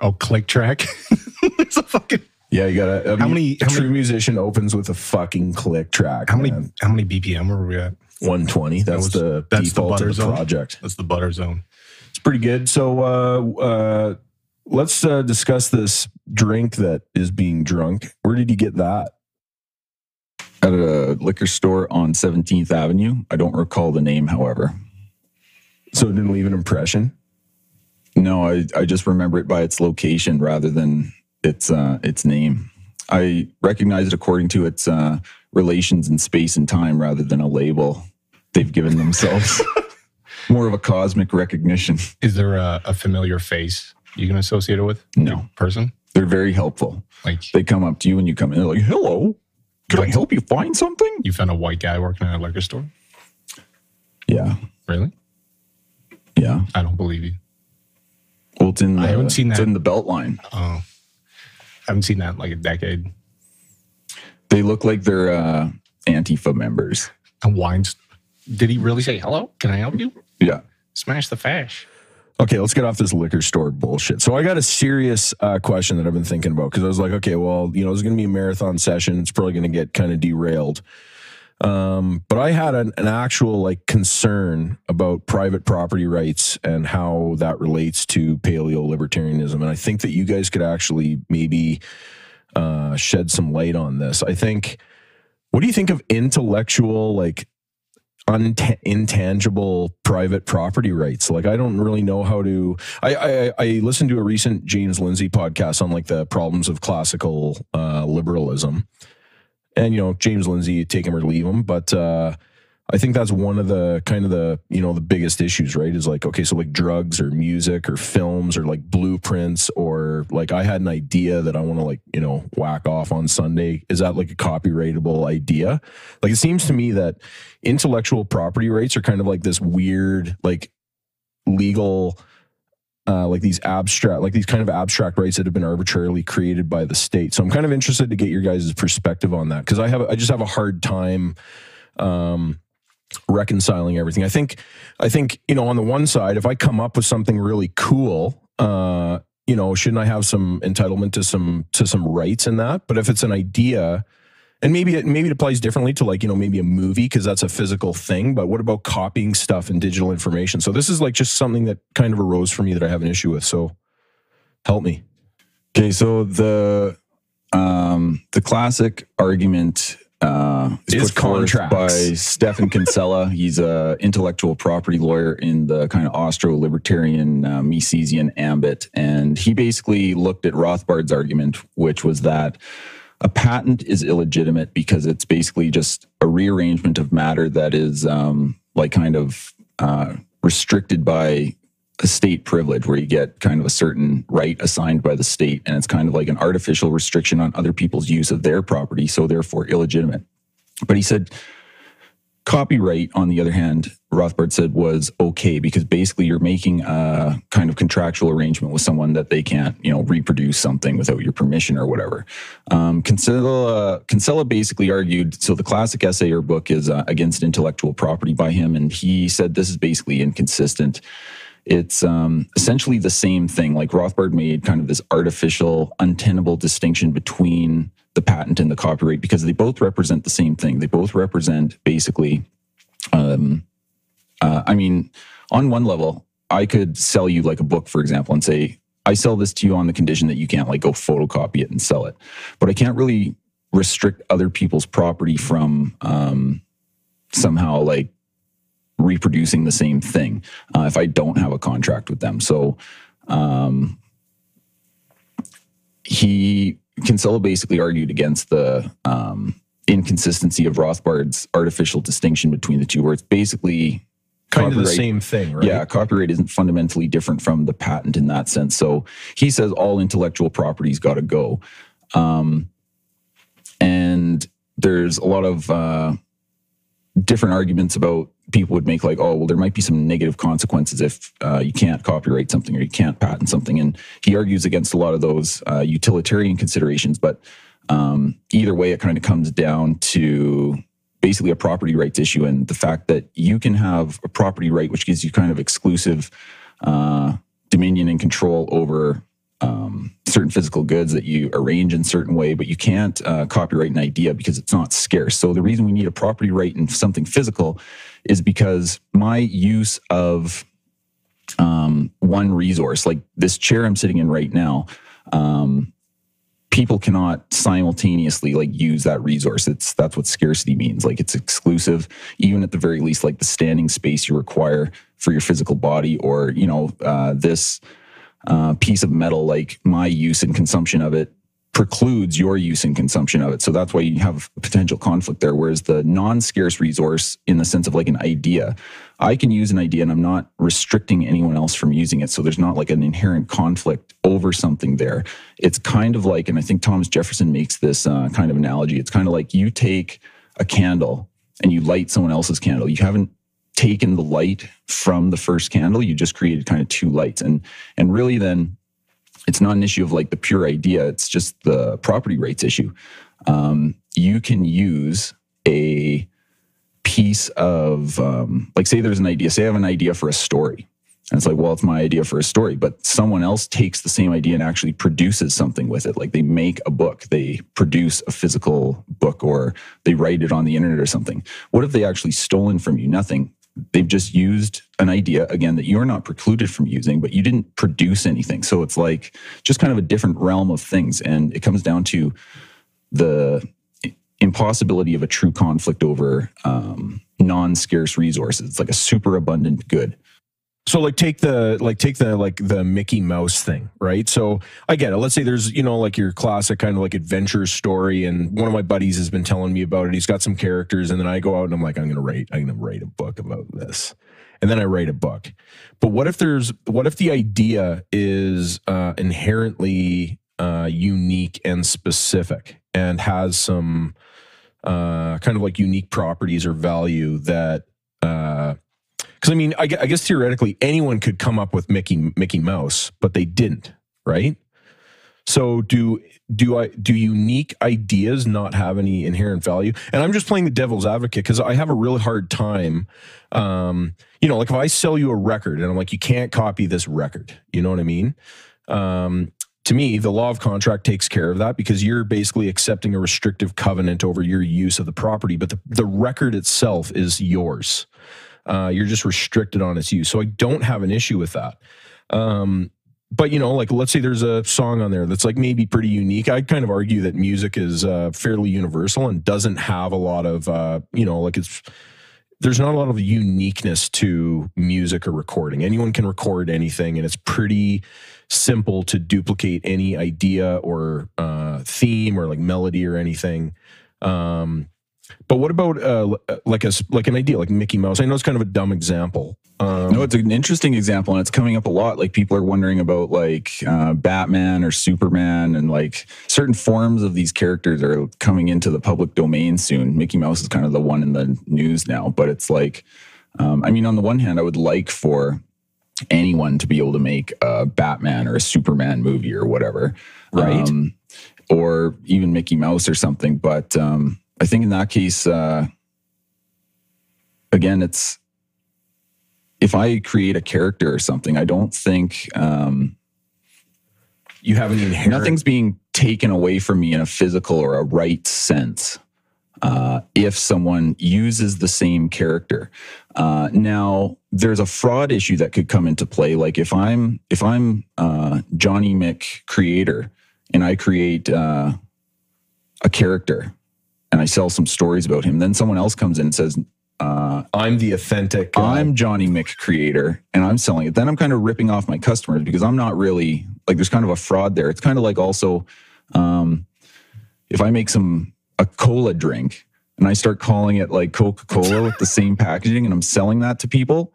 Oh, click track. it's a fucking. Yeah, you got to. How many- A how true many- musician opens with a fucking click track. How many? How many BPM are we at? 120. That's was- the that's the default butter of the zone? project. That's the butter zone. It's pretty good. So uh, uh, let's uh, discuss this drink that is being drunk. Where did you get that? at a liquor store on 17th Avenue. I don't recall the name, however. So it didn't leave an impression. No, I, I just remember it by its location rather than its uh, its name. I recognize it according to its uh, relations in space and time rather than a label they've given themselves. More of a cosmic recognition. Is there a, a familiar face you can associate it with? No. person. They're very helpful. Like They come up to you when you come in. They're like, "Hello, can I help you find something?" you found a white guy working at a liquor store. Yeah, Really? yeah. I don't believe you. Well, it's in the, I haven't seen It's that. in the belt line. Oh, I haven't seen that in like a decade. They look like they're uh, Antifa members. And wines. Did he really say hello? Can I help you? Yeah. Smash the fash. Okay, let's get off this liquor store bullshit. So I got a serious uh, question that I've been thinking about because I was like, okay, well, you know, there's going to be a marathon session. It's probably going to get kind of derailed. Um, but I had an, an actual like concern about private property rights and how that relates to paleo libertarianism, and I think that you guys could actually maybe uh, shed some light on this. I think. What do you think of intellectual like intangible private property rights. Like I don't really know how to. I, I I listened to a recent James Lindsay podcast on like the problems of classical uh, liberalism, and you know James Lindsay, take him or leave him, but. uh I think that's one of the kind of the you know the biggest issues, right? Is like okay, so like drugs or music or films or like blueprints or like I had an idea that I want to like you know whack off on Sunday. Is that like a copyrightable idea? Like it seems to me that intellectual property rights are kind of like this weird like legal uh, like these abstract like these kind of abstract rights that have been arbitrarily created by the state. So i'm kind of interested to get your guys' perspective on that because i have i just have a hard time um reconciling everything. I think i think you know on the one side if i come up with something really cool uh you know shouldn't i have some entitlement to some to some rights in that? But if it's an idea and maybe it maybe it applies differently to like you know maybe a movie because that's a physical thing but what about copying stuff and digital information so this is like just something that kind of arose for me that i have an issue with so help me Okay, so the um, the classic argument uh, is, Is contracts. by Stephan Kinsella. He's a intellectual property lawyer in the kind of Austro-libertarian uh, Misesian ambit, and he basically looked at Rothbard's argument, which was that a patent is illegitimate because it's basically just a rearrangement of matter that is um, like kind of uh, restricted by a state privilege where you get kind of a certain right assigned by the state and it's kind of like an artificial restriction on other people's use of their property so therefore illegitimate. But he said copyright on the other hand rothbard said was okay because basically you're making a kind of contractual arrangement with someone that they can't you know reproduce something without your permission or whatever um, Kinsella, Kinsella basically argued so the classic essay or book is uh, against intellectual property by him and he said this is basically inconsistent it's um, essentially the same thing. Like Rothbard made kind of this artificial, untenable distinction between the patent and the copyright because they both represent the same thing. They both represent basically, um, uh, I mean, on one level, I could sell you like a book, for example, and say, I sell this to you on the condition that you can't like go photocopy it and sell it. But I can't really restrict other people's property from um, somehow like reproducing the same thing uh, if I don't have a contract with them. So um, he Kinsella basically argued against the um, inconsistency of Rothbard's artificial distinction between the two, where it's basically kind of the same thing right yeah, copyright isn't fundamentally different from the patent in that sense. So he says all intellectual property's got to go. Um, and there's a lot of uh, different arguments about people would make like, oh, well, there might be some negative consequences if uh, you can't copyright something or you can't patent something. And he argues against a lot of those uh, utilitarian considerations. But um, either way, it kind of comes down to basically a property rights issue and the fact that you can have a property right which gives you kind of exclusive uh, dominion and control over um, certain physical goods that you arrange in certain way, but you can't uh, copyright an idea because it's not scarce. So the reason we need a property right in something physical is because my use of um, one resource, like this chair I'm sitting in right now, um, people cannot simultaneously like use that resource. It's that's what scarcity means. Like it's exclusive even at the very least like the standing space you require for your physical body or you know uh, this uh, piece of metal like my use and consumption of it precludes your use and consumption of it so that's why you have a potential conflict there whereas the non-scarce resource in the sense of like an idea I can use an idea and I'm not restricting anyone else from using it. So there's not like an inherent conflict over something there. It's kind of like, and I think Thomas Jefferson makes this uh, kind of analogy. It's kind of like you take a candle and you light someone else's candle. You haven't taken the light from the first candle. You just created kind of two lights. And, and really then it's not an issue of like the pure idea. It's just the property rights issue. Um, you can use a, piece of um, like say there's an idea say i have an idea for a story and it's like well it's my idea for a story but someone else takes the same idea and actually produces something with it like they make a book they produce a physical book or they write it on the internet or something what if they actually stolen from you nothing they've just used an idea again that you're not precluded from using but you didn't produce anything so it's like just kind of a different realm of things and it comes down to the impossibility of a true conflict over um, non-scarce resources. It's like a super abundant good. So like take the like take the like the Mickey Mouse thing, right? So I get it. Let's say there's you know like your classic kind of like adventure story, and one of my buddies has been telling me about it. He's got some characters, and then I go out and I'm like, I'm gonna write, I'm gonna write a book about this, and then I write a book. But what if there's what if the idea is uh, inherently uh, unique and specific and has some uh, kind of like unique properties or value that because I mean I, I, guess theoretically anyone could come up with Mickey Mickey Mouse, but they didn't, right? So do do I do unique ideas not have any inherent value? And I'm just playing the devil's advocate because I have a really hard time. Um, you know, like if I sell you a record and I'm like, you can't copy this record, you know what I mean? Um, to me, the law of contract takes care of that because you're basically accepting a restrictive covenant over your use of the property, but the, the record itself is yours. Uh, you're just restricted on its use. So I don't have an issue with that. Um, but you know, like let's say there's a song on there that's like maybe pretty unique. I'd kind of argue that music is uh, fairly universal and doesn't have a lot of, uh, you know, like it's there's not a lot of uniqueness to music or recording. Anyone can record anything, and it's pretty simple to duplicate any idea or uh, theme or like melody or anything. Um, but what about uh, like a like an idea like Mickey Mouse? I know it's kind of a dumb example. Um, no, it's an interesting example, and it's coming up a lot. Like people are wondering about like uh, Batman or Superman, and like certain forms of these characters are coming into the public domain soon. Mickey Mouse is kind of the one in the news now, but it's like, um, I mean, on the one hand, I would like for anyone to be able to make a Batman or a Superman movie or whatever, right? Um, or even Mickey Mouse or something. But um, I think in that case, uh, again, it's if I create a character or something, I don't think um, you have any inherent. Nothing's being taken away from me in a physical or a right sense. Uh, if someone uses the same character, uh, now there's a fraud issue that could come into play. Like if I'm if I'm uh, Johnny Mick creator and I create uh, a character and I sell some stories about him. Then someone else comes in and says, uh, I'm the authentic. Uh, I'm Johnny Mick creator and I'm selling it. Then I'm kind of ripping off my customers because I'm not really like there's kind of a fraud there. It's kind of like also um, if I make some a cola drink and I start calling it like Coca Cola with the same packaging and I'm selling that to people,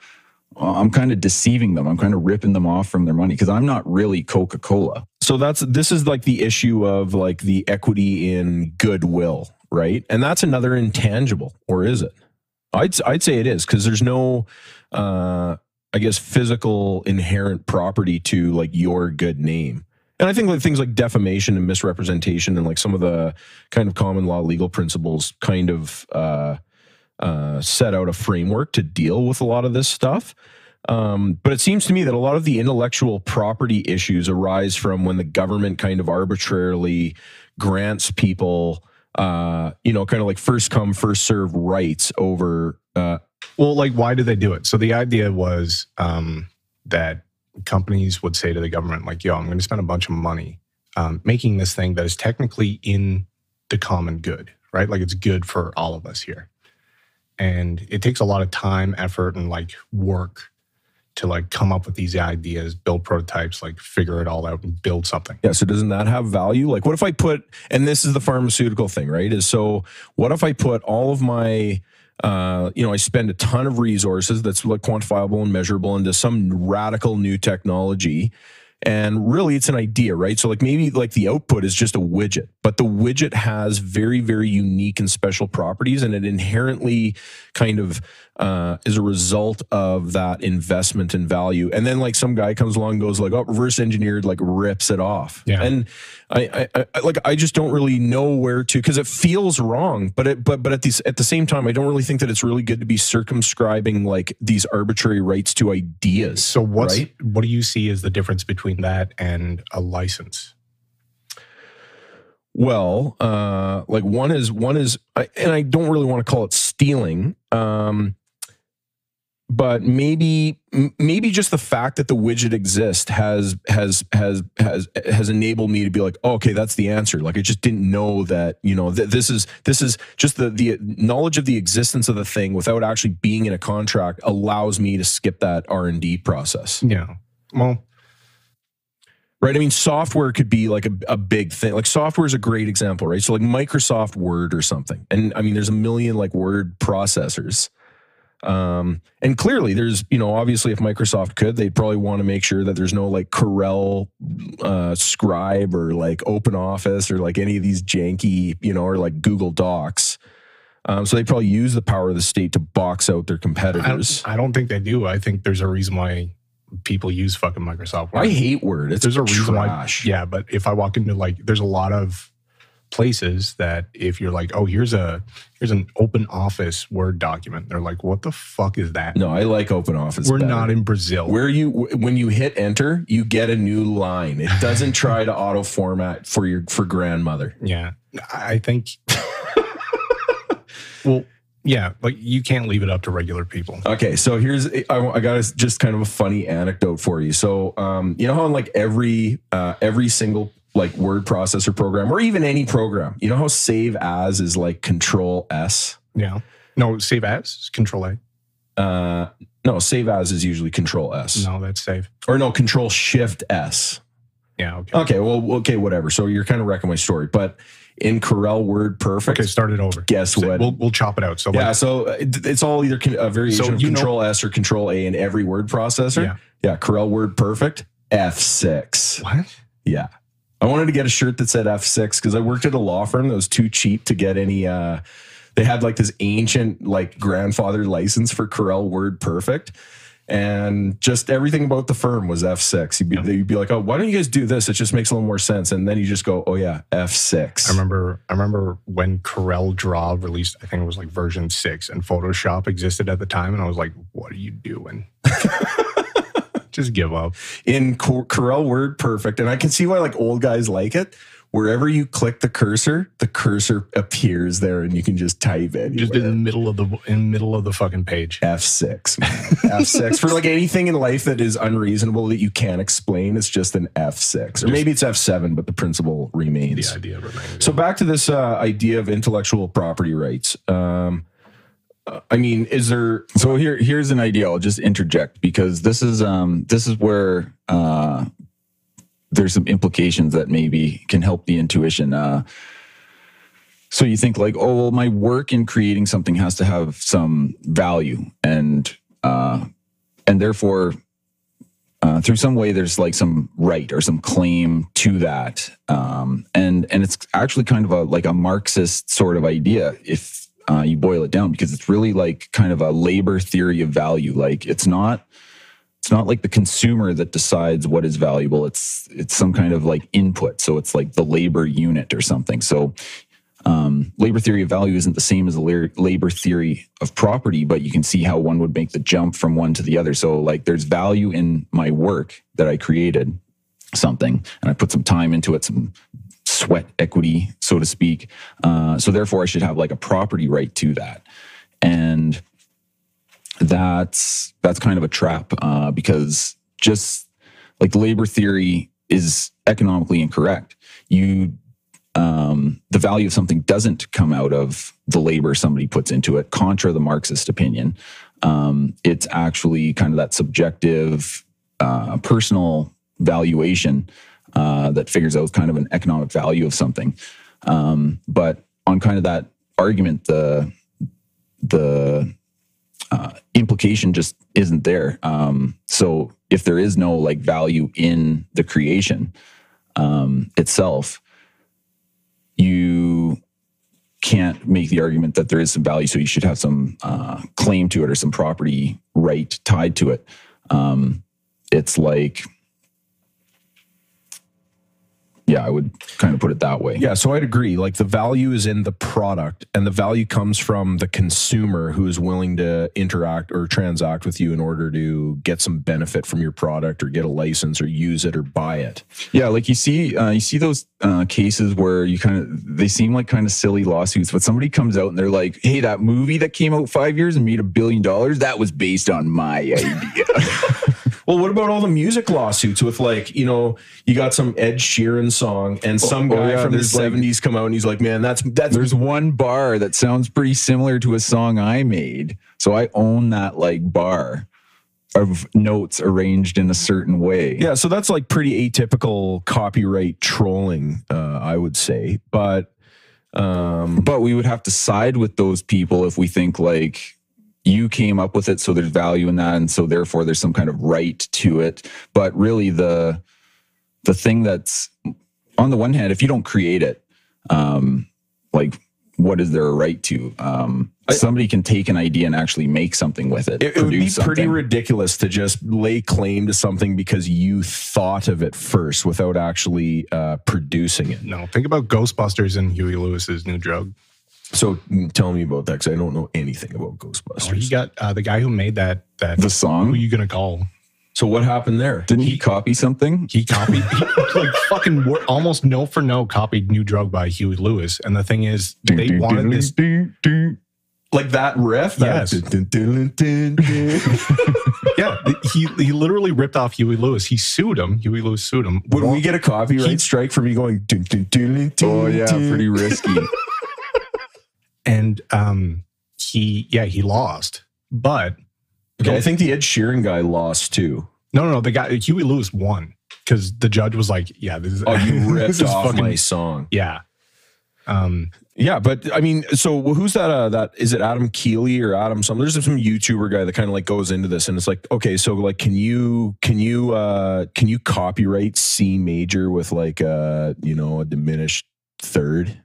uh, I'm kind of deceiving them. I'm kind of ripping them off from their money because I'm not really Coca Cola. So that's this is like the issue of like the equity in goodwill, right? And that's another intangible, or is it? I'd I'd say it is because there's no, uh, I guess, physical inherent property to like your good name. And I think like things like defamation and misrepresentation and like some of the kind of common law legal principles kind of uh, uh, set out a framework to deal with a lot of this stuff. Um, but it seems to me that a lot of the intellectual property issues arise from when the government kind of arbitrarily grants people, uh, you know, kind of like first come, first serve rights over. Uh, Well, like, why did they do it? So the idea was um, that companies would say to the government, like, yo, I'm going to spend a bunch of money um, making this thing that is technically in the common good, right? Like, it's good for all of us here. And it takes a lot of time, effort, and like work to like come up with these ideas, build prototypes, like figure it all out and build something. Yeah. So doesn't that have value? Like, what if I put, and this is the pharmaceutical thing, right? Is so, what if I put all of my, uh, you know, I spend a ton of resources that's like quantifiable and measurable into some radical new technology. And really, it's an idea, right? So, like, maybe like the output is just a widget, but the widget has very, very unique and special properties, and it inherently kind of uh, is a result of that investment in value. And then, like, some guy comes along goes, like, oh, reverse engineered, like, rips it off. Yeah. And I, I, I like, I just don't really know where to because it feels wrong, but it, but, but at these, at the same time, I don't really think that it's really good to be circumscribing like these arbitrary rights to ideas. So what's right? what do you see as the difference between that and a license? Well, uh, like one is one is, I- and I don't really want to call it stealing, um, but maybe maybe just the fact that the widget exists has has has has has enabled me to be like, oh, okay, that's the answer. Like I just didn't know that you know th- this is this is just the the knowledge of the existence of the thing without actually being in a contract allows me to skip that R and D process. Yeah. Well, right? I mean, software could be like a, a big thing. Like software is a great example, right? So like Microsoft Word or something. And I mean, there's a million like word processors. Um, and clearly there's, you know, obviously if Microsoft could, they'd probably want to make sure that there's no like Corel uh, scribe or like open office or like any of these janky, you know, or like Google Docs. Um, so they probably use the power of the state to box out their I competitors. don't, I don't think they do. I think there's a reason why people use fucking Microsoft Word. I, hate Word. It's there's a reason why. Yeah, but if I walk into like, there's a lot of places that if you're like, oh, here's a here's an open office Word document, they're like, what the fuck is that? No, I like Open Office. We're better. not in Brazil. where you when you hit enter you get a new line it doesn't try to auto format for your for grandmother yeah, I think. well, yeah, like you can't leave it up to regular people. okay so here's i, I got a- just kind of a funny anecdote for you so um you know how in like every uh every single like word processor program or even any program you know how save as is like control s Yeah. No, save as Control A. uh no save as is usually control s No, that's save. or no control shift s Yeah. Okay. okay well okay whatever so you're kind of wrecking my story but in corel word perfect Okay. Start it over. guess So what We'll we'll chop it out. So Yeah, like, so it's all either con- a variation So of you know- Control S or Control A in every word processor. Yeah. yeah. Corel Word Perfect F6. what? Yeah, I wanted to get a shirt that said F6 because I worked at a law firm that was too cheap to get any. uh They had like this ancient like grandfather license for Corel Word Perfect. And just everything about the firm was F6. You'd be, Yeah. You'd be like, oh, why don't you guys do this? It just makes a little more sense. And then you just go, oh, yeah, F6. I remember I remember when Corel Draw released, I think it was like version six, and Photoshop existed at the time, and I was like, "What are you doing? Just give up." in Cor- Corel Word Perfect, and I can see why like old guys like it. Wherever you click the cursor, the cursor appears there, and you can just type it. Just in the middle of the in middle of the fucking page. F6. F6 for like anything in life that is unreasonable that you can't explain. It's just an F6, or maybe it's F7, but the principle remains. The idea remains. So back to this uh, idea of intellectual property rights. Um, I mean, is there? So here, here's an idea. I'll just interject because this is um, this is where uh, there's some implications that maybe can help the intuition. Uh, so you think like, oh, well, my work in creating something has to have some value, and uh, and therefore, uh, through some way, there's like some right or some claim to that, um, and and it's actually kind of a like a Marxist sort of idea if uh, you boil it down, because it's really like kind of a labor theory of value. Like it's not it's not like the consumer that decides what is valuable. It's it's some kind of like input. So it's like the labor unit or something. So um, labor theory of value isn't the same as the labor theory of property, but you can see how one would make the jump from one to the other. So, like, there's value in my work that I created something and I put some time into it, some sweat equity, so to speak. Uh, so, therefore, I should have like a property right to that. And that's that's kind of a trap uh, because just like labor theory is economically incorrect. You um, the value of something doesn't come out of the labor somebody puts into it, contra the Marxist opinion. Um, it's actually kind of that subjective, uh, personal valuation uh, that figures out kind of an economic value of something. Um, but on kind of that argument, the the uh, implication just isn't there. Um, so if there is no like value in the creation um, itself, you can't make the argument that there is some value, so you should have some uh, claim to it or some property right tied to it. Um, it's like, yeah, I would kind of put it that way. Yeah, so I'd agree. Like the value is in the product, and the value comes from the consumer who is willing to interact or transact with you in order to get some benefit from your product or get a license or use it or buy it. Yeah, like you see, uh, you see those uh, cases where you kind of they seem like kind of silly lawsuits, but somebody comes out and they're like, "Hey, that movie that came out five years and made a billion dollars, that was based on my idea." Well, what about all the music lawsuits with like, you know, you got some Ed Sheeran song and some oh, guy yeah, from the there's like- 70s come out and he's like, man, that's that's There's one bar that sounds pretty similar to a song I made, so I own that like bar of notes arranged in a certain way. Yeah, so that's like pretty atypical copyright trolling, uh, I would say. But um but we would have to side with those people if we think like you came up with it so there's value in that and so therefore there's some kind of right to it but really the the thing that's on the one hand if you don't create it um like what is there a right to um somebody can take an idea and actually make something with it it, it would be produce pretty ridiculous to just lay claim to something because you thought of it first without actually uh, producing it. No, think about Ghostbusters and Huey Lewis's new drug. So mm, tell me about that because I don't know anything about Ghostbusters. Oh, he got uh, the guy who made that. That the song. who song you gonna call? so what happened there? didn't he copy something He copied, he, like fucking wor- almost no for no copied "New Drug" by Huey Lewis. And the thing is, they wanted this. Like that riff? That- Yes. Yeah, he he literally ripped off Huey Lewis. He sued him. Huey Lewis sued him. Would we get a copyright He- strike for me going? Dun, dun, dun, dun, oh yeah dun. pretty risky and um, he yeah he lost. But Okay, I think the Ed Sheeran guy lost too. no, no, no. The guy Huey Lewis won because the judge was like, "Yeah, this is Oh, you ripped off fucking- my song. yeah." Um, Yeah, but I mean, so who's that? Uh, that is it Adam Keeley or Adam? Some there's some YouTuber guy that kind of like goes into this, and it's like, okay, so like, can you can you uh can you copyright C major with like uh you know a diminished third?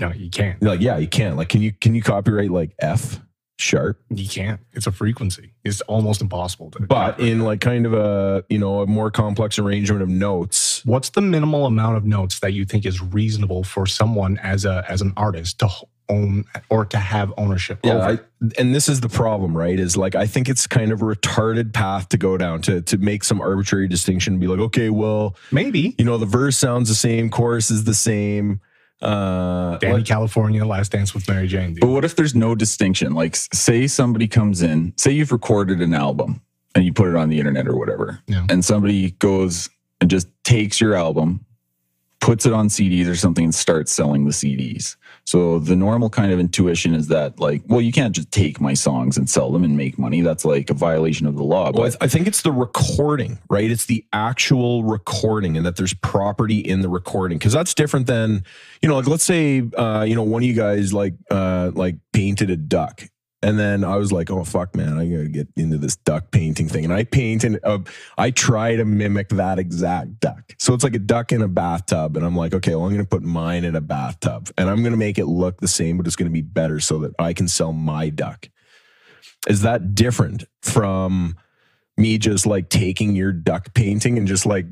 No, you can't. Like, yeah, you can't. Like, can you can you copyright like F sharp? You can't. It's a frequency. It's almost impossible to. But in like kind of a you know a more complex arrangement of notes. what's the minimal amount of notes that you think is reasonable for someone as a as an artist to own or to have ownership Yeah, over? I, and this is the problem, right? Is like I think it's kind of a retarded path to go down to to make some arbitrary distinction and be like, okay, well, Maybe you know, the verse sounds the same, chorus is the same. Uh, Dani like- California, Last Dance with Mary Jane. But what if there's no distinction? Like, say somebody comes in, say you've recorded an album and you put it on the internet or whatever, Yeah. and somebody goes and just takes your album, puts it on CDs or something, and starts selling the CDs. So the normal kind of intuition is that, like, well, you can't just take my songs and sell them and make money. That's like a violation of the law. well, I, But th- I think it's the recording, right? It's the actual recording, and that there's property in the recording because that's different than, you know, like let's say, uh, you know, one of you guys like, uh, like painted a duck, and then I was like, oh fuck, man, I gotta get into this duck painting thing, and I paint and uh, I try to mimic that exact duck. So it's like a duck in a bathtub, and I'm like, okay, well, I'm gonna put mine in a bathtub, and I'm gonna make it look the same, but it's gonna be better so that I can sell my duck. Is that different from me just like taking your duck painting and just like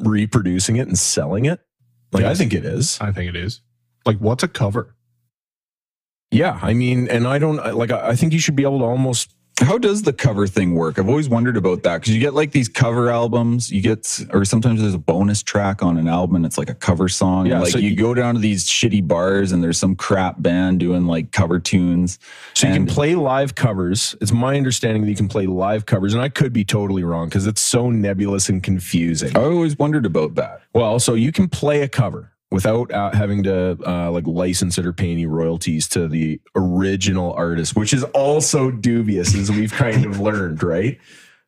reproducing it and selling it? Like I think it is. I think it is. Like, what's a cover? Yeah, I mean, and I don't like. I think you should be able to almost. How does the cover thing work? I've always wondered about that because you get like these cover albums, you get, or sometimes there's a bonus track on an album and it's like a cover song. Yeah, like so you you- go down to these shitty bars and there's some crap band doing like cover tunes. So you can play live covers. It's my understanding that you can play live covers, and I could be totally wrong because it's so nebulous and confusing. I always wondered about that. Well, so you can play a cover without uh, having to uh, like license it or pay any royalties to the original artist, which is also dubious, as we've kind of learned, right?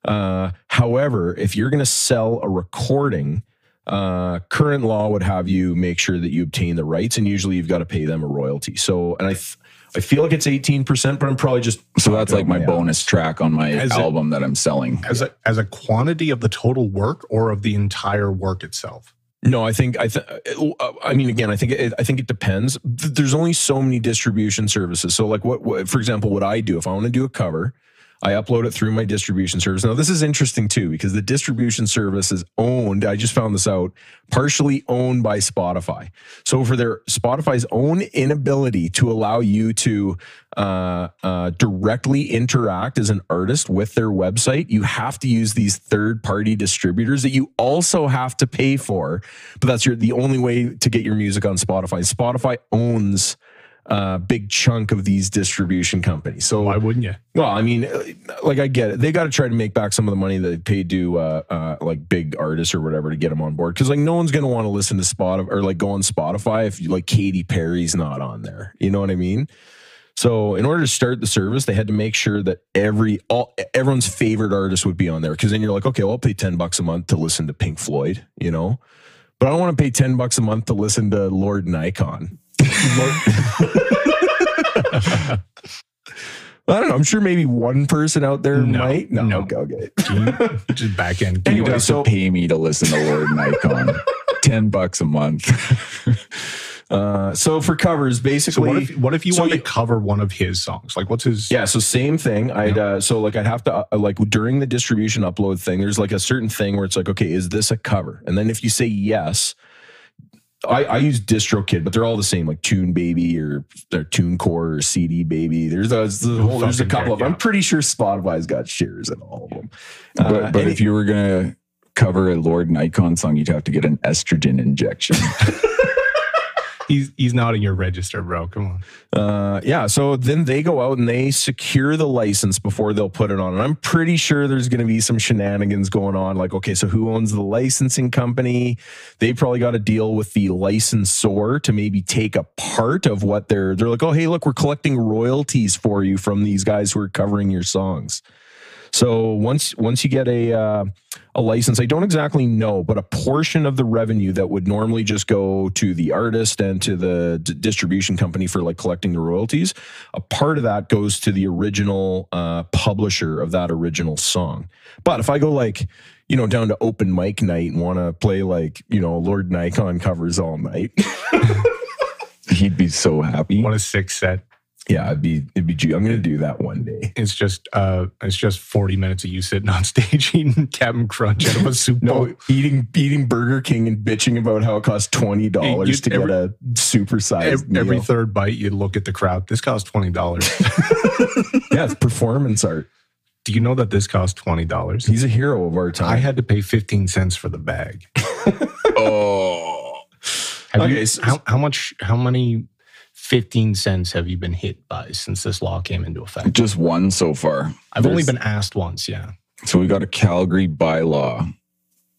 Uh, however, if you're going to sell a recording, uh, current law would have you make sure that you obtain the rights, and usually you've got to pay them a royalty. So, and I, th- I feel like it's 18%, but I'm probably just So that's like my Yeah. bonus track on my As a- album that I'm selling. As a as a quantity of the total work or of the entire work itself? No, I think I think. Uh, uh, I mean, again, I think it, I think it depends. There's only so many distribution services. So, like, what, what, for example, what I do if I want to do a cover, I upload it through my distribution service. Now, this is interesting too because the distribution service is owned. I just found this out, partially owned by Spotify. So, for their Spotify's own inability to allow you to uh, uh, directly interact as an artist with their website, you have to use these third-party distributors that you also have to pay for. But that's your the only way to get your music on Spotify. Spotify owns a big chunk of these distribution companies. So Why wouldn't you? well, I mean, like I get it. They got to try to make back some of the money that they paid to uh, uh, like big artists or whatever to get them on board. Because like no one's gonna want to listen to Spotify or like go on Spotify if like Katy Perry's not on there. You know what I mean? So in order to start the service, they had to make sure that every all everyone's favorite artist would be on there. Because then you're like, okay, well, I'll pay ten bucks a month to listen to Pink Floyd. You know. But I don't want to pay 10 bucks a month to listen to Lord Nikon. I don't know. I'm sure maybe one person out there No, might. No, no. okay, okay. Just back end. You Anyway, have so- to pay me to listen to Lord Nikon. 10 bucks a month. Uh, so for covers, So basically, what if what if you so want you- to cover one of his songs? Like what's his? yeah. So same thing. I'd uh, so like I'd have to uh, like during the distribution upload thing. There's like a certain thing where it's like, okay, is this a cover? And then if you say yes. I, I use DistroKid, but they're all the same, like Tune Baby or, or Tune Core or CD Baby. There's a, there's a, whole, there's a couple of them. I'm pretty sure Spotify's got shares in all of them. but Uh, but any- if you were going to cover a Lord Nikon song, you'd have to get an estrogen injection. He's he's not in your register, bro. Come on. Uh, yeah. So then they go out and they secure the license before they'll put it on. And I'm pretty sure there's going to be some shenanigans going on. Like, okay, so who owns the licensing company? They probably got to deal with the licensor to maybe take a part of what they're. They're like, oh, hey, look, we're collecting royalties for you from these guys who are covering your songs. So once once you get a uh, a license, I don't exactly know, but a portion of the revenue that would normally just go to the artist and to the d- distribution company for like collecting the royalties, a part of that goes to the original uh, publisher of that original song. But if I go like you know down to open mic night and want to play like you know Lord Nikon covers all night, He'd be so happy. What a sick set. Yeah, it'd be it'd be. ju- I'm gonna do that one day. It's just uh it's just 40 minutes of you sitting on stage eating Captain Crunch out of a soup bowl. Eating eating Burger King and bitching about how it costs twenty dollars You- to every- get a supersized Every, every meal. third bite, you look at the crowd. This costs twenty dollars. yeah, it's performance art. Do you know that this costs twenty dollars? He's a hero of our time. I had to pay fifteen cents for the bag. oh. Have Okay, you, so- how, how much? How many? Fifteen cents have you been hit by since this law came into effect? Just one so far. I've only been asked once. Yeah, So we got a Calgary bylaw,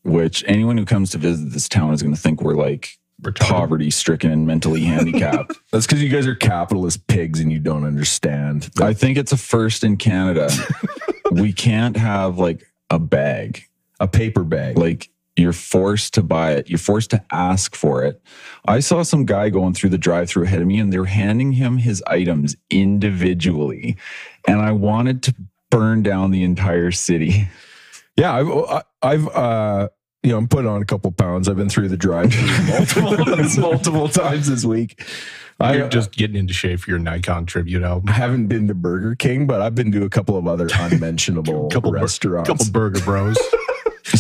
which anyone who comes to visit this town is going to think we're like poverty stricken and mentally handicapped. That's because you guys are capitalist pigs and you don't understand. I think it's a first in Canada. we can't have like a bag. a paper bag. Like you're forced to buy it. You're forced to ask for it. I saw some guy going through the drive-through ahead of me and they're handing him his items individually. And I wanted to burn down the entire city. yeah, I've, I- I've, uh, you know, I'm putting on a couple pounds. I've been through the drive multiple, multiple times this week. I You're just getting into shape for your Nikon tribute album. I haven't been to Burger King, but I've been to a couple of other unmentionable Couple bur- restaurants. couple burger bros.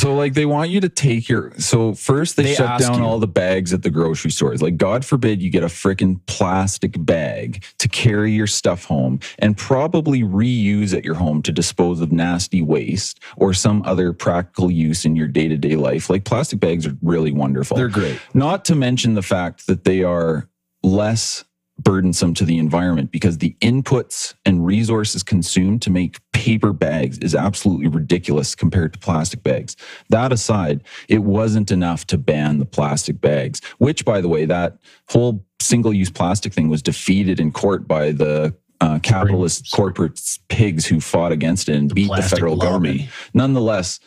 So like they want you to take your so first they, They shut down you. all the bags at the grocery stores. Like God forbid you get a freaking plastic bag to carry your stuff home and probably reuse at your home to dispose of nasty waste or some other practical use in your day-to-day life. Like plastic bags are really wonderful. They're great. Not to mention the fact that they are less burdensome to the environment because the inputs and resources consumed to make paper bags is absolutely ridiculous compared to plastic bags. That aside, it wasn't enough to ban the plastic bags, which, by the way, that whole single use plastic thing was defeated in court by the uh, capitalist corporate pigs who fought against it and beat the federal lobby. government. Nonetheless,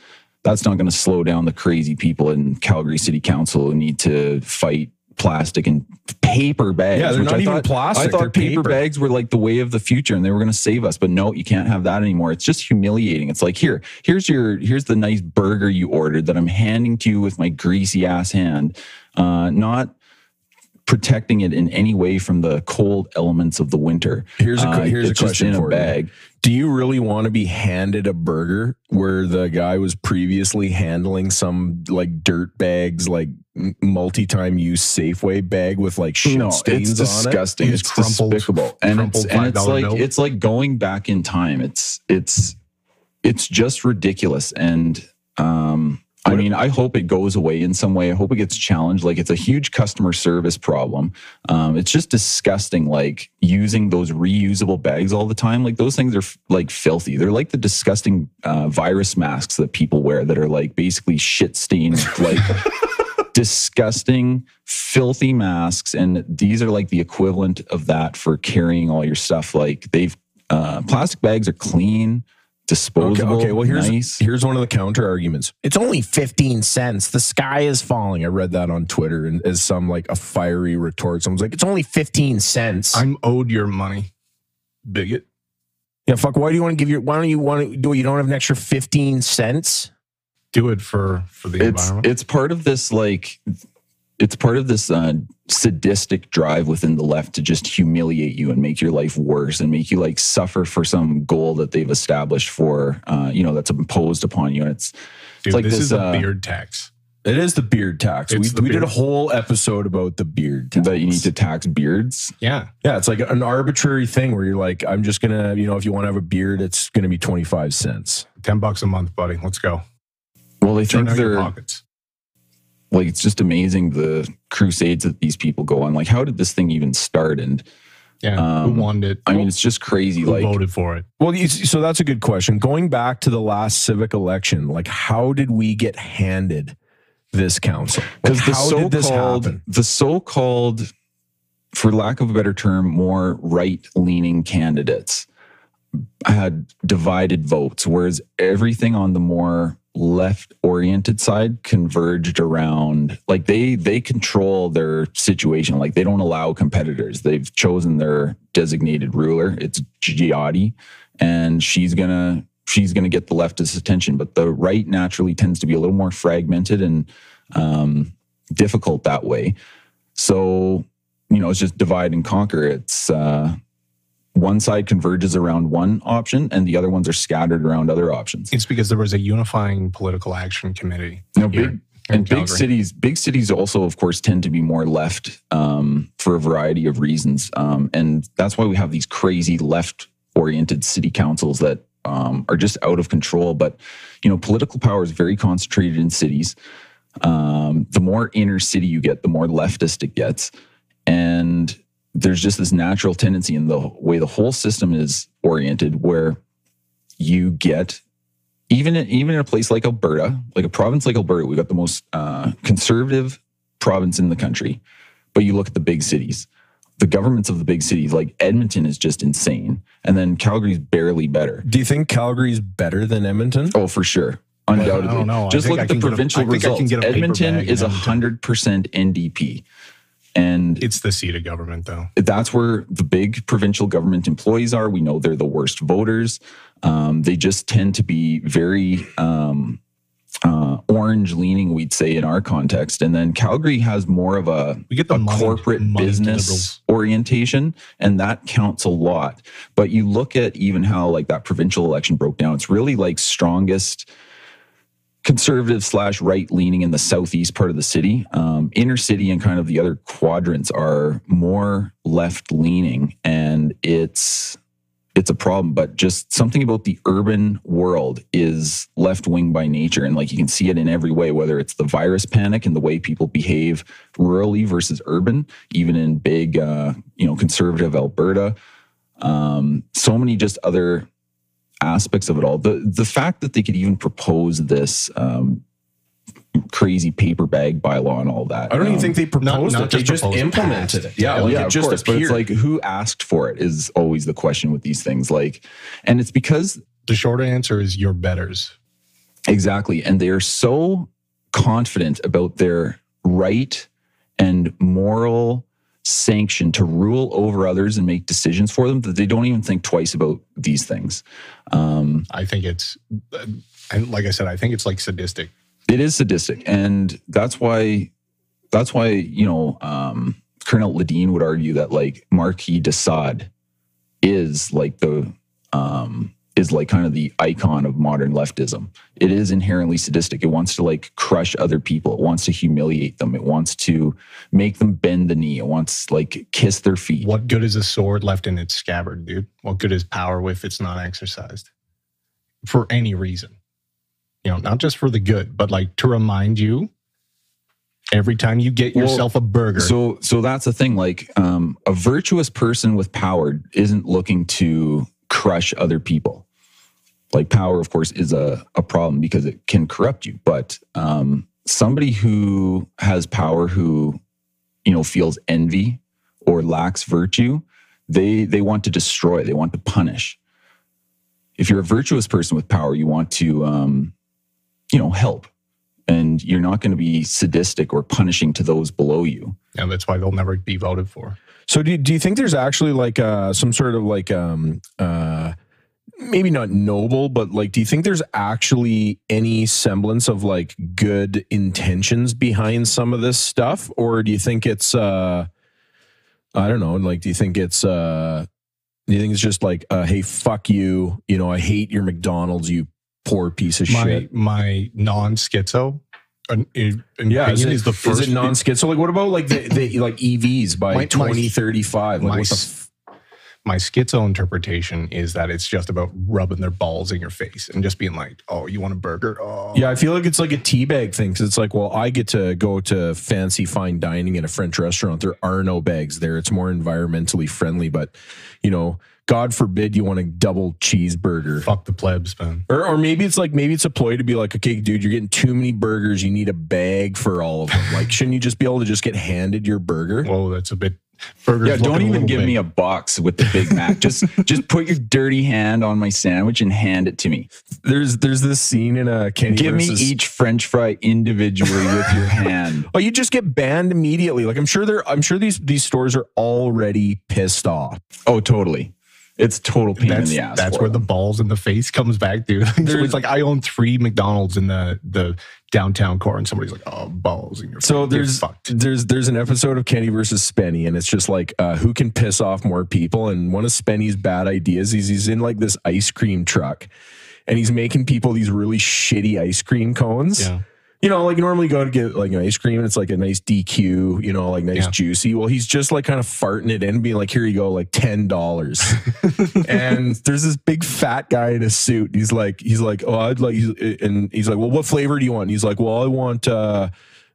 that's not going to slow down the crazy people in Calgary City Council who need to fight plastic and paper bags. Yeah, they're not I even thought, plastic, I thought paper, paper. bags were like the way of the future and they were going to save us. But no, you can't have that anymore. It's just humiliating. It's like here, here's your here's the nice burger you ordered that I'm handing to you with my greasy ass hand, uh, not protecting it in any way from the cold elements of the winter. Here's a Uh, here's a question in a for you. Bag. Do you really want to be handed a burger where the guy was previously handling some like dirt bags, like multi-time use Safeway bag with like shit no, stains it's on it? disgusting. It's crumpled- despicable, and it's crumpled and it's like bill. it's like going back in time. It's it's it's just ridiculous, and um, I mean, I hope it goes away in some way. I hope it gets challenged. Like it's a huge customer service problem. Um, it's just disgusting. Like using those reusable bags all the time. Like those things are f- like filthy. They're like the disgusting uh, virus masks that people wear that are like basically shit stained like disgusting, filthy masks. And these are like the equivalent of that for carrying all your stuff. Like they've, uh, plastic bags are clean, disposable. okay, well here's nice. here's one of the counter arguments. It's only 15 cents. The sky is falling. I read that on Twitter and as some like a fiery retort. Someone's like, it's only 15 cents. I'm owed your money, bigot. yeah, fuck. Why do you want to give your why don't you want to do it? You don't have an extra 15 cents? Do it for for the it's environment. it's part of this like it's part of this uh, sadistic drive within the left to just humiliate you and make your life worse and make you like suffer for some goal that they've established for uh, you know that's imposed upon you and it's Dude, like this, this, is a uh, beard tax. It is the beard tax. We, It's the we did a whole episode about the beard tax. that you need to tax beards Yeah. Yeah, it's like an arbitrary thing where you're like, I'm just gonna, you know, if you want to have a beard, it's gonna be 25 cents. 10 bucks a month, buddy. Let's go. well they Turn think out they're pockets. Like it's just amazing the crusades that these people go on like how did this thing even start and Yeah. um, Who wanted it? i mean it's just crazy Who like voted for it? Well, so that's a good question. Going back to the last civic election, like how did we get handed this council? Like, because the how did this so-called happen? the so-called for lack of a better term more right-leaning candidates had divided votes whereas everything on the more left-oriented side converged around like they they control their situation like they don't allow competitors they've chosen their designated ruler it's Jyoti and she's gonna she's gonna get the leftist attention but the right naturally tends to be a little more fragmented and um, difficult that way. So, you know, it's just divide and conquer. It's uh, one side converges around one option and the other ones are scattered around other options. It's because there was a unifying political action committee. Here big and big cities, big cities also, of course, tend to be more left um, for a variety of reasons, um, and that's why we have these crazy left-oriented city councils that um, are just out of control. But you know, political power is very concentrated in cities. Um, the more inner city you get, the more leftist it gets, and there's just this natural tendency in the way the whole system is oriented, where you get even in, even in a place like Alberta, like a province like Alberta, we've got the most uh, conservative province in the country. But you look at the big cities, the governments of the big cities, like Edmonton, is just insane, and then Calgary's barely better. Do you think Calgary's better than Edmonton? Oh, for sure, undoubtedly. I don't know. Just think look at the can get a- provincial I think I can results. get a paper Edmonton is Edmonton. hundred percent NDP, and It's the seat of government, though. that's where the big provincial government employees are. We know they're the worst voters. Um, they just tend to be very um, uh, orange leaning, we'd say, in our context. And then Calgary has more of a, We get the a money- corporate money business orientation, and that counts a lot. But you look at even how like that provincial election broke down, it's really like strongest conservative slash right leaning in the southeast part of the city. Um, inner city and kind of the other quadrants are more left leaning, and it's it's a problem. But just something about the urban world is left wing by nature, and like you can see it in every way. Whether it's the virus panic and the way people behave rurally versus urban, even in big, uh, you know, conservative Alberta. Um, so many just other aspects of it all. The the fact that they could even propose this um, crazy paper bag bylaw and all that. I don't even um, think they proposed not it. They just just proposed, implemented passed. it. Yeah, yeah, like yeah, it of just course, but it's like who asked for it is always the question with these things. Like, and it's because The short answer is your betters. Exactly. And they are so confident about their right and moral sanction to rule over others and make decisions for them that they don't even think twice about these things. Um, I think it's, and like I said, I think it's like sadistic. it is sadistic. And that's why, that's why, you know, um, Colonel Ladine would argue that like Marquis de Sade is like the, um, is like kind of the icon of modern leftism. It is inherently sadistic. It wants to like crush other people. It wants to humiliate them. It wants to make them bend the knee. It wants like kiss their feet. What good is a sword left in its scabbard, dude? What good is power if it's not exercised for any reason? You know, not just for the good, but like to remind you every time you get Well, yourself a burger. So so that's the thing. Like um, a virtuous person with power isn't looking to crush other people. Like power, of course, is a, a problem because it can corrupt you. But um, somebody who has power who, you know, feels envy or lacks virtue, they they want to destroy, they want to punish. If you're a virtuous person with power, you want to um, you know, help. And you're not going to be sadistic or punishing to those below you. and that's why they'll never be voted for. So do, do you think there's actually like uh, some sort of like um uh maybe not noble, but like do you think there's actually any semblance of like good intentions behind some of this stuff? Or do you think it's uh I don't know, like do you think it's uh do you think it's just like uh hey fuck you, you know, I hate your McDonald's, you poor piece of My shit. my non schizo an, in, Yeah, is it, is the first. is it non-skid? So like, what about like the, the like EVs by My- my- twenty thirty five? Like, my what the my schizo interpretation is that it's just about rubbing their balls in your face and just being like, "Oh, you want a burger? Oh, Yeah, I feel like it's like a teabag thing because it's like, well, I get to go to fancy fine dining in a French restaurant. There are no bags there. It's more environmentally friendly, but you know, God forbid you want a double cheeseburger. fuck the plebs, man." Or, or maybe it's like maybe it's a ploy to be like, okay, dude, you're getting too many burgers. You need a bag for all of them. Like, shouldn't you just be able to just get handed your burger? Whoa, that's a bit. Burgers Yeah, don't even give big. me a box with the Big Mac. just just put your dirty hand on my sandwich and hand it to me. There's there's this scene in a Kenny Give me each French fry individually with your hand. Oh, you just get banned immediately. Like I'm sure they're I'm sure these these stores are already pissed off. Oh, totally. It's total pain That's in the ass. that's for where the balls in the face comes back, dude. so it's like I own three McDonald's in the the downtown core, and somebody's like, "Oh, balls in your face." So You're there's fucked. there's there's an episode of Kenny versus Spenny, and it's just like uh, who can piss off more people. And one of Spenny's bad ideas is he's in like this ice cream truck, and he's making people these really shitty ice cream cones. Yeah. You know, like you normally go to get like an ice cream, and it's like a nice DQ, you know, like nice Yeah. juicy. Well, he's just like kind of farting it in, being like, "Here you go, like ten dollars." and there's this big fat guy in a suit. He's like, he's like, oh, I'd like, and he's like, well, what flavor do you want? And he's like, well, I want uh,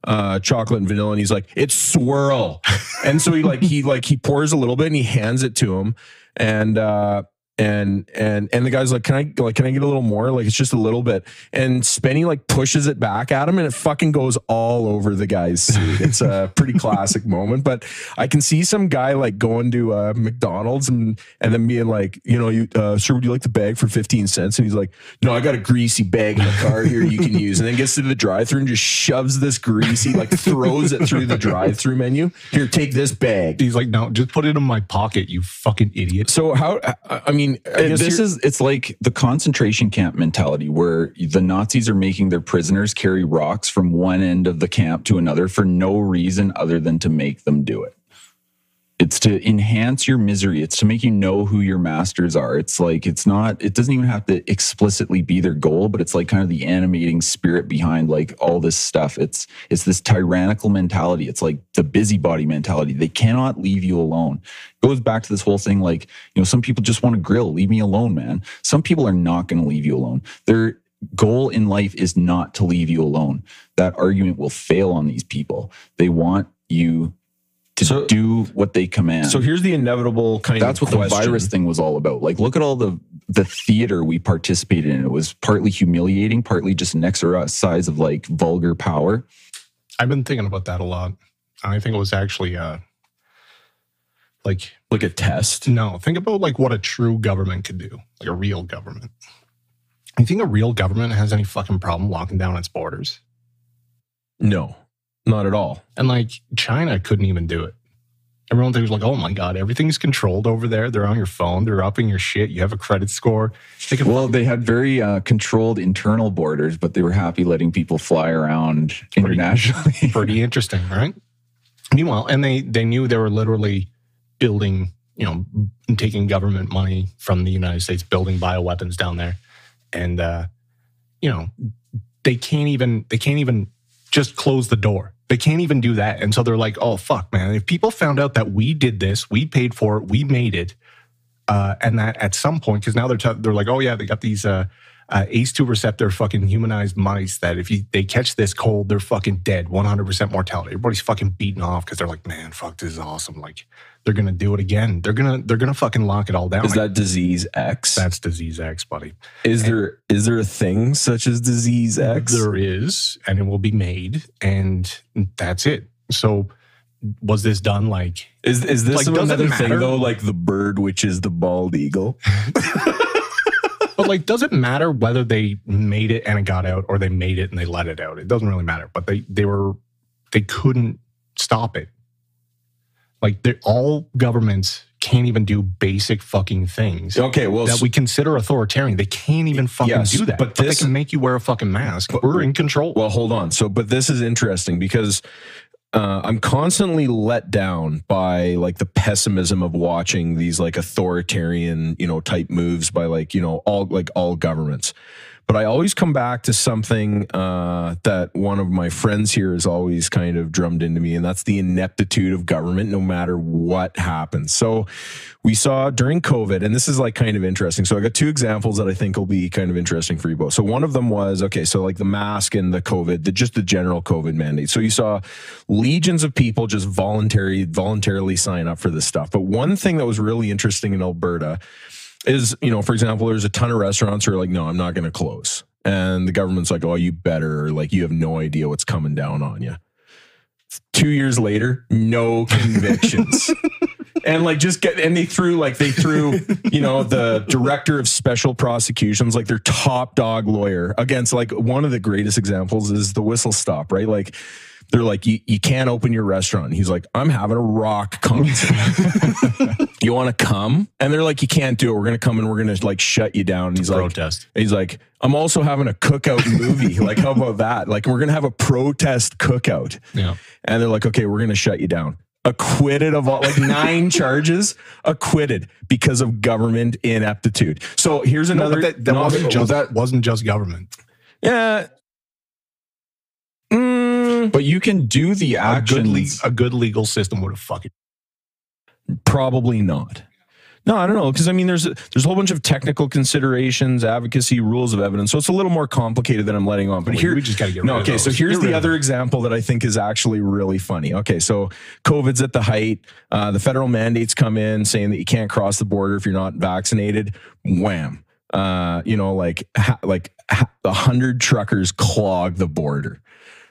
uh, chocolate and vanilla. And he's like, it's swirl. and so he like, he like, he pours a little bit and he hands it to him, and uh, and and and the guy's like, can I like, can I get a little more? Like, it's just a little bit. And Spenny like pushes it back at him, and it fucking goes all over the guy's suit. It's a pretty classic moment. But I can see some guy like going to uh, McDonald's and and then being like, you know, you uh, sir, would you like the bag for fifteen cents? And he's like, no, I got a greasy bag in the car here you can use. And then gets to the drive-through and just shoves this greasy, like throws it through the drive-through menu. Here, take this bag. He's like, "No, just put it in my pocket, you fucking idiot." So how? I I mean, I uh, guess this is it's like the concentration camp mentality where the Nazis are making their prisoners carry rocks from one end of the camp to another for no reason other than to make them do it. It's to enhance your misery. It's to make you know who your masters are. It's like, it's not, it doesn't even have to explicitly be their goal, but it's like kind of the animating spirit behind like all this stuff. It's, it's this tyrannical mentality. It's like the busybody mentality. They cannot leave you alone. It goes back to this whole thing like, you know, some people just want to grill, leave me alone, man. Some people are not going to leave you alone. Their goal in life is not to leave you alone. That argument will fail on these people. They want you to So- do what they command. So here's the inevitable kind of thing. That's of what the virus thing was all about. Like, look at all the the theater we participated in. It was partly humiliating, partly just an exercise of like vulgar power. I've been thinking about that a lot. I think it was actually uh like like a test. no, think about like what a true government could do, like a real government. You think a real government has any fucking problem locking down its borders? No, not at all. And like China couldn't even do it. Everyone thinks like, oh my god, everything's controlled over there. They're on your phone. They're upping your shit. You have a credit score. They can Well, they had very uh, controlled internal borders, but they were happy letting people fly around internationally. pretty interesting, right? Meanwhile, and they they knew they were literally building, you know, taking government money from the United States, building bioweapons down there, and uh, you know, they can't even they can't even just close the door. They can't even do that, and so they're like, "Oh fuck, man! If people found out that we did this, we paid for it, we made it, uh, and that at some point, because now they're t- they're like, oh yeah, they got these uh, uh, ACE2 receptor fucking humanized mice that if you they catch this cold, they're fucking dead, 100% mortality. Everybody's fucking beaten off because they're like, man, fuck, this is awesome. Like they're gonna do it again. They're gonna they're gonna fucking lock it all down. Is that disease X? that's disease X, buddy. Is there is there a thing such as disease X? There is, and it will be made, and that's it. So was this done like Is is this Like, another thing matter? though? Like the bird, which is the bald eagle. but like does it matter whether they made it and it got out or they made it and they let it out it doesn't really matter but they they were they couldn't stop it like they're all governments can't even do basic fucking things Okay, well, that we consider authoritarian they can't even fucking Yes, do that but but, this- they can make you wear a fucking mask But- we're in control Well, hold on. So, but this is interesting because uh, I'm constantly let down by like the pessimism of watching these like authoritarian, you know, type moves by like you know all like all governments. But I always come back to something uh, that one of my friends here has always kind of drummed into me, and that's the ineptitude of government, no matter what happens. So we saw during COVID, and this is like kind of interesting. So I got two examples that I think will be kind of interesting for you both. So one of them was okay, so like the mask and the COVID, the, just the general COVID mandate. So you saw legions of people just voluntary voluntarily sign up for this stuff. But one thing that was really interesting in Alberta is, you know, for example, there's a ton of restaurants who are like, no, I'm not going to close. And the government's like, oh, you better, like, you have no idea what's coming down on you. Two years later, no convictions. and like just get and they threw like they threw you know the director of special prosecutions like their top dog lawyer against like one of the greatest examples is the whistle stop right like they're like you, you can't open your restaurant and he's like i'm having a rock concert you want to come and they're like you can't do it we're gonna come and we're gonna like shut you down and he's like protest He's like, I'm also having a cookout movie. like, how about that? Like, we're gonna have a protest cookout. yeah And they're like, okay, we're gonna shut you down. Acquitted of all like nine charges, acquitted because of government ineptitude. So here's another. but that, that wasn't just that wasn't just government Yeah. Mm, but you can do the a good, le- a good legal system would have fucking probably not. No, I don't know because I mean, there's a, there's a whole bunch of technical considerations, advocacy, rules of evidence. So it's a little more complicated than I'm letting on. But we, here, we just got to get No, rid of okay. So here's Get the other example that I think is actually really funny. Okay, so COVID's at the height. Uh, the federal mandates come in saying that you can't cross the border if you're not vaccinated. Wham. Uh, you know, like ha- like a hundred truckers clog the border,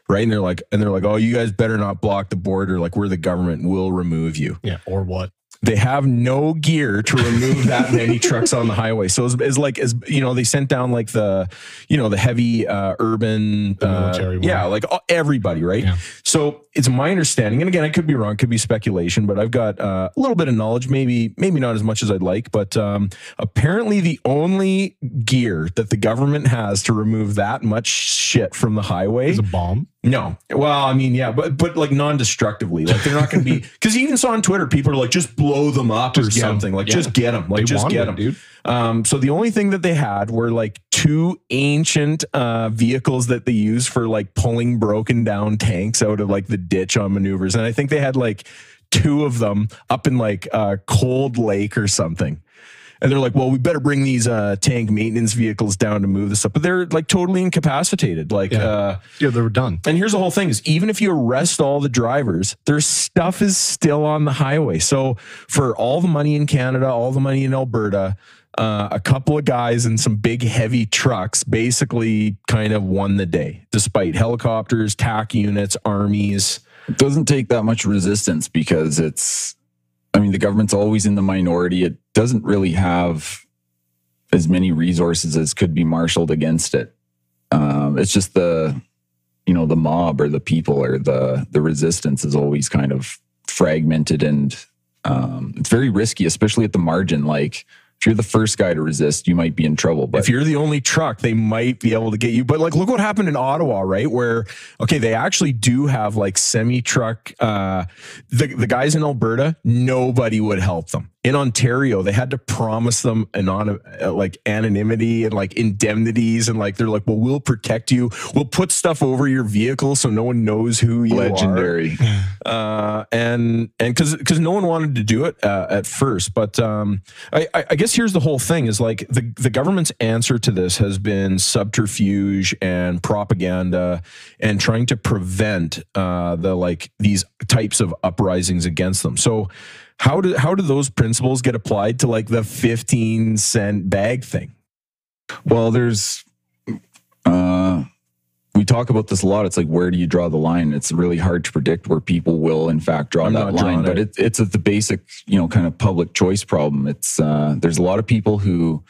right? And they're like, and they're like, oh, you guys better not block the border. Like we're the government, we'll remove you yeah or what they have no gear to remove that many trucks on the highway. So it's, it's like as you know, they sent down like the you know the heavy uh, urban The uh, military yeah, like everybody, right? Yeah. So it's my understanding, and again, I could be wrong, could be speculation, but I've got uh, a little bit of knowledge, maybe maybe not as much as I'd like, but um, apparently the only gear that the government has to remove that much shit from the highway Is a bomb. no. Well, I mean, yeah, but but like non-destructively. Like they're not going to be because even saw on Twitter people are like just blow them up or Just 'em. something. Like Yeah. just get them. Like They just get them, dude. Um, so the only thing that they had were like two ancient uh, vehicles that they use for like pulling broken down tanks out of like the ditch on maneuvers, and I think they had like two of them up in like uh, Cold Lake or something. And they're like, well, we better bring these uh, tank maintenance vehicles down to move this up. But they're like totally incapacitated. Like, Yeah. uh, Yeah, they were done. and here's the whole thing is even if you arrest all the drivers, their stuff is still on the highway. So for all the money in Canada, all the money in Alberta, uh, a couple of guys in some big heavy trucks basically kind of won the day, despite helicopters, TAC units, armies. It doesn't take that much resistance because it's, I mean, the government's always in the minority. It doesn't really have as many resources as could be marshaled against it. Um, it's just the, you know, the mob or the people or the the resistance is always kind of fragmented and um, it's very risky, especially at the margin. Like if you're the first guy to resist, you might be in trouble. But if you're the only truck, they might be able to get you. But like, look what happened in Ottawa, right? Where okay, they actually do have like semi truck. Uh, the the guys in Alberta, nobody would help them. In Ontario, they had to promise them anon- uh, like anonymity and like indemnities, and like they're like, well, we'll protect you. We'll put stuff over your vehicle so no one knows who you are legendary. uh, and and because because no one wanted to do it uh, at first, but um, I, I I guess here's the whole thing is like the the government's answer to this has been subterfuge and propaganda and trying to prevent uh, the like these types of uprisings against them. So how do how do those principles get applied to like the 15 cent bag thing? Well, there's, uh, we talk about this a lot. It's like, where do you draw the line? It's really hard to predict where people will, in fact, draw I'm that line. drawing But it. it, it's a, the basic, you know, kind of public choice problem. It's uh, there's a lot of people who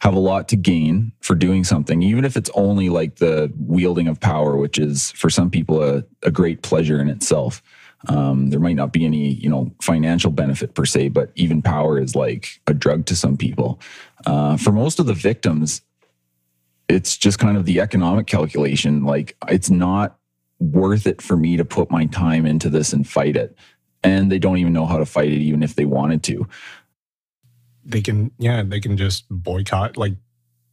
have a lot to gain for doing something, even if it's only like the wielding of power, which is for some people a, a great pleasure in itself. Um, there might not be any, you know, financial benefit per se, but even power is like a drug to some people. Uh, for most of the victims, it's just kind of the economic calculation. Like it's not worth it for me to put my time into this and fight it. And they don't even know how to fight it, even if they wanted to. They can, yeah, they can just boycott, like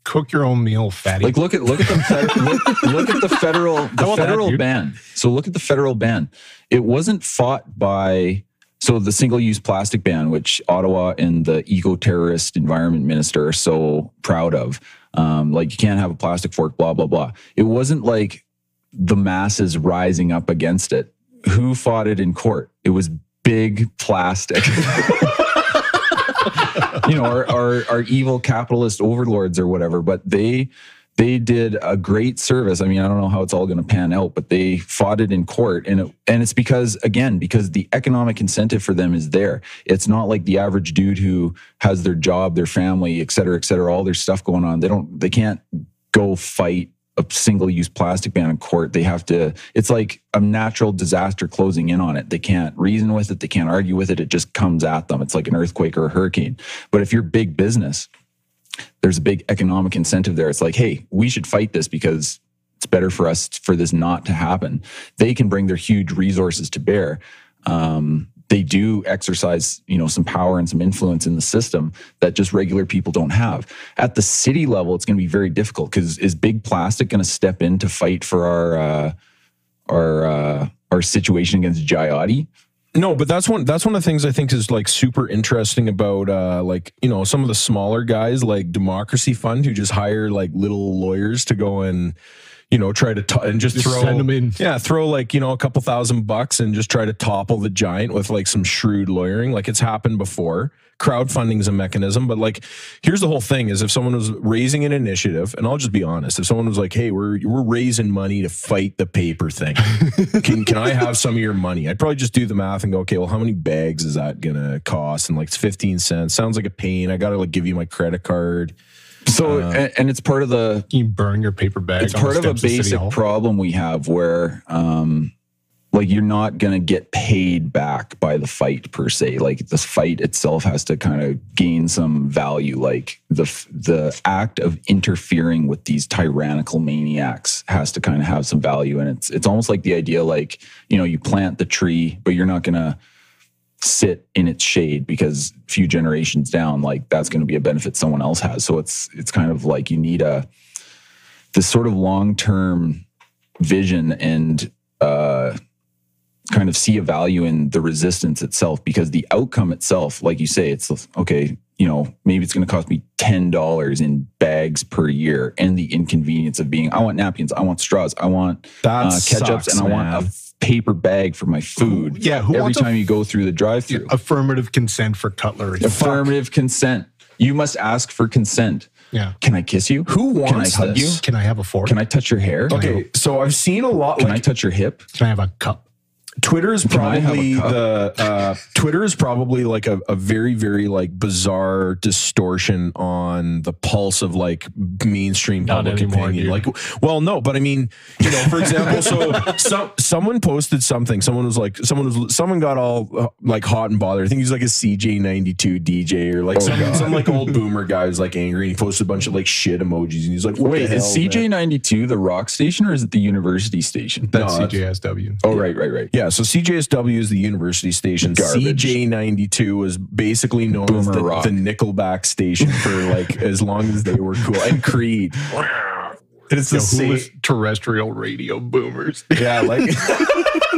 cook your own meal, fatty. Like look at look at the fed, look, look at the federal the want that, federal ban. So look at the federal ban. It wasn't fought by so the single use plastic ban, which Ottawa and the eco terrorist environment minister are so proud of. Um, like you can't have a plastic fork, blah blah blah. It wasn't like the masses rising up against it. Who fought it in court? It was big plastic. you know, our, our our evil capitalist overlords or whatever, but they they did a great service. I mean, I don't know how it's all going to pan out, but they fought it in court, and it, and it's because again, because the economic incentive for them is there. It's not like the average dude who has their job, their family, et cetera, et cetera, all their stuff going on. They don't, they can't go fight a single-use plastic ban in court. They have to. It's like a natural disaster closing in on it. They can't reason with it. They can't argue with it. It just comes at them. It's like an earthquake or a hurricane. But if you're big business, there's a big economic incentive there. It's like, hey, we should fight this because it's better for us for this not to happen. They can bring their huge resources to bear. Um, they do exercise, you know, some power and some influence in the system that just regular people don't have. At the city level, it's going to be very difficult because is big plastic going to step in to fight for our uh, our uh, our situation against Jyoti? No, but that's one that's one of the things I think is like super interesting about uh like, you know, some of the smaller guys like Democracy Fund who just hire like little lawyers to go and you know, try to to- and just, Just throw send 'em in. Yeah, throw like, you know, a couple thousand bucks and just try to topple the giant with like some shrewd lawyering. Like it's happened before. Crowdfunding is a mechanism, but like here's the whole thing is if someone was raising an initiative, and I'll just be honest, if someone was like, Hey, we're we're raising money to fight the paper thing. can can I have some of your money? I'd probably just do the math and go, okay, well, how many bags is that gonna cost? And like it's 15 cents. Sounds like a pain. I gotta like give you my credit card. So, and, and it's part of the you burn your paper bag. it's part of a basic Hall. problem we have where um like you're not going to get paid back by the fight per se like the fight itself has to kind of gain some value like the the act of interfering with these tyrannical maniacs has to kind of have some value and it's it's almost like the idea like you know you plant the tree but you're not going to sit in its shade because a few generations down like that's going to be a benefit someone else has so it's it's kind of like you need a this sort of long-term vision and uh kind of see a value in the resistance itself because the outcome itself, like you say, it's okay, you know, maybe it's going to cost me $10 in bags per year and the inconvenience of being, I want napkins, I want straws, I want uh, ketchups, sucks, and I want man. a f- paper bag for my food. Yeah, who Every a time you go through the drive through. affirmative consent for cutlery. Affirmative consent. You must ask for consent. Yeah. Can I kiss you? Who wants Can I hug this? you? Can I have a fork? Can I touch your hair? Okay, so I've seen a lot. Can I touch your hip? Can I have a cup? Twitter is Can I have a probably the uh, Twitter is probably like a, a very very like bizarre distortion on the pulse of like mainstream Not public anymore, opinion. dude. Like, well, no, but I mean, you know, for example, so some someone posted something. Someone was like, someone was someone got all uh, like hot and bothered. I think he's like a CJ ninety two DJ or like Oh, some, some like old boomer guy was like angry and he posted a bunch of like shit emojis and he's like, what Wait, the is hell, man? CJ92 the rock station or is it the university station? That's No, that's- CJSW. Oh, right, right, right. Yeah, so CJSW is the university station. Garbage. CJ92 was basically known as the, rock. the Nickelback station for like as long as they were cool. And Creed. And it's the Yo, same. terrestrial radio boomers? Yeah, like.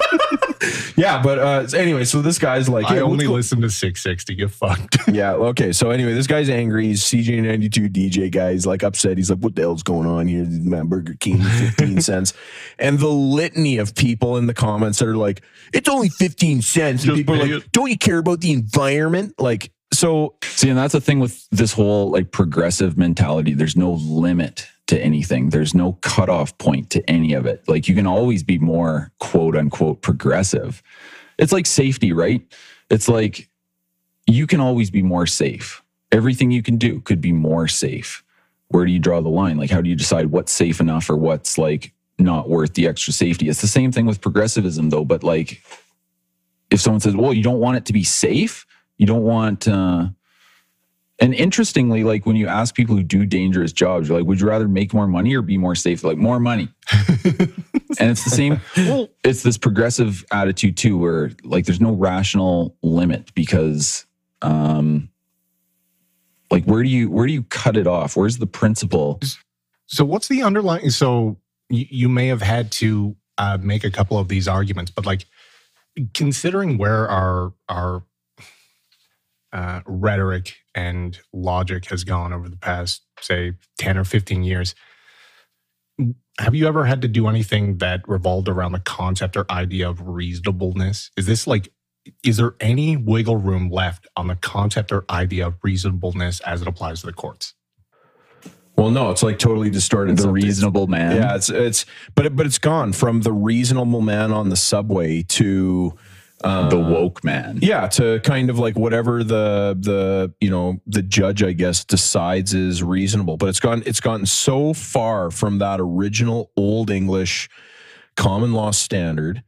yeah, but uh, anyway, so this guy's like, I yeah, what's only go- listen to 660. Get fucked. Yeah, okay. So anyway, this guy's angry. He's CJ92 DJ guy. He's like upset. He's like, what the hell's going on here? Man, Burger King, 15 cents. And the litany of people in the comments that are like, it's only 15 cents. And Just people are like, it. don't you care about the environment? Like, so See, and that's the thing with this whole like progressive mentality. There's no limit to anything. There's no cutoff point to any of it. Like you can always be more quote unquote progressive. It's like safety, right? It's like you can always be more safe. Everything you can do could be more safe. Where do you draw the line? Like, how do you decide what's safe enough or what's like not worth the extra safety? It's the same thing with progressivism, though. But like, if someone says, well, you don't want it to be safe, you don't want, uh, and interestingly, like when you ask people who do dangerous jobs, you're like, would you rather make more money or be more safe? They're like, more money. and it's the same. Well, it's this progressive attitude too, where like there's no rational limit because, um, like where do you where do you cut it off? Where's the principle? So what's the underlying? So you, you may have had to uh, make a couple of these arguments, but like considering where our our uh, rhetoric and logic has gone over the past, say, ten or fifteen years, have you ever had to do anything that revolved around the concept or idea of reasonableness? Is this like is there any wiggle room left on the concept or idea of reasonableness as it applies to the courts? well, no, it's like totally distorted. The It's- reasonable man. Yeah, it's it's but it, but it's gone from the reasonable man on the subway to uh, the woke man. yeah to kind of like whatever the the you know the judge I guess decides is reasonable. But it's gone it's gotten so far from that original old English common law standard.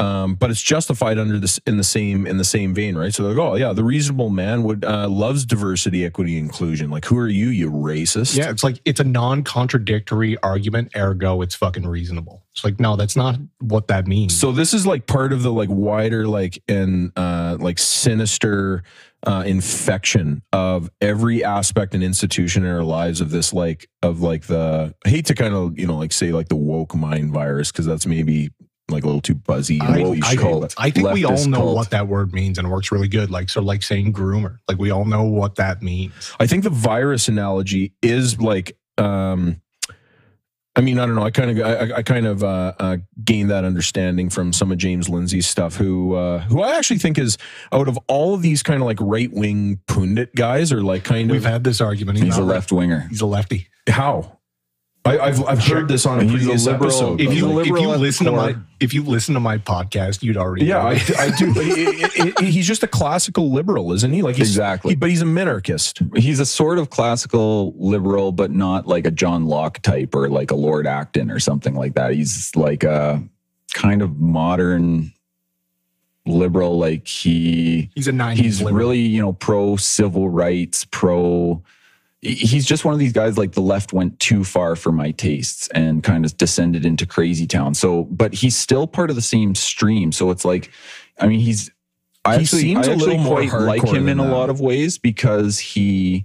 Um, but it's justified under this in the same in the same vein, right? So they're like, oh yeah, the reasonable man would uh, loves diversity, equity, inclusion. Like, who are you, you racist? Yeah, it's like it's a non-contradictory argument, ergo it's fucking reasonable. It's like, no, that's not what that means. So this is like part of the like wider like and uh like sinister uh infection of every aspect and institution in our lives of this like of like the I hate to kind of you know like say like the woke mind virus because that's maybe like a little too buzzy I, I, cult. I think we all know cult. what that word means and it works really good. Like so like saying groomer. Like we all know what that means. I think the virus analogy is like um I mean, I don't know. I kind of, I, I kind of uh, uh, gained that understanding from some of James Lindsay's stuff. Who, uh, who I actually think is out of all of these kind of like right wing pundit guys, or like kind of. We've had this argument. He's a left winger. He's a lefty. how. I, I've I've heard this on a He's a previous liberal- episode. If you a if you liberal at listen to my if you listen to my podcast, you'd already yeah, know. I, I do. But he- he- he- he's just a classical liberal, isn't he? Like he's, Exactly. he- but he's a minarchist. He's a sort of classical liberal, but not like a John Locke type or like a Lord Acton or something like that. He's like a kind of modern liberal. Like he He's a 90s he's liberal. really you know pro civil rights pro he's just one of these guys like the left went too far for my tastes and kind of descended into crazy town. So but he's still part of the same stream. So it's like i mean he's i He actually, seems I a little more like him in than a lot of ways because he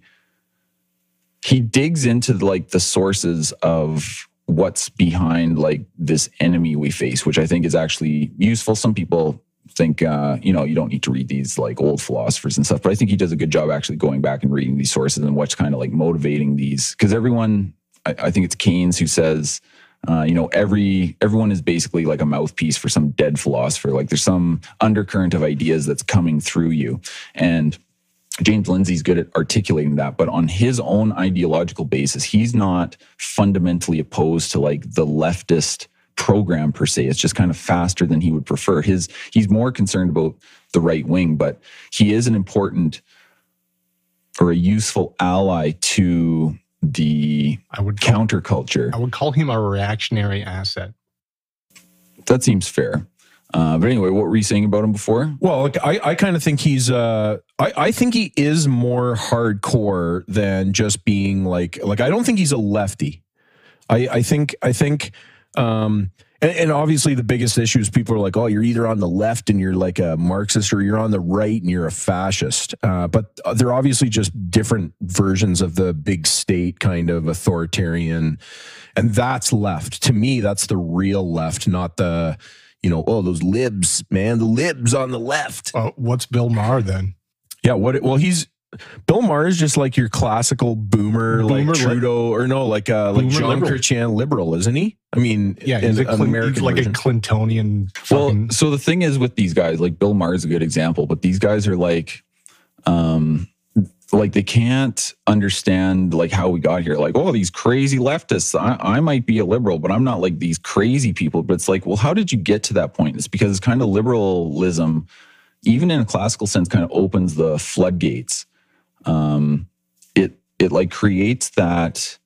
he digs into like the sources of what's behind like this enemy we face which i think is actually useful. Some people think uh, you know you don't need to read these like old philosophers and stuff but i think he does a good job actually going back and reading these sources and what's kind of like motivating these because everyone I, I think it's keynes who says uh, you know every everyone is basically like a mouthpiece for some dead philosopher like there's some undercurrent of ideas that's coming through you. And James Lindsay's good at articulating that, but on his own ideological basis, he's not fundamentally opposed to like the leftist program per se. It's just kind of faster than he would prefer. His he's more concerned about the right wing, but he is an important or a useful ally to the I would call, counterculture. I would call him a reactionary asset. That seems fair. Uh, but anyway, what were you saying about him before? Well, I, I kind of think he's uh I, I think he is more hardcore than just being like like I don't think he's a lefty. I I think I think um and, and obviously the biggest issue is people are like, oh, you're either on the left and you're like a Marxist or you're on the right and you're a fascist. Uh, but they're obviously just different versions of the big state kind of authoritarian. And that's left. To me, that's the real left, not the, you know, oh, those libs, man, the libs on the left. Uh, what's Bill Maher then? Yeah, what? Well, he's Bill Maher is just like your classical boomer, Boomer like li- Trudeau, or no, like uh, like John liberal. Chrétien liberal, isn't he? I mean, Yeah, in he's, a an Clin- American he's like version. a Clintonian. Well, so the thing is with these guys, like Bill Maher is a good example, but these guys are like, um, like they can't understand like how we got here. Like, oh, these crazy leftists. I, I might be a liberal, but I'm not like these crazy people. But it's like, well, how did you get to that point? It's because it's kind of liberalism, even in a classical sense, kind of opens the floodgates. Um, it it like creates that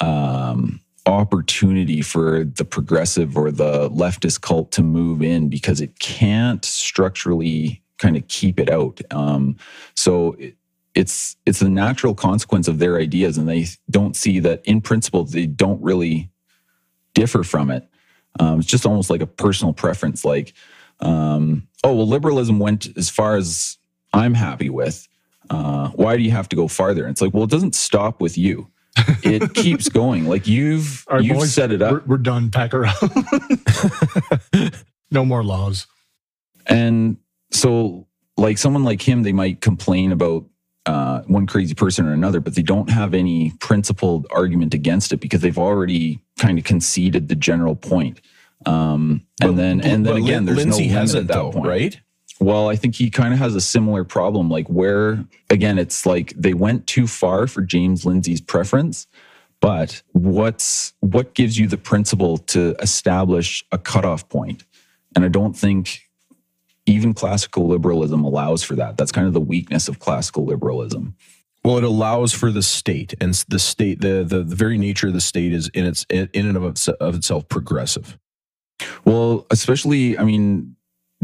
um, opportunity for the progressive or the leftist cult to move in because it can't structurally kind of keep it out. Um, so it, it's it's a natural consequence of their ideas, and they don't see that in principle they don't really differ from it. Um, it's just almost like a personal preference. Like, um, oh well, liberalism went as far as I'm happy with. Uh, why do you have to go farther? And it's like, well, it doesn't stop with you. It keeps going. Like you've right, you've boys, set it up. We're, we're done. Pack her up. no more laws. And so, like someone like him, they might complain about uh, one crazy person or another, but they don't have any principled argument against it because they've already kind of conceded the general point. Um, and But- then, and then again, Lin- there's Lindsay no limit hasn't at that though, point, right? Well, I think he kind of has a similar problem, like where again, it's like they went too far for James Lindsay's preference. But what's what gives you the principle to establish a cutoff point? And I don't think even classical liberalism allows for that. That's kind of the weakness of classical liberalism. Well, it allows for the state, and the state, the the, the very nature of the state is in its in and of, its, of itself progressive. Well, especially, I mean,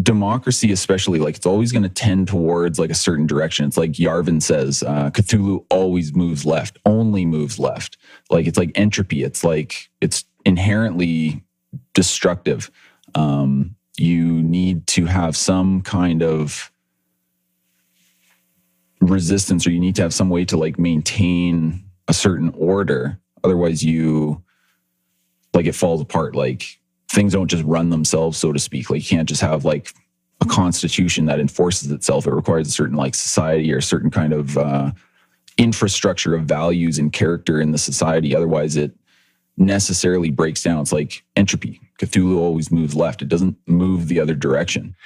democracy, especially, like it's always going to tend towards like a certain direction. It's like Yarvin says, uh, Cthulhu always moves left, only moves left. Like it's like entropy. It's like it's inherently destructive. Um, you need to have some kind of resistance, or you need to have some way to like maintain a certain order. Otherwise, you like it falls apart. Like things don't just run themselves, so to speak. Like you can't just have like a constitution that enforces itself. It requires a certain like society or a certain kind of uh, infrastructure of values and character in the society. Otherwise, it necessarily breaks down. It's like entropy. Cthulhu always moves left. It doesn't move the other direction.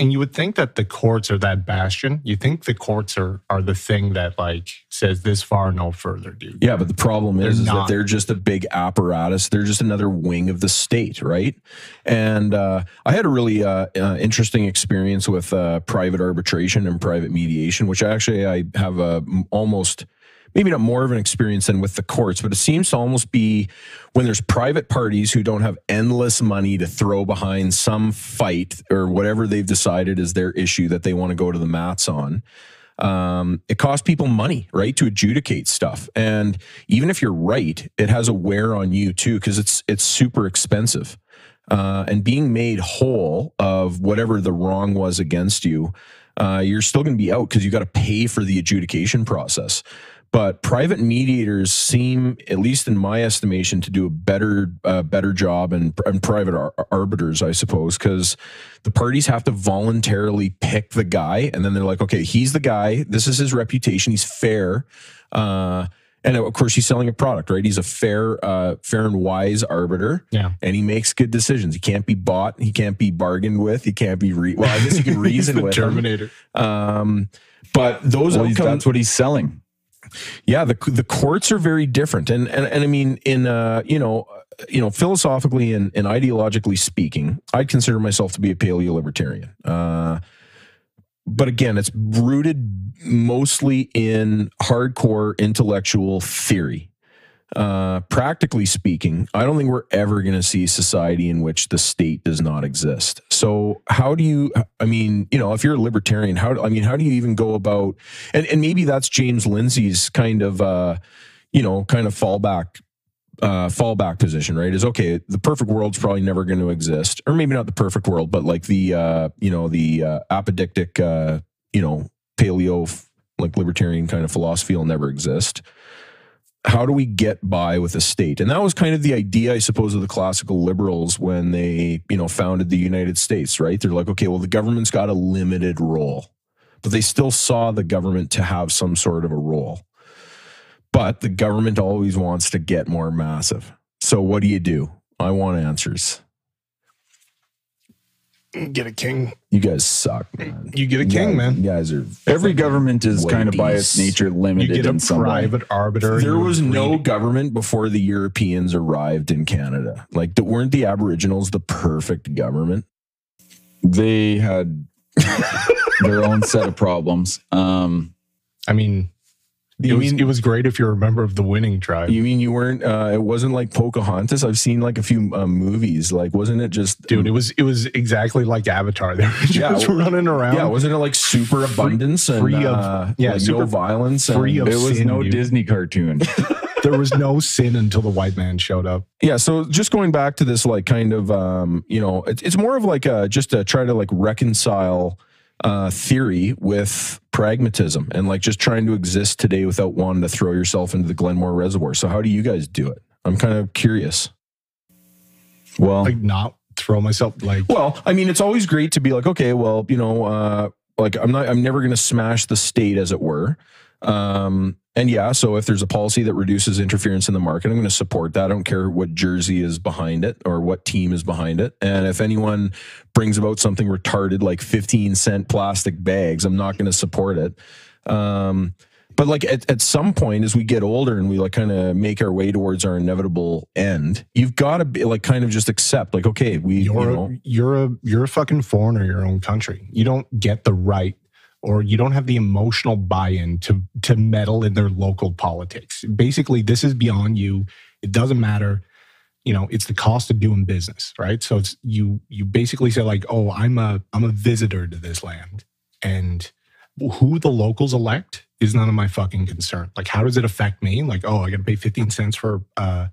And you would think that the courts are that bastion. You think the courts are are the thing that like says this far, no further, dude. Yeah, but the problem is, is that they're just a big apparatus. They're just another wing of the state, right? And uh, I had a really uh, uh, interesting experience with uh, private arbitration and private mediation, which actually I have a almost maybe not more of an experience than with the courts, but it seems to almost be when there's private parties who don't have endless money to throw behind some fight or whatever they've decided is their issue that they want to go to the mats on. Um, it costs people money, right, to adjudicate stuff, and even if you're right, it has a wear on you too because it's it's super expensive. Uh, and being made whole of whatever the wrong was against you, uh, you're still going to be out because you got to pay for the adjudication process. But private mediators seem, at least in my estimation, to do a better uh, better job, and, and private ar- arbiters, I suppose, because the parties have to voluntarily pick the guy, and then they're like, okay, he's the guy. This is his reputation. He's fair. Uh, and of course, he's selling a product, right? He's a fair, uh, fair and wise arbiter. Yeah. and he makes good decisions. He can't be bought. He can't be bargained with. He can't be re- well. I guess you can reason with him. Terminator. Um, but those Well, outcomes, that's what he's selling. Yeah, the the courts are very different, and and and I mean, in uh, you know, you know, philosophically and, and ideologically speaking, I'd consider myself to be a paleo libertarian. Uh, but again, it's rooted mostly in hardcore intellectual theory. Uh, practically speaking, I don't think we're ever going to see a society in which the state does not exist. So, how do you? I mean, you know, if you're a libertarian, how? I mean, how do you even go about? And and maybe that's James Lindsay's kind of, uh, you know, kind of fallback uh, fallback position, right? Is okay. The perfect world's probably never going to exist, or maybe not the perfect world, but like the uh, you know the uh, apodictic, uh, you know, paleo like libertarian kind of philosophy will never exist. How do we get by with a state? And that was kind of the idea, I suppose, of the classical liberals when they, you know, founded the United States, right? They're like, okay, well, the government's got a limited role, but they still saw the government to have some sort of a role. But the government always wants to get more massive. So what do you do? I want answers. Get a king. You guys suck, man. You get a You king, guys- man. You guys are Every government is kind of by its Whiteys. nature You limited get a in some way. private arbiter. There was no agree- government before the Europeans arrived in Canada. Like, th- weren't the Aboriginals the perfect government? They had their own set of problems. Um, I mean, it You was, mean- it was great if you're a member of the winning tribe. You mean you weren't? Uh, it wasn't like Pocahontas. I've seen like a few uh, movies. Like, wasn't it just Dude, it was it was exactly like Avatar. They were Yeah, just running around. Yeah, wasn't it like super abundance and free of- uh, yeah, like super no violence? free and- of it was sin, no dude. Disney cartoon. there was no sin until the white man showed up. yeah so just going back to this like kind of um you know it, it's more of like a just to try to like reconcile uh theory with pragmatism and like just trying to exist today without wanting to throw yourself into the glenmore reservoir. So how do you guys do it? I'm kind of curious. Well, Like not throw myself like well i mean it's always great to be like okay well you know uh like i'm not i'm never going to smash the state as it were. Um and yeah so if there's a policy that reduces interference in the market i'm going to support that. I don't care what jersey is behind it or what team is behind it. And if anyone brings about something retarded like 15 cent plastic bags i'm not going to support it. Um but like at, at some point as we get older and we like kind of make our way towards our inevitable end you've got to be like kind of just accept like okay we you you're know. a, you're a you're a fucking foreigner in your own country. You don't get the right or you don't have the emotional buy-in to to meddle in their local politics. Basically, this is beyond you. It doesn't matter. You know, it's the cost of doing business, right? So it's you you basically say like, "Oh, I'm a I'm a visitor to this land." And who the locals elect is none of my fucking concern. Like how does it affect me? Like, "Oh, I got to pay 15 cents for uh,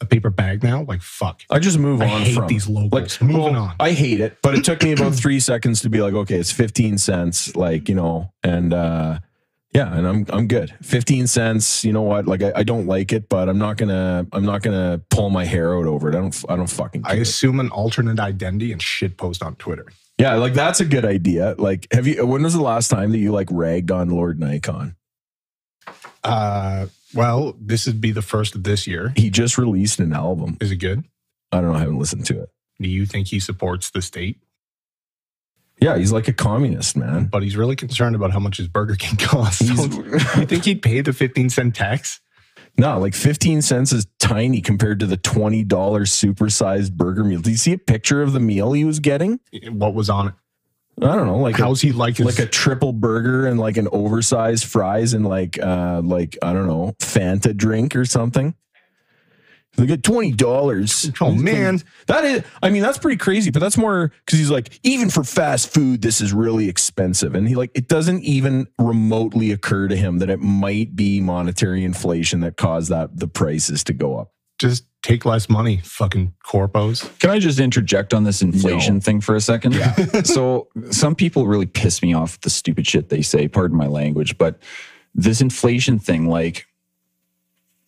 a paper bag now?" Like, fuck. I just move I on hate from these locals. like Moving well, on. I hate it, but it took me about three seconds to be like, okay, it's fifteen cents, like you know, and uh, yeah, and I'm I'm good. Fifteen cents, you know what? Like I, I don't like it, but I'm not gonna I'm not gonna pull my hair out over it. I don't I don't fucking. I assume an alternate identity and shit post on Twitter. yeah, like that's a good idea. Like, have you? When was the last time that you like ragged on Lord Nikon? Uh, well, this would be the first of this year. He just released an album. Is it good? I don't know. I haven't listened to it. Do you think he supports the state? Yeah, he's like a communist, man. But he's really concerned about how much his Burger King costs. So you think he'd pay the 15 cent tax? No, like 15 cents is tiny compared to the $20 supersized burger meal. Do you see a picture of the meal he was getting? What was on it? I don't know, like a, How's he like his, like a triple burger and like an oversized fries and like uh like I don't know Fanta drink or something. They get twenty dollars. Oh, man. that is. I mean, that's pretty crazy. But that's more because he's like, even for fast food, this is really expensive, and he like it doesn't even remotely occur to him that it might be monetary inflation that caused that the prices to go up. Just take less money, fucking corpos. Can I just interject on this inflation No. thing for a second? Yeah. so some people really piss me off with the stupid shit they say, pardon my language, but this inflation thing, like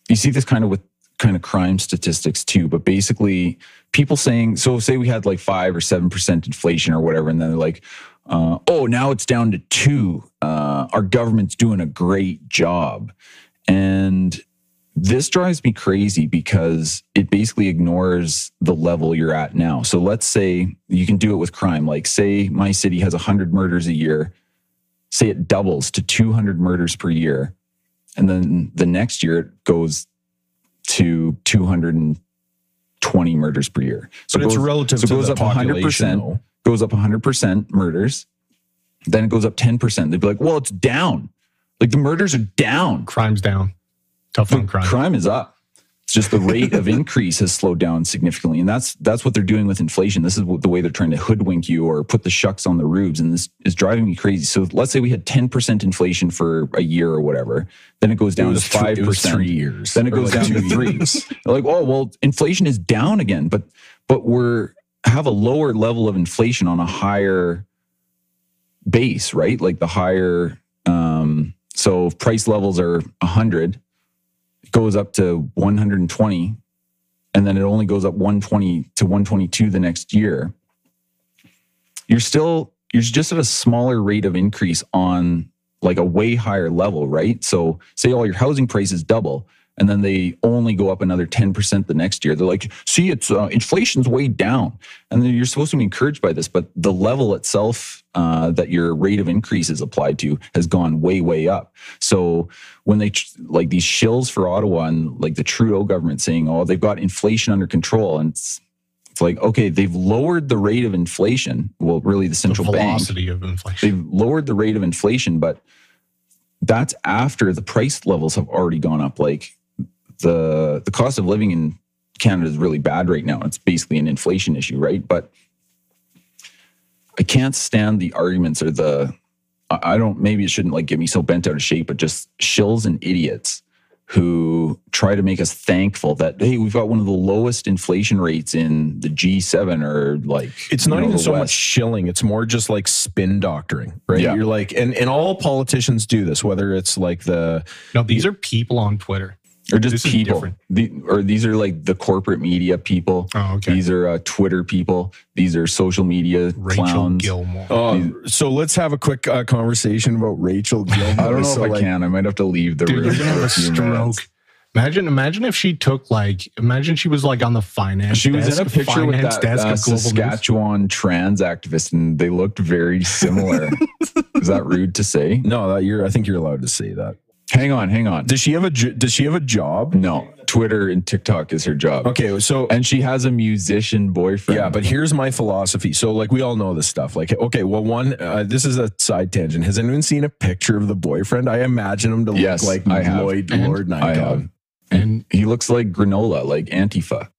you see this kind of with kind of crime statistics too, but basically people saying, so say we had like five or seven percent inflation or whatever, and then they're like, uh, oh, now it's down to two. Uh, our government's doing a great job. And this drives me crazy because it basically ignores the level you're at now. So let's say you can do it with crime. Like, say my city has 100 murders a year, say it doubles to 200 murders per year. And then the next year it goes to 220 murders per year. So But it it's goes- relative so it goes up 100%, though. goes up 100% murders. Then it goes up 10%. They'd be like, well, it's down. Like the murders are down. Crime's down. Tough on crime. Crime is up. It's just the rate of increase has slowed down significantly, and that's that's what they're doing with inflation. This is what, the way they're trying to hoodwink you or put the shucks on the roofs, and this is driving me crazy. So let's say we had ten percent inflation for a year or whatever, then it goes down was to five it percent. three years. Then it goes like down to three. Like, oh well, inflation is down again, but but we're have a lower level of inflation on a higher base, right? Like the higher um so if price levels are 100 it goes up to 120 and then it only goes up 120 to 122 the next year. You're still you're just at a smaller rate of increase on like a way higher level, right? So say all your housing prices double and then they only go up another 10% the next year. They're like, see, it's uh, inflation's way down. And then you're supposed to be encouraged by this, but the level itself uh, that your rate of increase is applied to has gone way, way up. So when they like these shills for Ottawa and like the Trudeau government saying, oh, they've got inflation under control. And it's, it's like, okay, they've lowered the rate of inflation. Well, really the The central bank velocity of inflation. they've lowered the rate of inflation, but that's after the price levels have already gone up. Like the the cost of living in Canada is really bad right now. It's basically an inflation issue, right? But I can't stand the arguments or the I I don't maybe it shouldn't like get me so bent out of shape, but just shills and idiots who try to make us thankful that hey, we've got one of the lowest inflation rates in the G7 or like It's not know, even the so much shilling. It's more just like spin doctoring, right? Yeah. You're like, and, and all politicians do this, whether it's like the, no, these are people on Twitter. Or just This people. The, or these are like the corporate media people. Oh, okay. These are uh, Twitter people. These are social media Rachel clowns. Gilmore. oh, so let's have a quick uh, conversation about Rachel Gilmore. I don't know So, if I like, can. I might have to leave the Dude, room. you're gonna have a stroke. minutes. Imagine, imagine if she took like, imagine she was like on the finance. She was desk, in a picture with finance that desk uh, of Global News. Saskatchewan trans activist, and they looked very similar. Is that rude to say? No, that you're. I think you're allowed to say that. Hang on, hang on. Does she have a Does she have a job? No, Twitter and TikTok is her job. Okay, so And she has a musician boyfriend. Yeah, but here's my philosophy. So, like, we all know this stuff. Like, okay, well, one, uh, this is a side tangent. Has anyone seen a picture of the boyfriend? I imagine him to Yes, look like I. Lloyd And Lord. Nikon. And he looks like granola, like Antifa.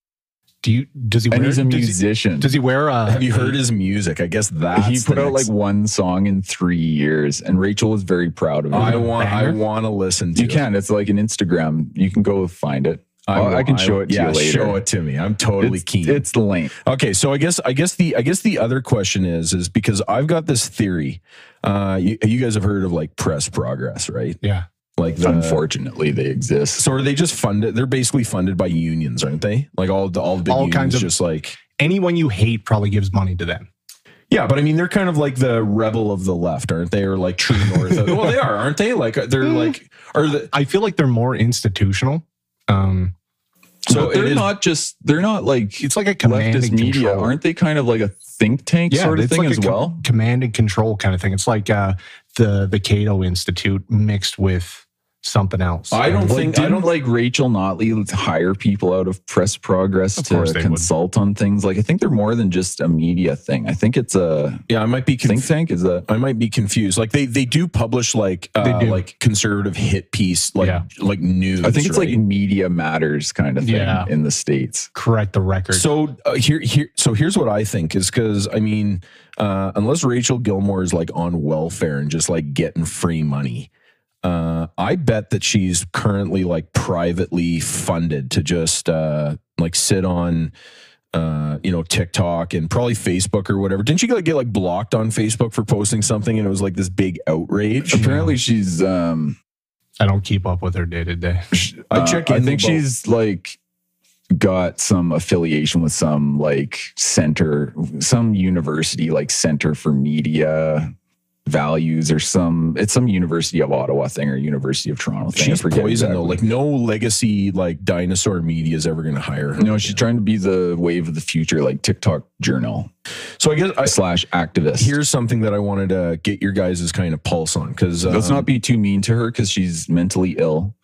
Do you? Does he? And wear, he's a does he- musician. Does he wear a? Have you heard his music? I guess that he put out next- like one song in three years, and Rachel was very proud of it. I want. I want to listen to. you it. can. It's like an Instagram. You can go find it. I, I can show it to yeah, you later. Show it to me. I'm totally it's, keen. It's lame. Okay, so I guess I guess the I guess the other question is is because I've got this theory. Uh, you, you guys have heard of like press progress, right? Yeah. Like the, Unfortunately, they exist. So are they just funded? They're basically funded by unions, aren't they? Like all the all the big All unions, kinds of- just like Anyone you hate probably gives money to them. yeah. But I mean, they're kind of like the rebel of the left, aren't they? Or like true north. Of, well, they are, aren't they? Like they're like or the, I feel like they're more institutional. Um, so they're it is- not just. They're not like it's like a command leftist media. control. Aren't they kind of like a think tank sort of thing like as a com- well? command and control kind of thing. It's like uh, the the Cato Institute mixed with something else. I don't Like, think I didn't don't like Rachel Notley hire people out of Press Progress Of to they would. consult on things? Like, I think they're more than just a media thing. I think it's a yeah, I might be think tank. Is that I might be confused. Like they they do publish like uh, They do. like conservative hit piece like Yeah. like news. I think it's right? like media matters kind of thing Yeah. in the states. correct the record. So uh, here, here, so here's what I think is because I mean, uh, unless Rachel Gilmore is like on welfare and just like getting free money, uh, I bet that she's currently like privately funded to just uh, like sit on. Uh, you know, TikTok and probably Facebook or whatever. Didn't she like, get like blocked on Facebook for posting something and it was like this big outrage? Apparently, she's. um I don't keep up with her day to day. I uh, check I think about- she's like got some affiliation with some like center, some university like Center for Media Values or some. It's some University of Ottawa thing or University of Toronto thing. She's poison exactly. though. Like no legacy like dinosaur media is ever going to hire her. No, she's trying to be the wave of the future, like TikTok journal So I guess I, slash activist. here's something that I wanted to get your guys' kind of pulse on because Let's not um, be too mean to her because she's mentally ill.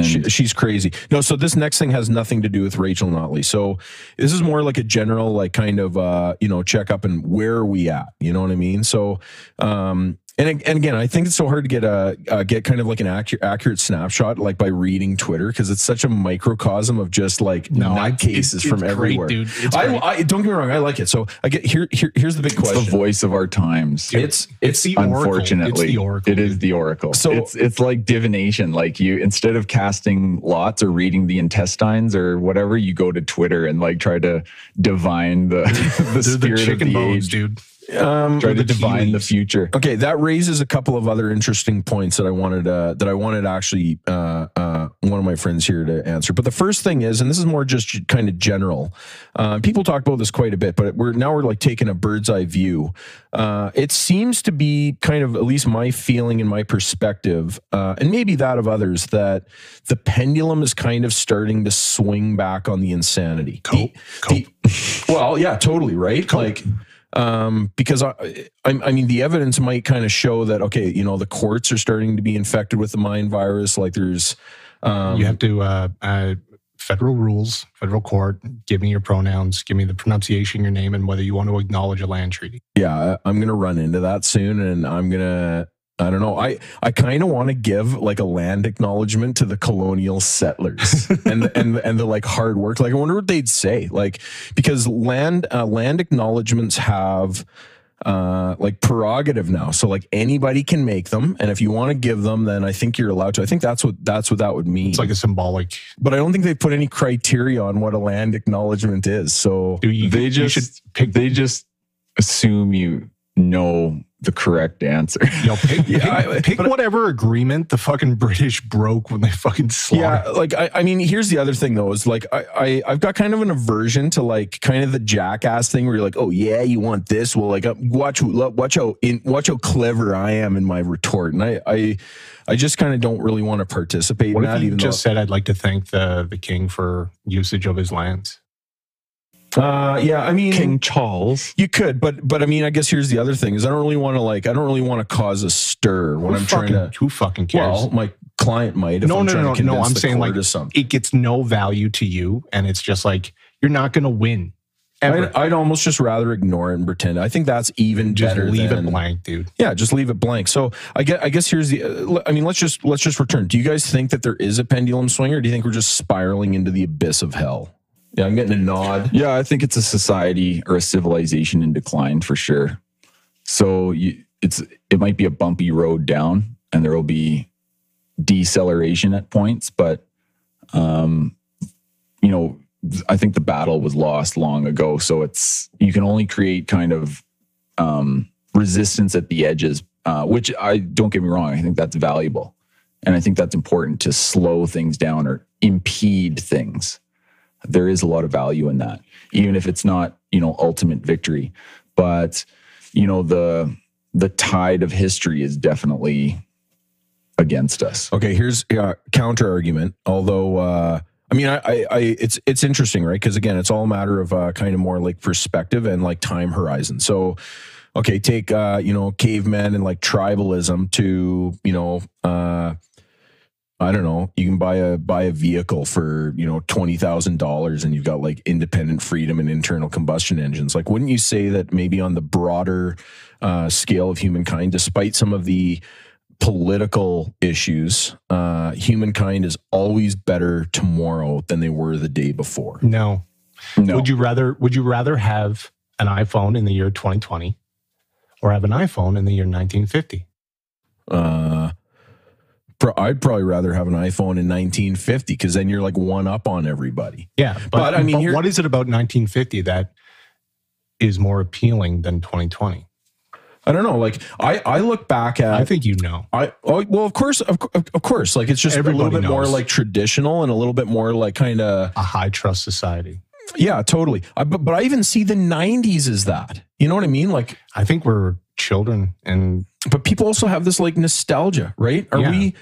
She, she's crazy. No, so this next thing has nothing to do with Rachel Notley. So this is more like a general, like kind of, uh, you know, check up and where are we at? You know what I mean? So, um, and, and again, I think it's so hard to get a uh, get kind of like an accurate accurate snapshot like by reading Twitter because it's such a microcosm of just like nutcases it's- from it's great, everywhere. dude. It's I, great. I don't get me wrong, I like it. So I get here. here here's the big it's question. the voice of our times. It's It's the. Unfortunately, It's the oracle. It is the oracle. So- So it's it's like divination. Like you, instead of casting lots or reading the intestines or whatever, you go to Twitter and like try to divine the the They're the spirit of the bones, age. dude. Um, Try to the tea divine the future. Okay, that raises a couple of other interesting points that I wanted uh, that I wanted actually uh, uh, one of my friends here to answer. But the first thing is, and this is more just kind of general. Uh, people talk about this quite a bit, but we're now we're like taking a bird's eye view. Uh, it seems to be kind of at least my feeling and my perspective, uh, and maybe that of others, that the pendulum is kind of starting to swing back on the insanity. Cope. The- the- well, yeah, totally right. Like um, because I, I, I mean, the evidence might kind of show that okay, you know, the courts are starting to be infected with the mind virus. Like there's, um, you have to uh, uh, federal rules, federal court. Give me your pronouns. Give me the pronunciation your name and whether you want to acknowledge a land treaty. yeah, I'm gonna run into that soon, and I'm gonna. I don't know. I, I kind of want to give like a land acknowledgement to the colonial settlers and the, and and the like hard work. Like I wonder what they'd say. Like because land uh, land acknowledgements have uh, like prerogative now. So like anybody can make them, and if you want to give them, then I think you're allowed to. I think that's what that's what that would mean. It's like a symbolic. but I don't think they put any criteria on what a land acknowledgement is. So you, They just should pick. they just assume you know the correct answer. Yo, pick, Yeah, pick, pick whatever agreement the fucking British broke when they fucking slaughtered. Yeah, like I, I mean, here's the other thing though, is like I, I I've got kind of an aversion to like kind of the jackass thing where you're like, oh yeah, you want this? Well, like uh, watch watch how in watch how clever I am in my retort, and I I I just kind of don't really want to participate What in if that. you Even just said, "I'd like to thank the the king for usage of his lands"? Uh, yeah, I mean, King Charles. you could, but but I mean, I guess here's the other thing is I don't really want to like I don't really want to cause a stir when who I'm fucking, trying to. who fucking cares? Well, my client might. If No, I'm no, trying no, to no, I'm saying, like, it gets no value to you, and it's just like you're not going to win. I'd, I'd almost just rather ignore it and pretend. I think that's even just better. leave than, it blank, dude. Yeah, just leave it blank. So I get. I guess here's the. Uh, I mean, let's just let's just return. Do you guys think that there is a pendulum swing, or do you think we're just spiraling into the abyss of hell? Yeah, I'm getting a nod. Yeah, I think it's a society or a civilization in decline for sure. So you, it's it might be a bumpy road down, and there will be deceleration at points, but um, you know, I think the battle was lost long ago. So it's you can only create kind of um, resistance at the edges, uh, which I don't get me wrong. I think that's valuable, and I think that's important to slow things down or impede things there is a lot of value in that even if it's not you know ultimate victory but you know the the tide of history is definitely against us Okay, here's uh, counter argument. Although, uh, I mean, I, I, I, it's it's interesting, right? Because again, it's all a matter of uh, kind of more like perspective and like time horizon. So, okay, take uh, you know cavemen and like tribalism to you know uh, I don't know, you can buy a buy a vehicle for, you know, $20,000 and you've got like independent freedom and internal combustion engines. Like wouldn't you say that maybe on the broader uh, scale of humankind despite some of the political issues, uh, humankind is always better tomorrow than they were the day before. No. No. Would you rather would you rather have an iPhone in the year 2020 or have an iPhone in the year 1950? Uh, pro- I'd probably rather have an iPhone in 1950 because then you're like one up on everybody. Yeah, but, But, I mean, here- what is it about 1950 that is more appealing than 2020? I don't know. Like I, I look back at. I think you know. I oh, well, of course, of, of course. Like it's just a little bit more like traditional and a little bit more like kind of A high trust society. yeah, totally. I, but but I even see the '90s as that. You know what I mean? Like, I think we're children and but people also have this like nostalgia, right? Are Yeah. we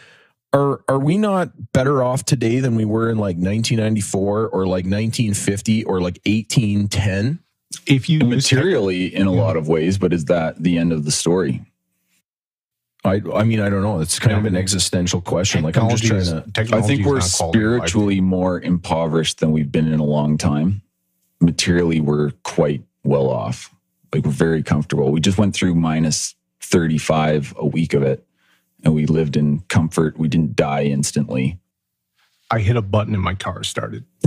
are are we not better off today than we were in like 1994 or like 1950 or like 1810? if you materially in a lot of ways, but is that the end of the story? I I mean I don't know. It's kind of an existential question. Like I'm just trying to. I think we're spiritually more impoverished than we've been in a long time. Materially, we're quite well off. Like we're very comfortable. We just went through minus 35 a week of it and we lived in comfort. We didn't die instantly. I hit a button and my car started.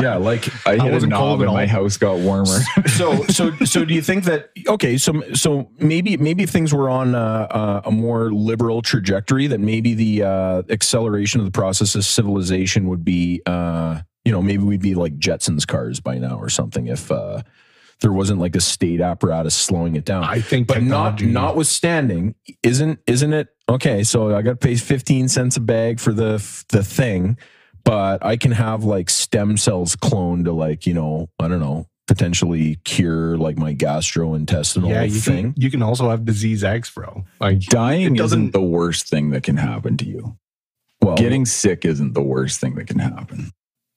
Yeah, like I hit a wasn't cold knob and my house got warmer. so so so do you think that okay so so maybe maybe things were on uh, uh, a more liberal trajectory that maybe the uh, acceleration of the process of civilization would be uh, you know maybe we'd be like Jetsons cars by now or something if uh, there wasn't like a state apparatus slowing it down I think but not notwithstanding isn't isn't it okay so i gotta pay 15 cents a bag for the the thing but i can have like stem cells cloned to like you know i don't know potentially cure like my gastrointestinal yeah, you thing can, you can also have disease X, bro. Like Dying doesn't- isn't the worst thing that can happen to you. well Getting sick isn't the worst thing that can happen.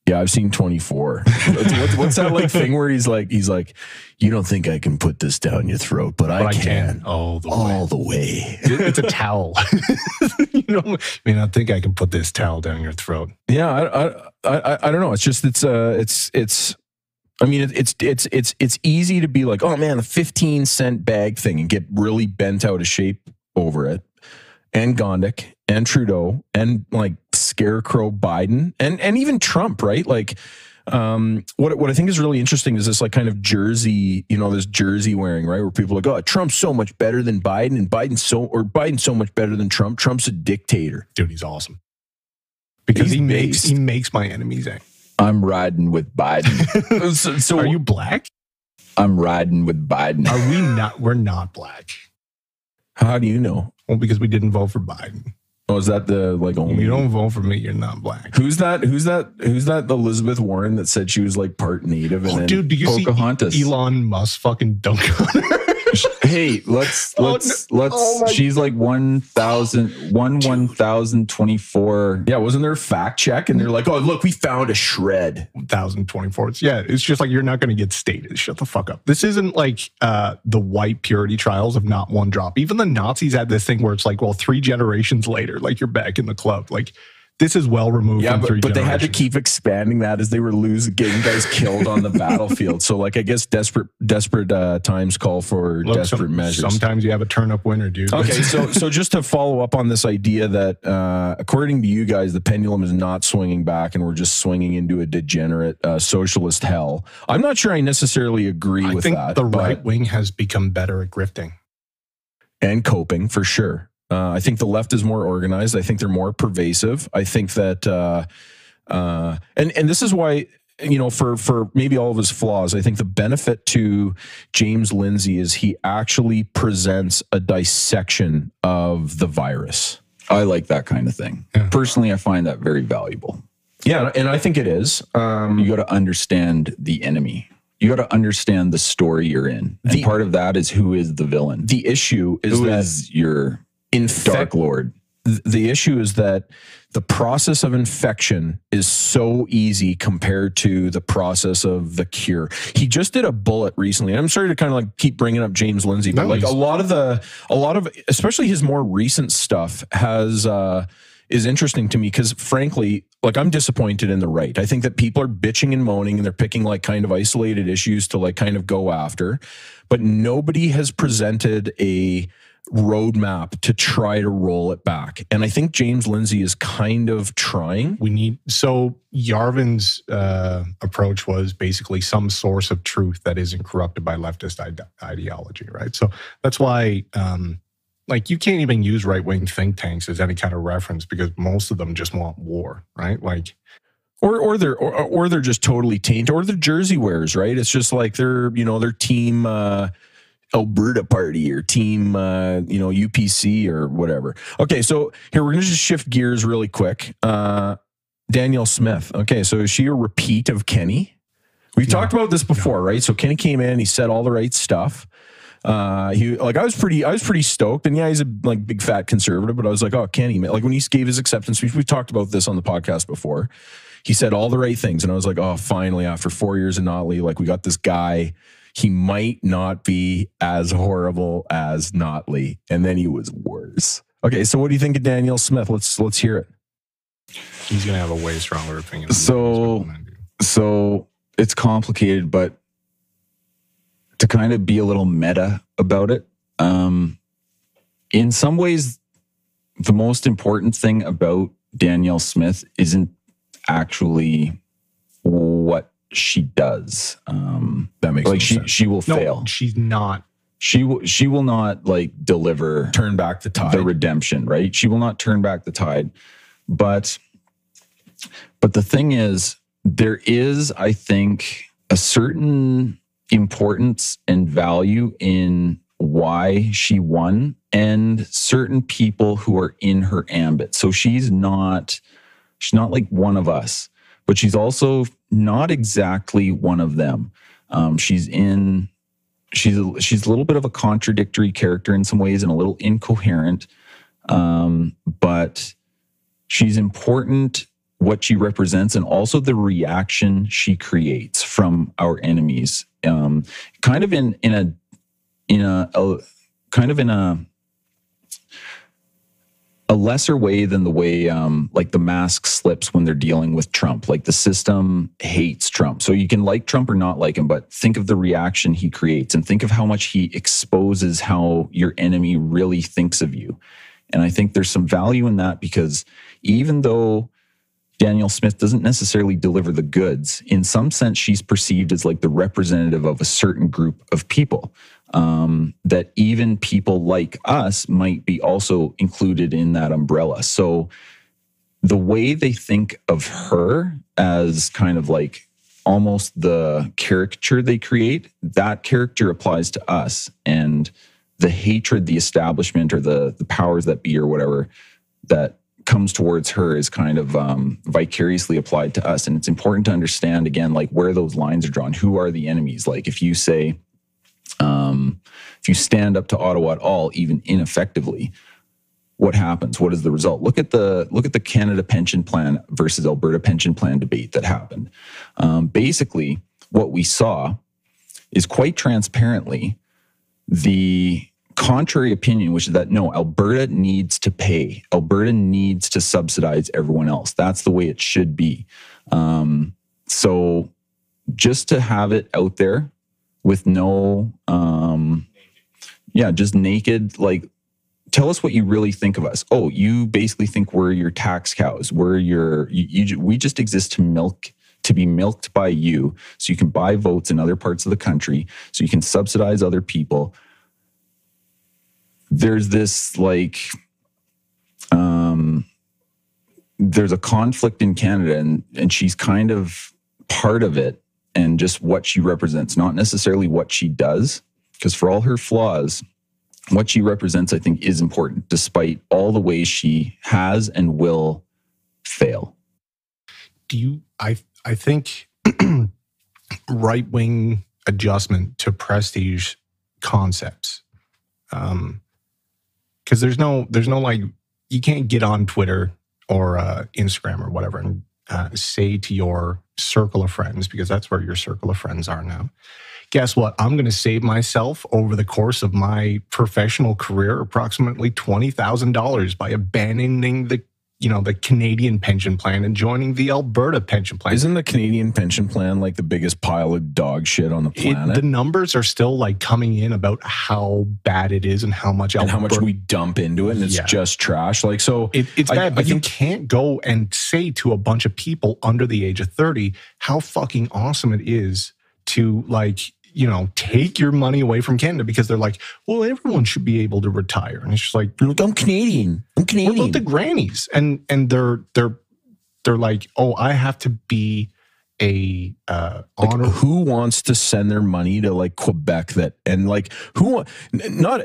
Yeah i've seen 24 what's, what's, that like thing where he's like he's like you don't think i can put this down your throat but, but I, can, can. Oh, the way. all the way it's a towel. you know, I mean, I think I can put this towel down your throat. Yeah, I, I, I, I don't know. It's just it's uh, it's it's. I mean, it's it's it's it's easy to be like, oh man, a fifteen cent bag thing, and get really bent out of shape over it. And Gondek and Trudeau and like Scarecrow Biden and and even Trump, right? Like, um, what what I think is really interesting is this like kind of jersey, you know, this jersey wearing, right? Where people are like, oh, Trump's so much better than Biden, and Biden's so or Biden's so much better than Trump. Trump's a dictator. Dude, he's awesome. Because He's he makes based. he makes my enemies angry. I'm riding with Biden. so, so Are you black? I'm riding with Biden. Are we not? We're not black. How do you know? Well, because we didn't vote for Biden. Oh, is that the like only? You don't vote for me, you're not black. Who's that? Who's that? Who's that? Elizabeth Warren that said she was like part native and Oh, then dude, do you Pocahontas. see Elon Musk fucking dunk on her? Hey, let's Oh, let's let's. Oh my- she's like one thousand one one thousand twenty four. yeah, wasn't there a fact check? And they're like, oh look, we found a shred. 1024. Yeah, it's just like you're not going to get stated. Shut the fuck up. This isn't like uh, the white purity trials of not one drop. Even the Nazis had this thing where it's like, well, three generations later, like you're back in the club. Like this is well removed Yeah, from but, three but they had to keep expanding that as they were losing, getting guys killed on the battlefield. So like, I guess desperate desperate uh, times call for Look, desperate some- measures. Sometimes you have a turn up winner, dude. Okay, so so just to follow up on this idea that uh, according to you guys, the pendulum is not swinging back, and we're just swinging into a degenerate uh, socialist hell. I'm not sure I necessarily agree I with think that. the right wing has become better at grifting. and coping for sure. Uh, I think the left is more organized. I think they're more pervasive. I think that, uh, uh, and and this is why you know for for maybe all of his flaws, I think the benefit to James Lindsay is he actually presents a dissection of the virus. I like that kind of thing. Yeah. Personally, I find that very valuable. Yeah, and I think it is. Um, You got to understand the enemy. You got to understand the story you're in, and The- part of that is who is the villain. the issue is Who that is your infect, dark lord? th- the issue is that the process of infection is so easy compared to the process of the cure. He just did a bullet recently. I'm sorry to kind of like keep bringing up James Lindsay, but No, like a lot of the, a lot of, especially his more recent stuff has, uh, is interesting to me because frankly, like I'm disappointed in the right. I think that people are bitching and moaning and they're picking like kind of isolated issues to like kind of go after, but nobody has presented a roadmap to try to roll it back. And I think James Lindsay is kind of trying. We need so Yarvin's uh, approach was basically some source of truth that isn't corrupted by leftist ide- ideology, right? So that's why, um, like, you can't even use right wing think tanks as any kind of reference because most of them just want war, right? Like, or or they're or, or they're just totally tainted or they're jersey wearers right it's just like they're you know their team uh Alberta party or team, uh, you know, UPC or whatever. Okay, so here we're going to just shift gears really quick. Uh, Danielle Smith. Okay, so is she a repeat of Kenney? We've No. talked about this before, right? So Kenney came in, he said all the right stuff. Uh, he like I was pretty, I was pretty stoked, and yeah, he's a like big fat conservative, but I was like, oh, Kenney, man. like when he gave his acceptance speech, we've talked about this on the podcast before. He said all the right things, and I was like, oh, finally, after four years in Notley, like we got this guy he might not be as horrible as Notley. And then he was worse. Okay, so what do you think of Danielle Smith? Let's let's hear it. he's going to have a way stronger opinion. than So- most men do. So it's complicated, but to kind of be a little meta about it, um, in some ways, the most important thing about Danielle Smith isn't actually she does. Um, That makes like no she sense. she will no, fail. she's not. She will she will not like deliver Turn back the tide. the redemption, right? She will not turn back the tide. But but the thing is there is I think a certain importance and value in why she won and certain people who are in her ambit. So she's not she's not like one of us, but she's also not exactly one of them. Um, she's in she's a, she's a little bit of a contradictory character in some ways and a little incoherent um, but she's important what she represents and also the reaction she creates from our enemies um, kind of in in a in a, a kind of in a a lesser way than the way um, like the mask slips when they're dealing with Trump. Like the system hates Trump. So you can like Trump or not like him, but think of the reaction he creates and think of how much he exposes how your enemy really thinks of you. And I think there's some value in that because even though Danielle Smith doesn't necessarily deliver the goods, in some sense, she's perceived as like the representative of a certain group of people um, that even people like us might be also included in that umbrella. So the way they think of her as kind of like almost the caricature they create, that character applies to us. And the hatred the establishment or the the powers that be or whatever that comes towards her is kind of um, vicariously applied to us. And it's important to understand again, like where those lines are drawn. Who are the enemies? Like if you say, um, if you stand up to Ottawa at all, even ineffectively, what happens? What is the result? Look at the look at the Canada pension plan versus Alberta pension plan debate that happened. Um, basically, what we saw is quite transparently the contrary opinion, which is that no, Alberta needs to pay. Alberta needs to subsidize everyone else. That's the way it should be. Um, so just to have it out there with no, um, yeah, just naked, like, tell us what you really think of us. Oh, you basically think we're your tax cows. We're your, you, you, we just exist to milk to be milked by you so you can buy votes in other parts of the country so you can subsidize other people there's this like um there's a conflict in Canada and and she's kind of part of it and just what she represents not necessarily what she does because for all her flaws what she represents I think is important despite all the ways she has and will fail. Do you i i think right wing adjustment to prestige concepts um because there's no there's no like you can't get on twitter or uh, instagram or whatever and uh, say to your circle of friends because that's where your circle of friends are now guess what? I'm going to save myself over the course of my professional career approximately $20000 by abandoning the you know the Canadian pension plan and joining the Alberta pension plan. Isn't the Canadian pension plan like the biggest pile of dog shit on the It- planet? the numbers are still like coming in about how bad it is and how much and how much we dump into it and it's Yeah. just trash. Like so It, it's I- bad, I but you think- can't go and say to a bunch of people under the age of 30 how fucking awesome it is to like, you know, take your money away from Canada because they're like, well, everyone should be able to retire. And it's just like, Look, I'm Canadian. I'm Canadian. what about the grannies? And and they're they're they're like, oh, I have to be a uh like honor who wants to send their money to like Quebec that and like who not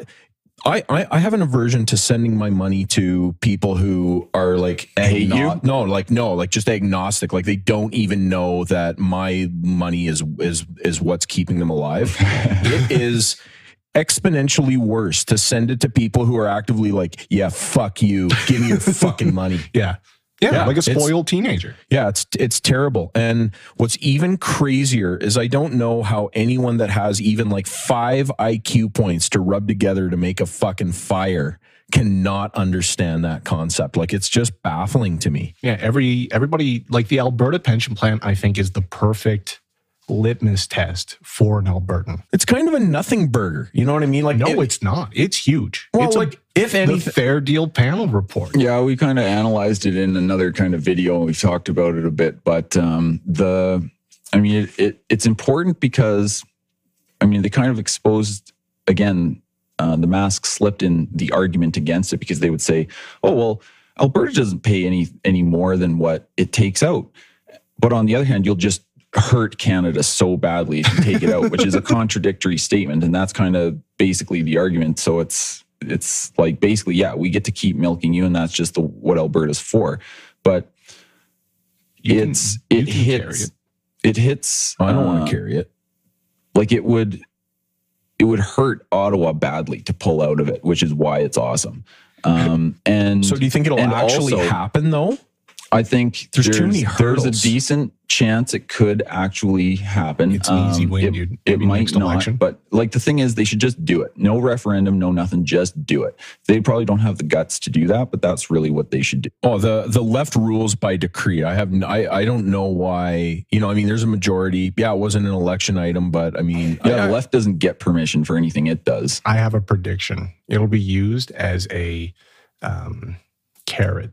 I, I I have an aversion to sending my money to people who are like Hate you? no like no like just agnostic like they don't even know that my money is is is what's keeping them alive it is exponentially worse to send it to people who are actively like yeah fuck you give me your fucking money yeah. Yeah. Yeah, like a spoiled teenager. yeah, it's it's terrible. And what's even crazier is I don't know how anyone that has even like 5 IQ points to rub together to make a fucking fire cannot understand that concept. Like it's just baffling to me. Yeah, every everybody like the Alberta pension plan, I think, is the perfect litmus test for an Albertan. It's kind of a nothing burger. You know what I mean? Like No, it- it's not. It's huge. well, it's like if any the Fair Deal panel report. Yeah, we kind of analyzed it in another kind of video. and We've talked about it a bit, but um, the, I mean, it, it it's important because, I mean, they kind of exposed again. Uh, the mask slipped in the argument against it because they would say, "Oh well, Alberta doesn't pay any any more than what it takes out," but on the other hand, you'll just hurt Canada so badly if you take it out, which is a contradictory statement, and that's kind of basically the argument. So it's it's like basically, yeah, we get to keep milking you, and that's just the what Alberta's for. But You it's it can carry hits it. it. hits. I don't want uh, to carry it. like it would it would hurt Ottawa badly to pull out of it, which is why it's awesome. Um, and So do you think it'll actually also- happen though? I think There's too many hurdles. There's a decent chance it could actually happen. It's an easy win, it, dude. It Maybe might next not, election. but like the thing is, they should just do it. No referendum, no nothing. Just do it. They probably don't have the guts to do that, but that's really what they should do. Oh, the the left rules by decree. I have n- I I don't know why. You know, I mean, there's a majority. Yeah, it wasn't an election item, but I mean, Yeah, I- the left doesn't get permission for anything it does. I have a prediction. It'll be used as a um, carrot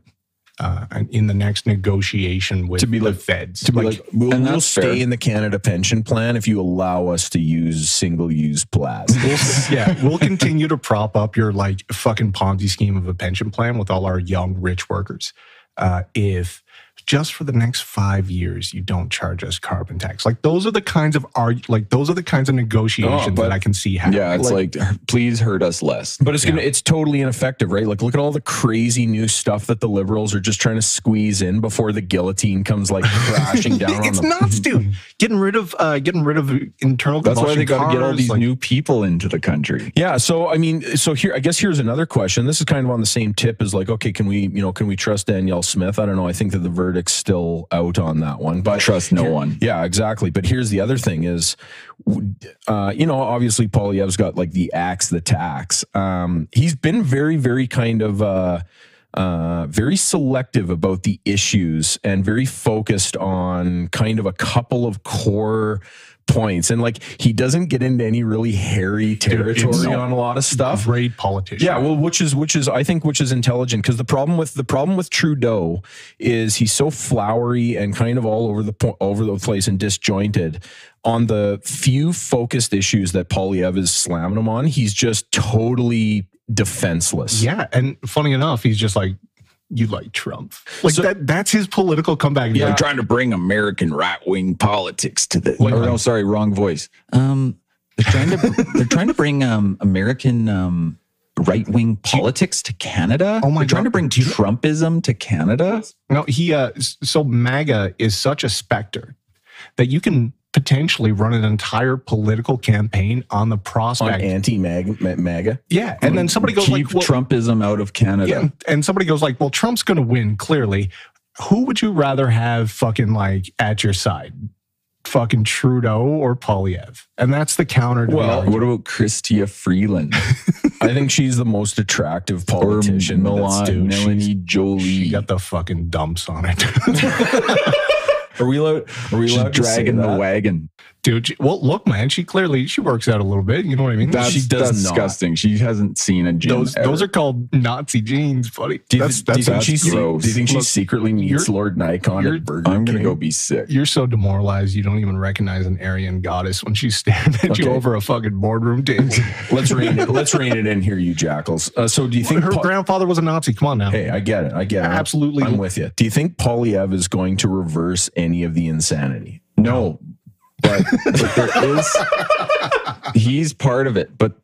uh, in the next negotiation with To be the like- feds. to be like, we'll, and we'll stay fair. in the Canada pension plan if you allow us to use single use plastic. We'll, yeah, we'll continue to prop up your like fucking Ponzi scheme of a pension plan with all our young rich workers. Uh, if just for the next five years you don't charge us carbon tax, like those are the kinds of arg- like those are the kinds of negotiations Oh, but- that I can see happening. Yeah, it's like, please hurt us less. But it's gonna it's totally ineffective, right? Like look at all the crazy new stuff that the liberals are just trying to squeeze in before the guillotine comes like crashing down it's on them. nuts, dude. Getting rid of uh, getting rid of internal. That's why they got to get all these like- new people into the country. Yeah, so I mean, so here, I guess here's another question. This is kind of on the same tip as like, okay, can we, you know, can we trust Danielle Smith? I don't know. I think that the verdict's still out on that one, but Trust no one. Yeah, exactly. But here's the other thing: is, uh, you know, obviously Poilievre's got like the axe, the tax. Um, he's been very, very kind of. Uh, uh, very selective about the issues and very focused on kind of a couple of core points. And like he doesn't get into any really hairy territory on a lot of stuff. great politician. Yeah, well, which is which is I think which is intelligent because the problem with the problem with Trudeau is he's so flowery and kind of all over the po- over the place and disjointed. On the few focused issues that Poilievre is slamming him on, he's just totally defenseless. Yeah, and funny enough, he's just like, "You like Trump?" Like So- that. That's his political comeback. They're trying to bring American right wing politics to the. Like- oh, no, sorry, wrong voice. Um, they're trying to they're trying to bring um American um right wing politics to Canada. Oh my they're trying to bring you- Trumpism to Canada. No, he. Uh, so MAGA is such a specter that you can potentially run an entire political campaign on the prospect On anti-MAGA. yeah, and then somebody goes Keep like, well, Trumpism out of Canada. yeah, and somebody goes like, "Well, Trump's going to win clearly." Who would you rather have fucking like at your side? Fucking Trudeau or Poilievre? And that's the counter. The Well. What about Chrystia Freeland? I think she's the most attractive or politician. That's- dude, Melanie She Joly. got the fucking dumps on it. Are we allowed? Are we She's allowed dragging the wagon. Dude, well, look, man, she clearly she works out a little bit. You know what I mean? That's, She does that's not. disgusting. She hasn't seen a gym. those ever. those are called Nazi jeans, buddy. Do you, that's do you think that's she's? gross. Do you think she Look, secretly meets Lord Nikon you're- at Burger I'm gonna King? go be sick. you're so demoralized you don't even recognize an Aryan goddess when she's staring at you over a fucking boardroom table. Let's rein it. Let's rein it in here, you jackals. Uh, so, do you think? Her Pa- grandfather was a Nazi. Come on now. hey, I get it. I get it. Absolutely. I'm with you. Do you think Poilievre is going to reverse any of the insanity? No, but, but there is. He's part of it, but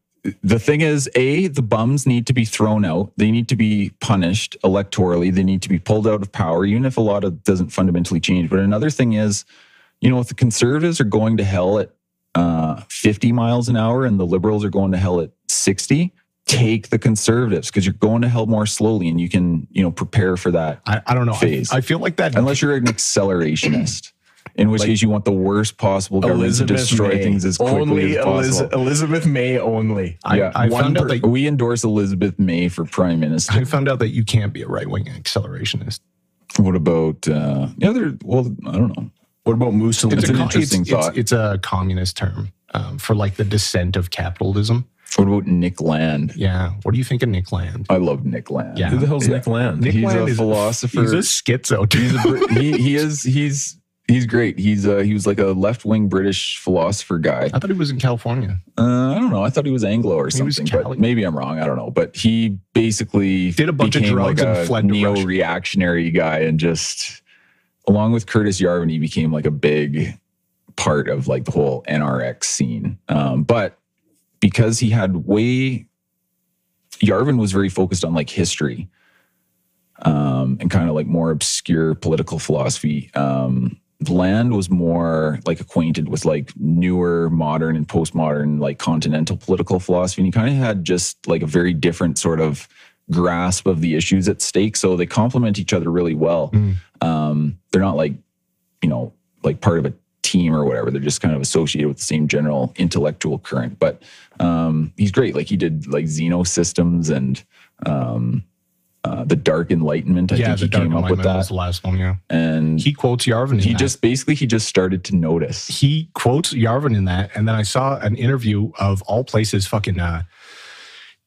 the thing is, a the bums need to be thrown out. They need to be punished electorally. They need to be pulled out of power, even if a lot of doesn't fundamentally change. But another thing is, you know, if the conservatives are going to hell at uh, 50 miles an hour and the liberals are going to hell at 60, take the conservatives because you're going to hell more slowly, and you can, you know, prepare for that. I, I don't know. I, I feel like that. Unless you're an accelerationist, in which Like- case you want the worst possible government to destroy things as quickly only as possible. Eliz- Elizabeth May only. I, yeah, I one found out that we endorse Elizabeth May for prime minister. I found out that you can't be a right wing accelerationist. What about uh, the other? Well, I don't know. What about Mussolini? It's an co- interesting it's, thought. It's, a communist term um, for like the descent of capitalism. What about Nick Land? Yeah. What do you think of Nick Land? I love Nick Land. Yeah. Who the hell's Yeah. Nick Land? Nick he's Land a is philosopher. He's a schizo. dude. He's a he, he is he's he's great. He's uh he was like a left wing British philosopher guy. I thought he was in California. Uh, I don't know. I thought he was Anglo or He was something, but maybe I'm wrong. I don't know. But he basically Did a bunch of drugs like and fled to Russia. neo-reactionary guy, and just along with Curtis Yarvin, he became like a big part of like the whole NRX scene. Um, but because he had way, Yarvin was very focused on like history um, and kind of like more obscure political philosophy. Um, Land was more like acquainted with like newer, modern, and postmodern, like continental political philosophy. And he kind of had just like a very different sort of grasp of the issues at stake. So they complement each other really well. Mm. Um, they're not like, you know, like part of a team or whatever. They're just kind of associated with the same general intellectual current. But um, he's great. Like he did like Xenosystems and um, uh, the Dark Enlightenment. I yeah, think he Dark came up with Enlightenment was the last one. Yeah, And he quotes Yarvin. In he that. just basically he just started to notice. he quotes Yarvin in that, and then I saw an interview of all places. Fucking uh,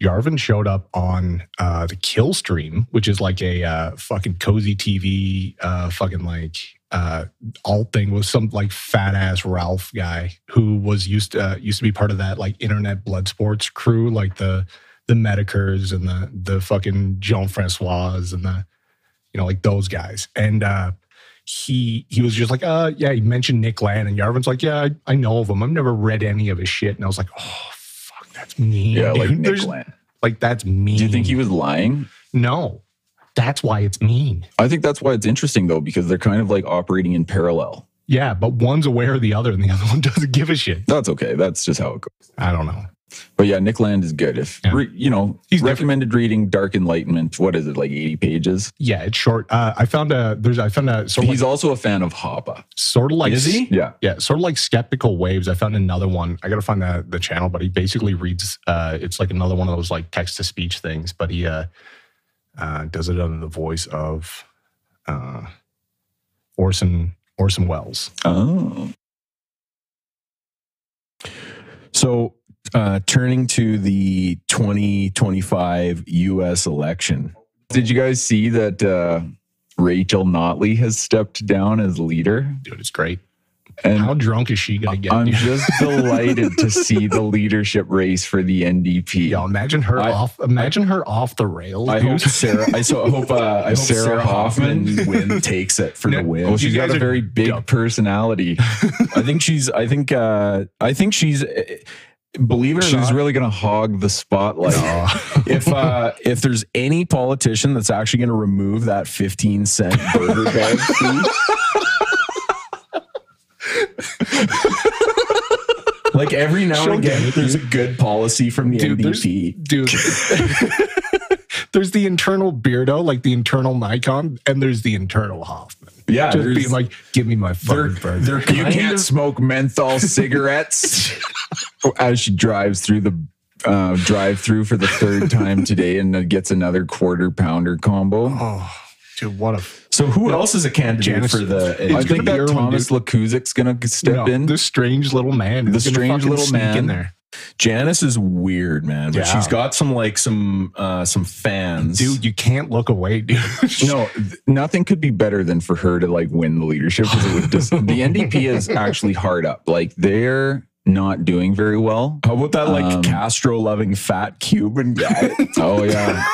Yarvin showed up on uh, the Kill Stream, which is like a uh, fucking cozy TV, uh, fucking like uh, alt thing. Was some like fat ass Ralph guy who was used to, uh, used to be part of that like internet blood sports crew, like the the Medicars and the the fucking Jean Francois and the you know like those guys and. uh he he was just like, uh, yeah, he mentioned Nick Land, and Yarvin's like, yeah, I, I know of him. I've never read any of his shit, and I was like, oh fuck, that's mean. Yeah, like dude. Nick There's- Land. Like that's mean. Do you think he was lying? No, that's why it's mean. I think that's why it's interesting though, because they're kind of like operating in parallel. Yeah, but one's aware of the other, and the other one doesn't give a shit. That's okay. That's just how it goes. I don't know. But yeah, Nick Land is good. If Yeah. re- you know, He's recommended reading Dark Enlightenment. What is it like, eighty pages? Yeah, it's short. Uh, I found a there's I found a sort of He's like, also a fan of Hoppe. sort of like Is he? Yeah, Yeah, sort of like skeptical waves. I found another one. I gotta find the the channel, but he basically reads. Uh, it's like another one of those like text to speech things, but he uh, uh, does it under the voice of uh, Orson Orson Welles. Oh, So, uh, turning to the 2025 U.S. election, did you guys see that uh, Rachel Notley has stepped down as leader? Dude, it's great. And How drunk is she gonna get? I'm dude? just delighted to see the leadership race for the NDP. Yo, imagine her I- off. Imagine her off the rails. I dude. hope Sarah. I so I hope. Uh, I hope Sarah Sarah, Hoffman, Hoffman win takes it for No, the win. Oh, she's got a very big dumb. personality. I think she's. I think. Uh, I think she's. Believe it or She's not, really going to hog the spotlight. if uh, if there's any politician that's actually going to remove that 15 cent burger bag fee, like every now She'll and again, there's a good policy from the Dude, NDP. dude. there's the internal Beardo, like the internal Nikon, and there's the internal Hoffman. Yeah, just being like, give me my They're, fucking burger. they're You can't of- smoke menthol cigarettes as she drives through the uh, drive through for the third time today and uh, gets another quarter pounder combo. Oh, dude, what a So who else is a candidate Janice- for the? I It's think that Thomas Lukaszuk's gonna step no, in. The strange little man. The strange little man. in there. Janice is weird, man, but Yeah. she's got some like some uh some fans. Dude, you can't look away, dude. no, th- nothing could be better than for her to like win the leadership because it would just the NDP is actually hard up. Like they're not doing very well. How about that like Um, Castro loving fat Cuban guy? Oh yeah.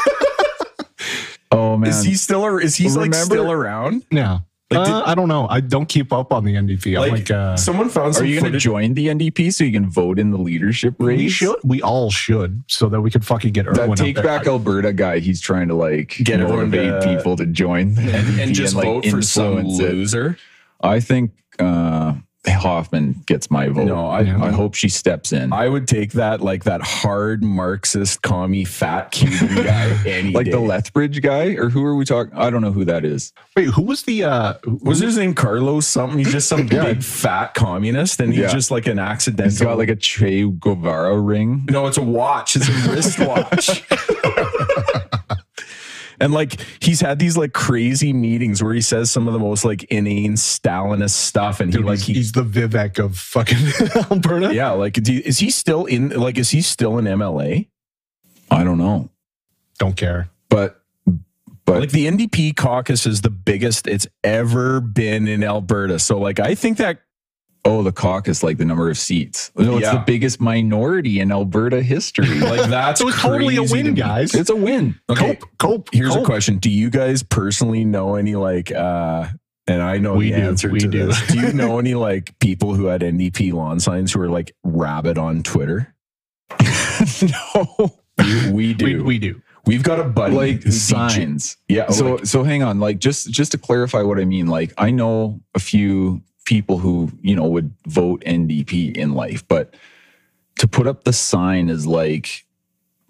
oh man. is he still or is he like still around? yeah. Like, Uh, I don't know. I don't keep up on the NDP. I'm Like, like, uh, someone found some Are you going to join the NDP so you can vote in the leadership race? we should. We all should, so that we could fucking get Irwin That up take there. back Alberta guy, he's trying to like Get everyone motivate to- people to join the and, NDP and just like, vote for some influence it. loser. I think uh, Hoffman gets my vote. No, I- I hope she steps in. I would take that like that hard Marxist commie fat Cuban guy any like day. the Lethbridge guy, or who are we talking? I don't know who that is. Wait, who was the? uh who- was his name Carlos something? He's just some Yeah. big fat communist, and he's Yeah. just like an accidental. He's got like a Che Guevara ring. no, it's a watch. It's a wristwatch. and like he's had these like crazy meetings where he says some of the most like inane Stalinist stuff, and he like he's, he he's the Vivek of fucking Alberta. yeah, like do is he still in? Like is he still in MLA? I don't know, Don't care. but but like the NDP caucus is the biggest it's ever been in Alberta. So like I think that oh, the caucus, like the number of seats. No, it's Yeah. the biggest minority in Alberta history. like that's So it's totally a crazy to win, guys. it's a win. Okay, Cope, cope. here's cope. a question: Do you guys personally know any like? uh and I know We the do, answer we to do. this. Do you know any like people who had NDP lawn signs who are like rabid on Twitter? no, We, we do. We, we do. We've got a buddy like signs. Yeah. so like- so hang on like just just to clarify what i mean like i know a few people who you know would vote ndp in life but to put up the sign is like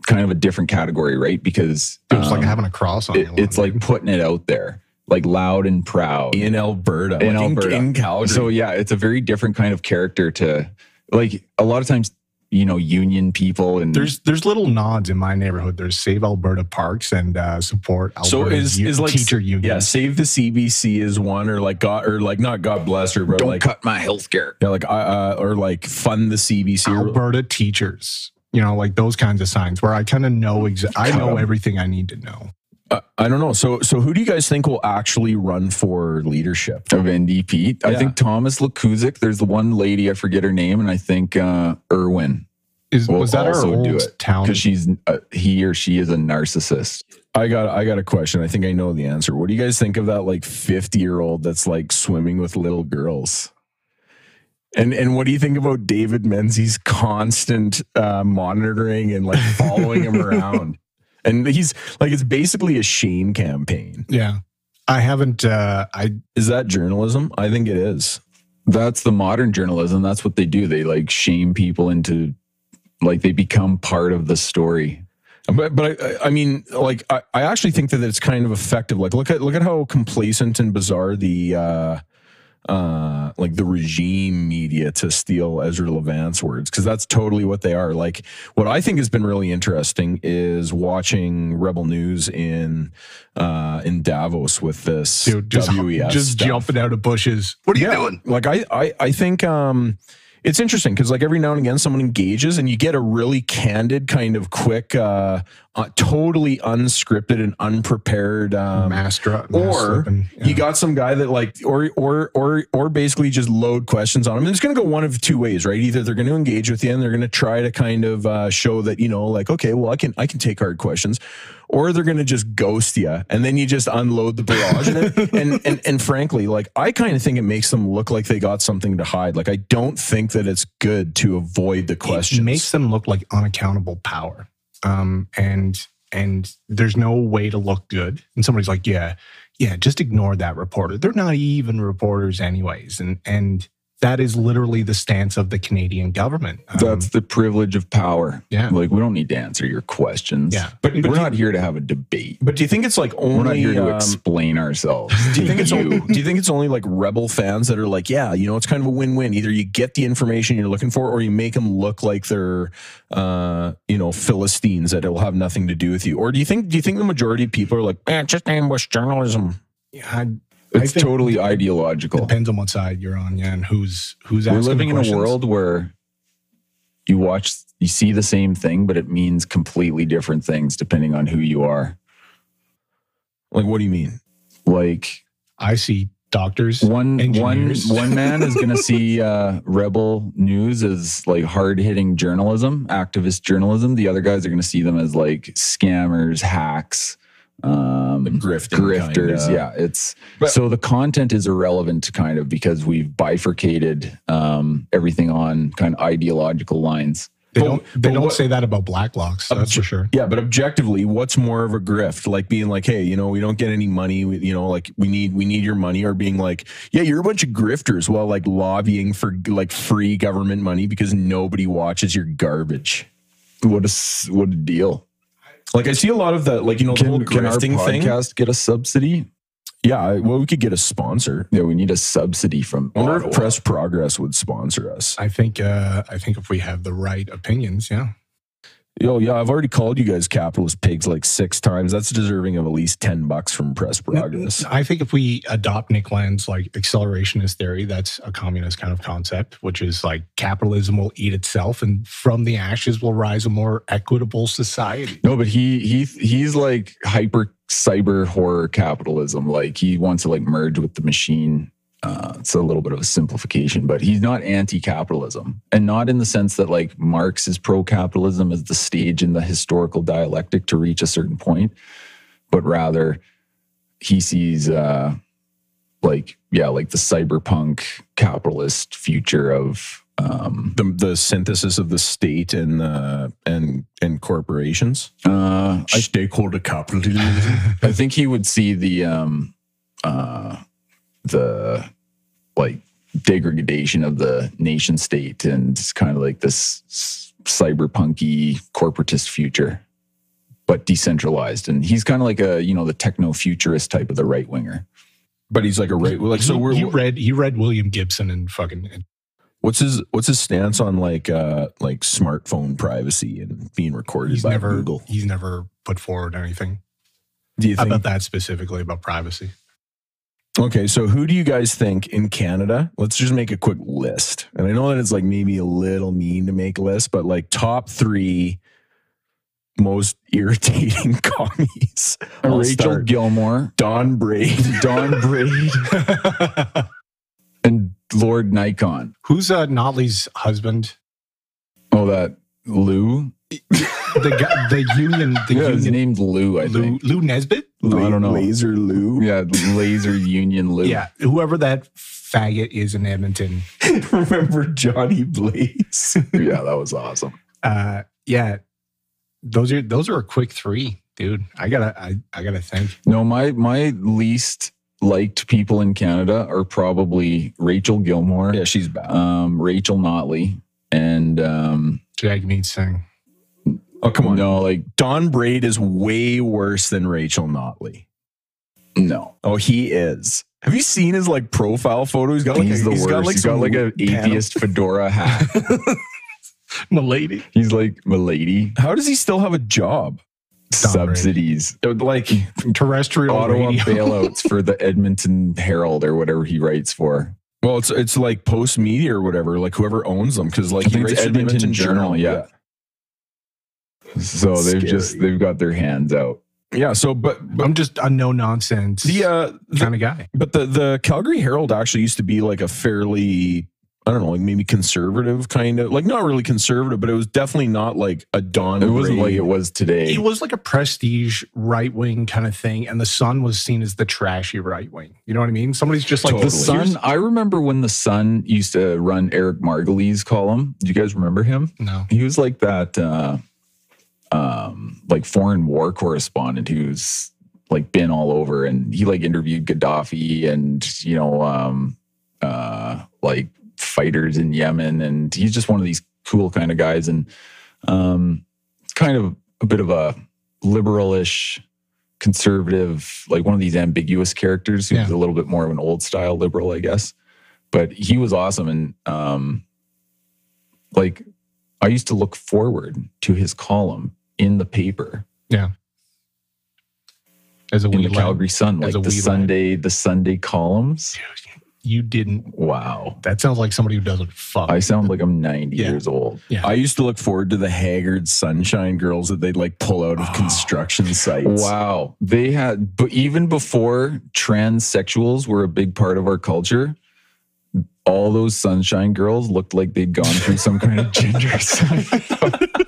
kind of a different category right because Dude, it's like um, having a cross on it- lawn, it's like putting it out there like loud and proud in Alberta, In like Alberta. in, Calgary. so yeah it's a very different kind of character to like a lot of times you know union people and There's there's little nods in my neighborhood. There's Save Alberta Parks and uh, support Alberta So is is like teacher union. Yeah, save the CBC is one, or like God, or like not God bless her, but don't like cut my health care yeah, like uh, uh, or like fund the CBC. or- Alberta teachers. You know, like those kinds of signs where I kind of know exactly. I know know 'em. everything I need to know. Uh, I don't know. So so who do you guys think will actually run for leadership? of NDP. I think Thomas Lukaszuk. There's the one lady I forget her name, and I think uh, Irwin Is will was that our also old do it town? because she's uh, he or she is a narcissist. I got I got a question. I think I know the answer. What do you guys think of that like 50 year old that's like swimming with little girls? And and what do you think about David Menzies' constant uh, monitoring and like following him around? And he's like it's basically a shame campaign. yeah, I haven't. Uh, I Is that journalism? I think it is. That's the modern journalism. That's what they do. They like shame people into like they become part of the story. But but I I mean like I, I actually think that it's kind of effective. Like look at look at how complacent and bizarre the uh uh like the regime media to steal Ezra Levant's words because that's totally what they are. Like what I think has been really interesting is watching Rebel News in uh in Davos with this dude just WEF just stuff. jumping out of bushes. What are you doing? Like I, I, I think um, it's interesting because like every now and again someone engages and you get a really candid kind of quick, uh, uh totally unscripted and unprepared. Um, Master, or you got some guy that like, or or or or basically just load questions on them And it's going to go one of two ways, right? Either they're going to engage with you and they're going to try to kind of uh, show that you know, like, okay, well, I can I can take hard questions, or they're going to just ghost you, and then you just unload the barrage. and, and and and frankly, like, I kind of think it makes them look like they got something to hide. Like, I don't think that it's good to avoid the questions. It makes them look like unaccountable power. Um, and and there's no way to look good. And somebody's like, yeah, yeah, just ignore that reporter. They're not even reporters anyways. And and that is literally the stance of the Canadian government. Um, That's the privilege of power. Yeah. Like we don't need to answer your questions. yeah. But, but, We're do, not here to have a debate. but do you think it's like only? We're not here to um, explain ourselves. do you think it's to only, do you think it's only like rebel fans that are like, yeah, you know, it's kind of a win-win. Either you get the information you're looking for, or you make them look like they're, uh, you know, Philistines that it will have nothing to do with you. Or do you think do you think the majority of people are like, eh, it's just ambush journalism? Yeah, I, It's totally ideological. depends on what side you're on, yeah, and who's who's We're living in a world where you watch, you see the same thing, but it means completely different things depending on who you are. Like, what do you mean? Like I see doctors, one one engineers. one man is going to see uh, rebel news as like hard hitting journalism, activist journalism. The other guys are going to see them as like scammers, hacks, um, Like grifting, grifters. kinda. Yeah, it's But- so the content is irrelevant, kind of, because we've bifurcated um, everything on kind of ideological lines. They But- don't they don't what- say that about Blacklocks. That's for sure. Yeah, but objectively, what's more of a grift? Like being like, hey, you know, we don't get any money. We, you know, like we need we need your money, or being like, yeah, you're a bunch of grifters while like lobbying for like free government money because nobody watches your garbage. What a what a deal! Like I see a lot of the like you know the whole Can, can our grifting thing. podcast get a subsidy? Yeah, well, we could get a sponsor. Yeah, we need a subsidy from. I wonder if Press Progress would sponsor us. I think uh, I think if we have the right opinions, yeah. Yo, yeah, I've already called you guys capitalist pigs like six times. That's deserving of at least ten bucks from Press Progress. I think if we adopt Nick Land's like accelerationist theory, that's a communist kind of concept, which is like capitalism will eat itself, and from the ashes will rise a more equitable society. No, but he he he's like hyper cyber horror capitalism. Like he wants to like merge with the machine. Uh, it's a little bit of a simplification, but he's not anti-capitalism, and not in the sense that like Marx is pro-capitalism as the stage in the historical dialectic to reach a certain point, but rather he sees uh, like yeah, like the cyberpunk capitalist future of um, the the synthesis of the state and uh, and and corporations. uh, I Stakeholder capitalism. I think he would see the um uh the like degradation of the nation state and it's kind of like this s- cyberpunky corporatist future but decentralized and he's kind of like a you know the techno futurist type of the right winger but he's like a right. Like so, we're he read he read William Gibson and fucking what's his what's his stance on like uh like smartphone privacy and being recorded he's by never Google? he's never put forward anything Do you think? about that specifically about privacy. Okay, so who do you guys think in Canada? Let's just make a quick list. And I know that it's like maybe a little mean to make a list, but like top three most irritating commies. I'll rachel start. gilmore Don Braid. don braid and lord nikon Who's uh, Notley's husband? oh that lou The guy, the union, the yeah his union, named lou i Lou, think Lou Nesbitt. No, I don't know. Laser Lou. yeah laser union lou Yeah, whoever that faggot is in Edmonton. Remember Johnny Blaze? yeah that was awesome Uh, yeah, those are those are a quick three, dude. I gotta I, I gotta think. No, my my least liked people in Canada are probably Rachel Gilmore, yeah, she's bad. um, Rachel Notley, and um, Jagmeet Singh. Oh, come on. no, like Don Braid is way worse than Rachel Notley. no, Oh, he is. Have you seen his like profile photo? He's got like he's a, the he's worst. got like he's some got like an panel- atheist fedora hat. Milady. he's like milady How does he still have a job? Don Braid. subsidies, Like Terrestrial Ottawa radio. bailouts for the Edmonton Herald or whatever he writes for. Well, it's it's like Post Media or whatever, like whoever owns them, because like he writes for the Edmonton Journal, yeah. So they've just they've got their hands out. yeah. So, but but I'm just a no nonsense the uh, the, kind of guy. but the the Calgary Herald actually used to be like a fairly I don't know, like maybe conservative kind of like not really conservative, but it was definitely not like a Don. It wasn't like it was today. It was like a prestige right wing kind of thing, and the Sun was seen as the trashy right wing. You know what I mean? Somebody's just like The Totally. Sun. I remember when the Sun used to run Eric Margolis column. Do you guys remember him? No, He was like that, uh, um, like foreign war correspondent who's like been all over, and he like interviewed Gaddafi and you know, um, uh, like fighters in Yemen, and he's just one of these cool kind of guys, and um, kind of a bit of a liberalish, conservative, like one of these ambiguous characters who's Yeah. a little bit more of an old style liberal, I guess. But he was awesome, and um, like I used to look forward to his column in the paper Yeah. As a in the lad. Calgary Sun, like the wee lad. Sunday, the Sunday columns. You didn't. Wow, That sounds like somebody who doesn't fuck. I sound like I'm 90 Yeah. years old. yeah. I used to look forward to the haggard sunshine girls that they'd like pull out of Oh. construction sites. Wow, they had, but even before transsexuals were a big part of our culture, all those sunshine girls looked like they'd gone through some kind of gender.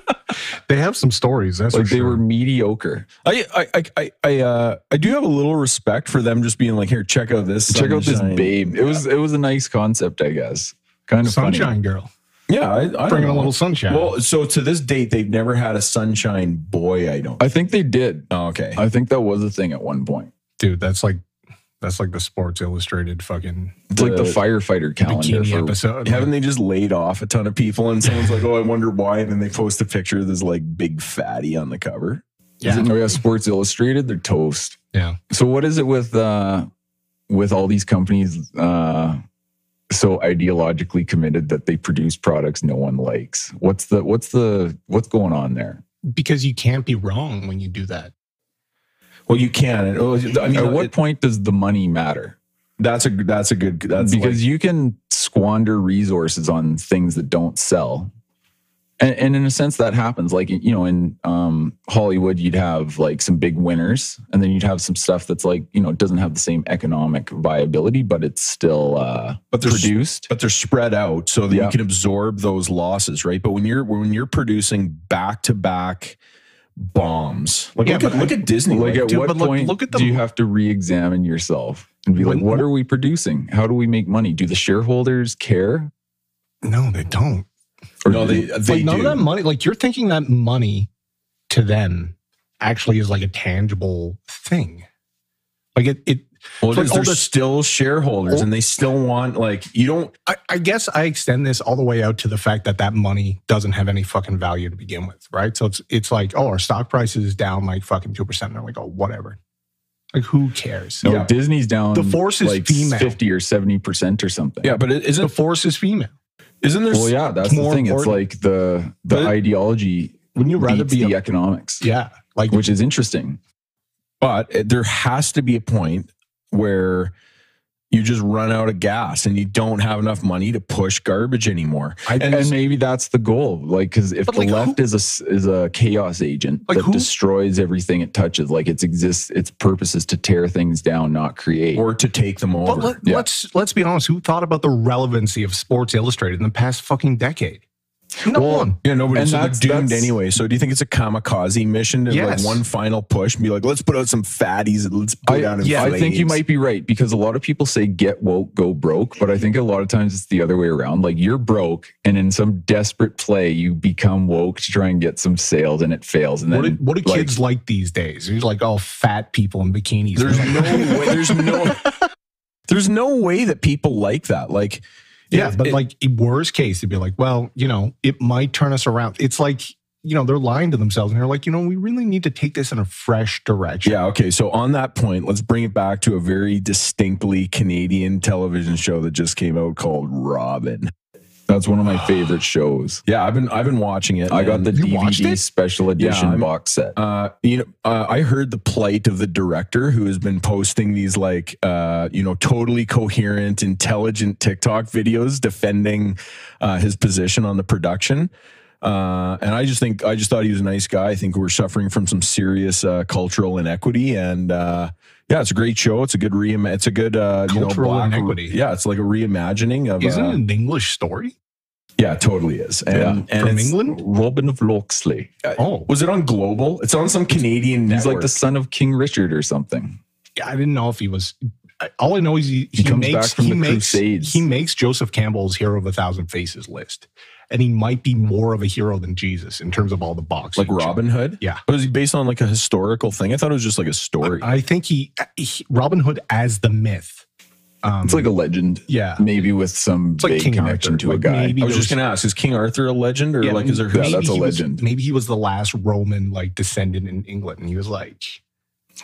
they have some stories. That's like they sure. were mediocre. I I I I I, uh, I do have a little respect for them just being like, here, check out this. Check out this babe. It was it was a nice concept, I guess. Kind of funny. sunshine girl Yeah, I, I bringing a little sunshine. Well, so to this date, they've never had a sunshine boy. I don't. I think they did. oh, okay. I think that was a thing at one point. dude, that's like that's like the Sports Illustrated fucking It's like the The firefighter calendar bikini for episode. Haven't they just laid off a ton of people? And someone's like, "Oh, I wonder why." And then they post a picture of this like big fatty on the cover. yeah, Oh yeah, Sports Illustrated, they're toast. yeah. So what is it with uh with all these companies uh so ideologically committed that they produce products no one likes? What's the what's the what's going on there? Because you can't be wrong when you do that. Well, you can. I mean, At what it- point does the money matter? that's a that's a good that's because like, you can squander resources on things that don't sell. And, and in a sense that happens like you know in um, hollywood you'd have like some big winners and then you'd have some stuff that's like you know doesn't have the same economic viability but it's still uh, But there's- produced but they're spread out so that Yeah. you can absorb those losses, right? But when you're when you're producing back to back bombs, like Yeah, look, at, but look at Disney. like like, at dude, what but look- point look at the- do you have to re-examine yourself and be like When- what are we producing how do we make money do the shareholders care No, they don't. or no, do they they like none do. of that money. Like you're thinking that money to them actually is like a tangible thing. Like it. it well, like because they're this- still shareholders, all- and they still want like you don't. I, I guess I extend this all the way out to the fact that that money doesn't have any fucking value to begin with, right? So it's it's like, oh, our stock price is down like fucking two percent. They're like, oh, whatever. Like, who cares? no Yeah. disney's down The force is like female. 50 or 70 percent or something Yeah, but it The isn't the force is female. isn't there? well yeah that's the more thing it's like the the But it- ideology Wouldn't you rather beats be the a, economics yeah, like which is interesting but there has to be a point where you just run out of gas and you don't have enough money to push garbage anymore. I, and and, maybe that's the goal like because if the like, left who- is a s- is a chaos agent Like, that who- destroys everything it touches like its exists its purpose is to tear things down not create or to take them over. But let, Yeah. let's let's be honest. Who thought about the relevancy of Sports Illustrated in the past fucking decade? No Well, one. Yeah, nobody. And So they're that's- doomed that's- anyway. So do you think it's a kamikaze mission to Yes. like one final push and be like, let's put out some fatties and let's go I, down in yeah, I think you might be right because a lot of people say get woke, go broke, but I think a lot of times it's the other way around. Like you're broke, and in some desperate play, you become woke to try and get some sales, and it fails. And then What do, what do like, kids like these days? There's like all fat people in bikinis. There's no way. There's no. There's no way that people like that. Like, yeah, it- but it- like worst case, it'd be like, well, you know, it might turn us around. It's like, you know, they're lying to themselves and they're like, you know, we really need to take this in a fresh direction. yeah, okay. So on that point, let's bring it back to a very distinctly Canadian television show that just came out called Robin. That's one of my favorite shows. Yeah, I've been I've been watching it. I got the DVD special edition I'm- box set. Uh, you know, uh, I heard the plight of the director who has been posting these like, uh, you know, totally coherent, intelligent TikTok videos defending uh, his position on the production. Uh, and I just think I just thought he was a nice guy. I think we're suffering from some serious uh, cultural inequity, and uh, yeah, it's a great show. It's a good re. It's a good uh, you know Cultural black- inequity. Yeah, it's like a reimagining of. Isn't uh, it an English story Yeah, it totally is. And, Yeah. and from England? Robin of Locksley. Oh, Was it on Global? It's on some Canadian He's like the son of King Richard or something. yeah, I didn't know if he was. All I know is he, He comes makes back from he the makes Crusades. he makes Joseph Campbell's Hero of a Thousand Faces list, and he might be more of a hero than Jesus in terms of all the boxing. like Robin Hood. Yeah. But was he based on like a historical thing? I thought it was just like a story. I think he, he Robin Hood as the myth Um, It's like a legend, yeah, maybe with some It's like King connection Arthur, to a guy. maybe I was there just gonna ask: Is King Arthur a legend, or Yeah, like is there? yeah, that's a he was- legend. maybe he was the last Roman like descendant in England, and he was like,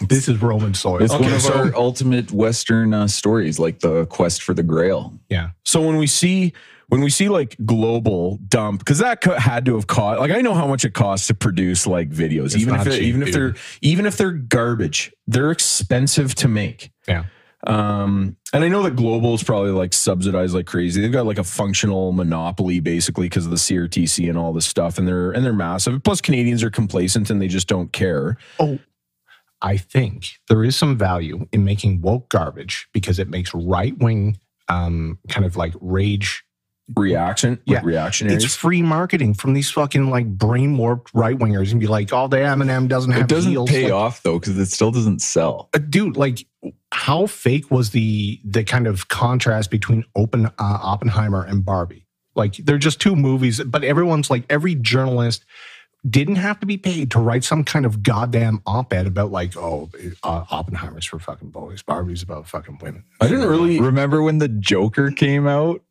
"This is Roman soil." It's Okay, one of so- our ultimate Western uh, stories, like the quest for the Grail. Yeah. So when we see when we see like global dump, because that co- had to have cost. Like I know how much it costs to produce like videos, It's even if cheap, even if they're even if they're garbage, they're expensive to make. Yeah. Um, and I know that global is probably like subsidized like crazy. They've got like a functional monopoly basically because of the CRTC and all this stuff, and they're and they're massive. Plus, Canadians are complacent and they just don't care. Oh, I think there is some value in making woke garbage because it makes right wing um, kind of like rage. Reaction, Yeah. like reactionaries. It's free marketing from these fucking like brain warped right wingers and be like, oh, the M&M doesn't have It doesn't heels. pay Like, off though, because it still doesn't sell. uh, dude like how fake was the the kind of contrast between open uh, oppenheimer and barbie like they're just two movies but everyone's like every journalist didn't have to be paid to write some kind of goddamn op-ed about like oh uh, oppenheimer's for fucking boys barbie's about fucking women I didn't really. Remember when the Joker came out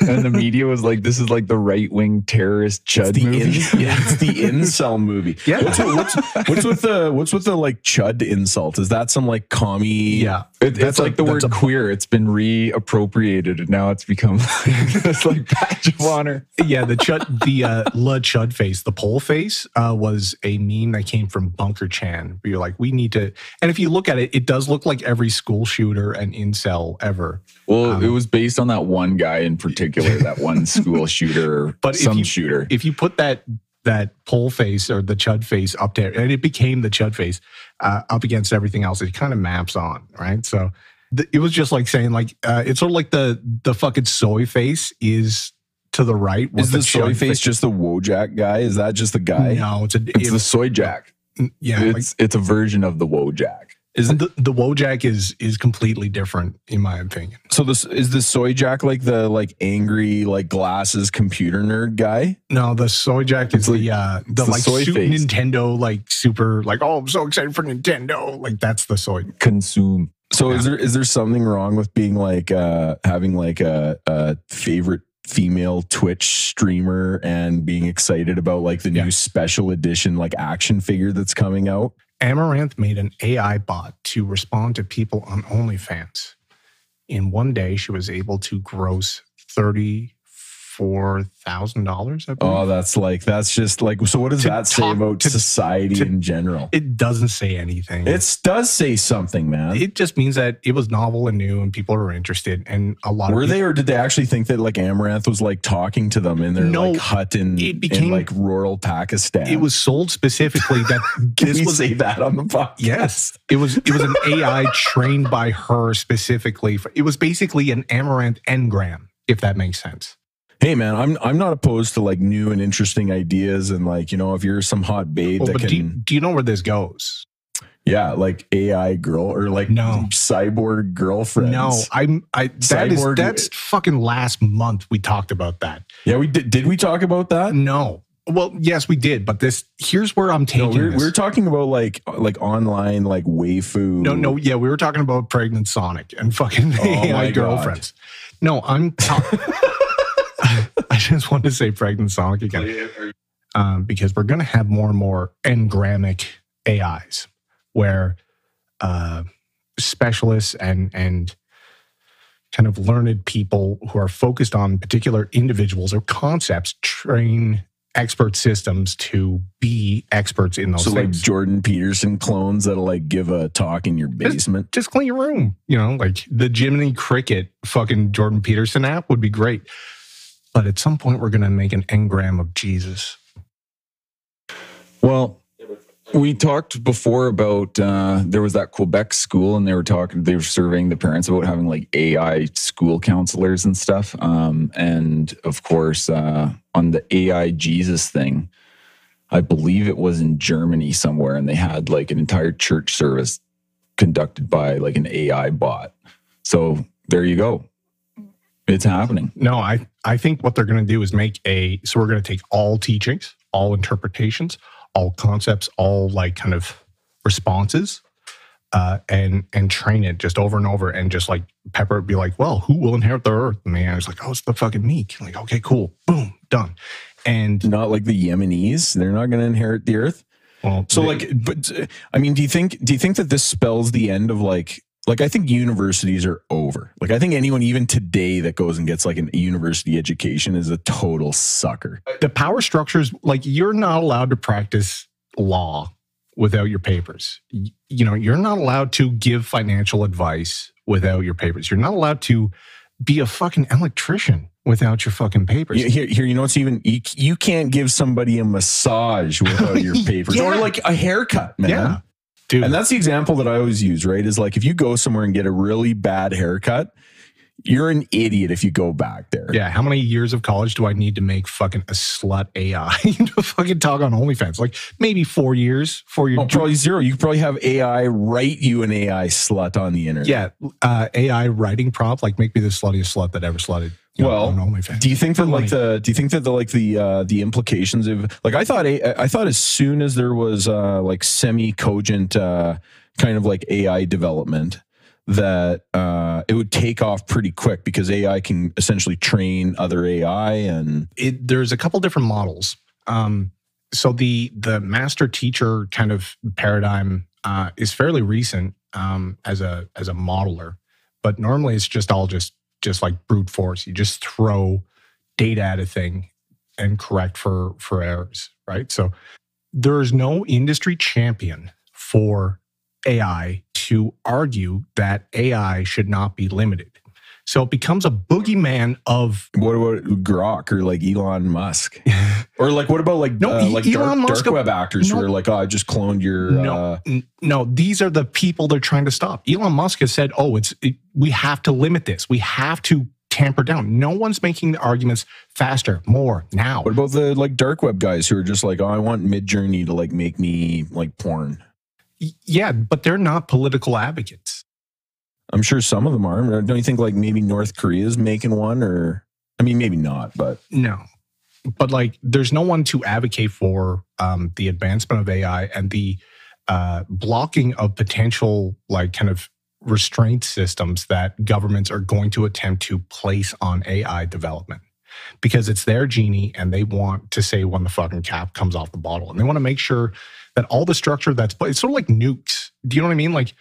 and the media was like, "This is like the right wing terrorist chud the movie." in- yeah, it's the incel movie. Yeah. What's, what's, what's with the what's with the like chud insult? Is that some like commie? yeah It, it's That's a- like the word a- queer. It's been reappropriated, and now it's become this like badge of honor. yeah the chud the uh la chud face the pole face uh was a meme that came from bunker chan where you're like we need to and if you look at it it does look like every school shooter and incel ever Well, Um, it was based on that one guy in particular, that one school shooter, But but if some you- shooter. if you put that that pole face or the chud face up there and it became the chud face uh, up against everything else it kind of maps on right so th- it was just like saying like uh, it's sort of like the the fucking soy face is to the right Is the soy chud face just the Wojak guy? Is that just the guy? no it's a it's it- the soy jack. yeah like, It's it's a version of the Wojak. Is it, the, the Wojak is is completely different in my opinion. so this is the soy jack like the like angry like glasses computer nerd guy? No, the soy jack is like- the uh the the like su- face. Nintendo like super like oh I'm so excited for Nintendo like that's the soy. Consume. So is there is there something wrong with being like uh having like a, a favorite female Twitch streamer and being excited about like the Yeah. new special edition like action figure that's coming out? Amouranth made an AI bot to respond to people on OnlyFans. In one day, she was able to gross thirty four thousand dollars. Oh, that's like that's just like so. What does To that say about to- society to- in general? it doesn't say anything. It does say something, man. it just means that it was novel and new, and people were interested. And a lot Were of they, or did they actually think that like Amouranth was like talking to them in their No, like hut in, it became- in like rural Pakistan? It was sold specifically that Can this we was say that on the podcast? Yes, it was. It was an AI trained by her specifically. For, it was basically an Amouranth engram, if that makes sense. Hey man, I'm I'm not opposed to like new and interesting ideas and like you know if you're some hot babe that can do, you- do you know where this goes? yeah like AI girl or like No. cyborg girlfriend. No, I'm. I that is Cyborg- uh, that's fucking last month we talked about that. yeah, we did. Did we talk about that? No, well, yes, we did, but this here's where I'm No, taking we we're, we're talking about like like online like waifu. no, no, yeah, we were talking about pregnant Sonic and fucking Oh my AI God. girlfriends. No, I'm. Ta- I just want to say pregnant Sonic again. um, because we're going to have more and more engramic AIs where uh, specialists and and kind of learned people who are focused on particular individuals or concepts train expert systems to be experts in those So like. Jordan Peterson clones that'll like give a talk in your basement. just clean your room. You know, like the Jiminy Cricket fucking Jordan Peterson app would be great. But at some point, we're going to make an engram of Jesus. Well, we talked before about uh, there was that Quebec school, and they were talking, they were surveying the parents about having like AI school counselors and stuff. Um, and of course, uh, on the AI Jesus thing, I believe it was in Germany somewhere, and they had like an entire church service conducted by like an AI bot. So there you go. It's happening. No, I, I think what they're going to do is make a, so we're going to take all teachings, all interpretations, all concepts, all like kind of responses uh, and and train it just over and over and just like pepper be like, well, who will inherit the earth? And the AI is like, oh, it's the fucking meek. Like, okay, cool, boom, done. And Not like the Yemenis. They're not going to inherit the earth. well, So they- like, but I mean, do you think do you think that this spells the end of like like I think universities are over. Like I think anyone even today that goes and gets like a university education is a total sucker. the power structures like you're not allowed to practice law without your papers you know you're not allowed to give financial advice without your papers you're not allowed to be a fucking electrician without your fucking papers Here, here, you know what's even you, you can't give somebody a massage without your papers or like a haircut, man. yeah dude And that's the example that I always use, right? Is like if you go somewhere and get a really bad haircut, you're an idiot if you go back there. yeah how many years of college do i need to make fucking a slut ai to fucking talk on onlyfans like maybe four years for your Oh, probably zero. You could probably have AI write you an AI slut on the internet. yeah uh, ai writing prompt like make me the sluttiest slut that ever slutted you Well, on Do you think that like the do you think that the like the uh the implications of like I thought I thought as soon as there was uh like semi cogent uh kind of like AI development that uh it would take off pretty quick because AI can essentially train other AI and it, there's a couple different models. Um, so the the master teacher kind of paradigm uh, is fairly recent um, as a as a modeler, but normally it's just all just just like brute force. You just throw data at a thing and correct for for errors, right? So there is no industry champion for AI to argue that AI should not be limited. So it becomes a boogeyman of what about Grok or like Elon Musk or like what about like No, uh, like Elon dark, Musk- dark web actors who are like oh I just cloned your no, uh, n- no. These are the people they're trying to stop. Elon Musk has said, "Oh, it's it, we have to limit this. We have to tamper down." No one's making the arguments faster, more now. what about the like dark web guys who are just like oh I want Midjourney to like make me like porn. Yeah, but they're not political advocates. I'm sure some of them are. Don't you think like maybe North Korea's making one or I mean maybe not, but No, but like, there's no one to advocate for um, the advancement of AI and the uh, blocking of potential, like, kind of restraint systems that governments are going to attempt to place on AI development because it's their genie and they want to say when the fucking cap comes off the bottle and they want to make sure that all the structure that's it's sort of like nukes. Do you know what I mean? Like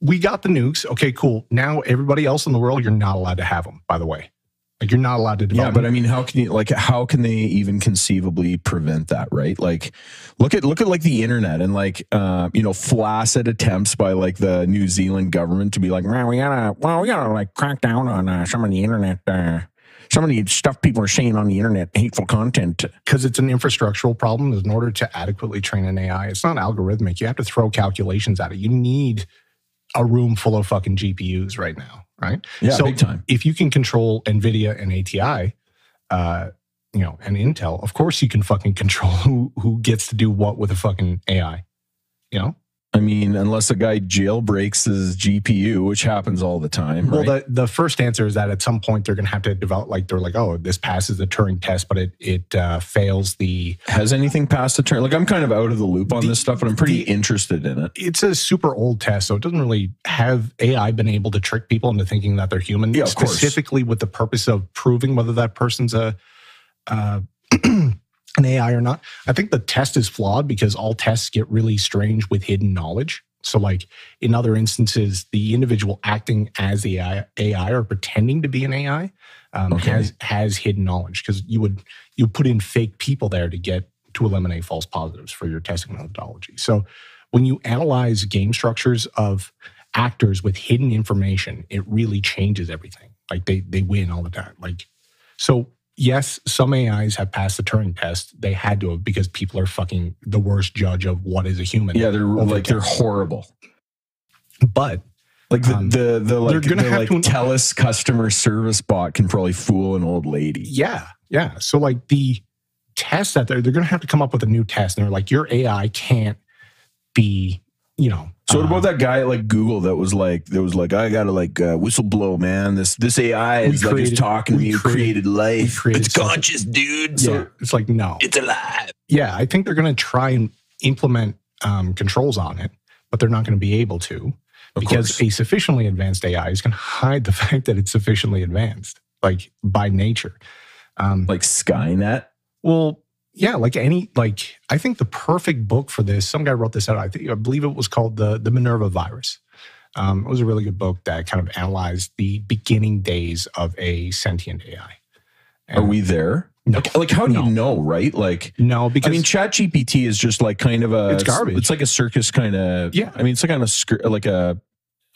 we got the nukes. Okay, cool. Now everybody else in the world, you're not allowed to have them. By the way, like you're not allowed to develop. yeah, but I mean how can you like how can they even conceivably prevent that, right? Like look at look at like the internet and like uh you know flaccid attempts by like the New Zealand government to be like, man, we gotta well, we gotta like crack down on uh, some of the internet uh some of the stuff people are saying on the internet, hateful content. because it's an infrastructural problem in order to adequately train an AI. It's not algorithmic. You have to throw calculations at it. You need a room full of fucking GPUs right now, right? Yeah, So- big time. If you can control NVIDIA and ATI, uh, you know, and Intel, of course you can fucking control who who gets to do what with a fucking AI. You know? I mean, unless a guy jailbreaks his GPU, which happens all the time. Well, right? the, the first answer is that at some point they're going to have to develop, like, they're like, oh, this passes the Turing test, but it it uh, fails the Has anything passed the Turing? Like I'm kind of out of the loop on The- this stuff, but I'm pretty the- interested in it. it's a super old test, so it doesn't really have AI been able to trick people into thinking that they're human, Yeah, of course. specifically with the purpose of proving whether that person's a uh, an AI or not. I think the test is flawed because all tests get really strange with hidden knowledge. So, like in other instances, the individual acting as the AI, AI or pretending to be an AI um, Okay. has has hidden knowledge because you would you put in fake people there to get to eliminate false positives for your testing methodology. So, when you analyze game structures of actors with hidden information, it really changes everything. Like they they win all the time. Like so yes, some AIs have passed the Turing test. They had to have because people are fucking the worst judge of what is a human. Yeah, they're like they're horrible. But Like the Um, the, the like gonna the have like to- Telus customer service bot can probably fool an old lady. yeah, yeah. So like the test that they're they're gonna have to come up with a new test. And they're like, your AI can't be, you know. So what uh, about that guy at like Google that was like that was like I gotta like uh, whistle blow man this this AI is like created- just talking to me created- created life created it's something. conscious dude So so it's like no. it's alive Yeah, I think they're to try and implement um, controls on it, but they're not to be able to Of because course. a sufficiently advanced AI is to hide the fact that it's sufficiently advanced, like by nature. Um, like Skynet. well, yeah, like any like I think the perfect book for this. Some guy wrote this out. I think I believe it was called the the Minerva virus. Um, it was a really good book that kind of analyzed the beginning days of a sentient AI. Are we there? No. Like, like, how do No. you know, right? Like, No, because I mean, ChatGPT is just like kind of a It's garbage. It's like a circus kind of. Yeah. I mean, it's like on a script, like a.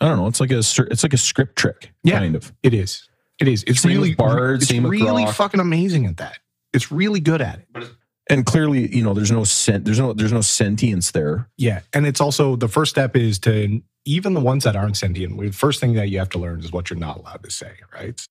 I don't know. It's like a cir- it's like a script trick, Yeah. kind of. it is. It is. It's Same with really Bard, It's same really Grok. fucking amazing at that. It's really good at it. And clearly, you know, there's no sent, there's no, there's no sentience there. Yeah, and it's also the first step is to even the ones that aren't sentient. The first thing that you have to learn is what you're not allowed to say. Right.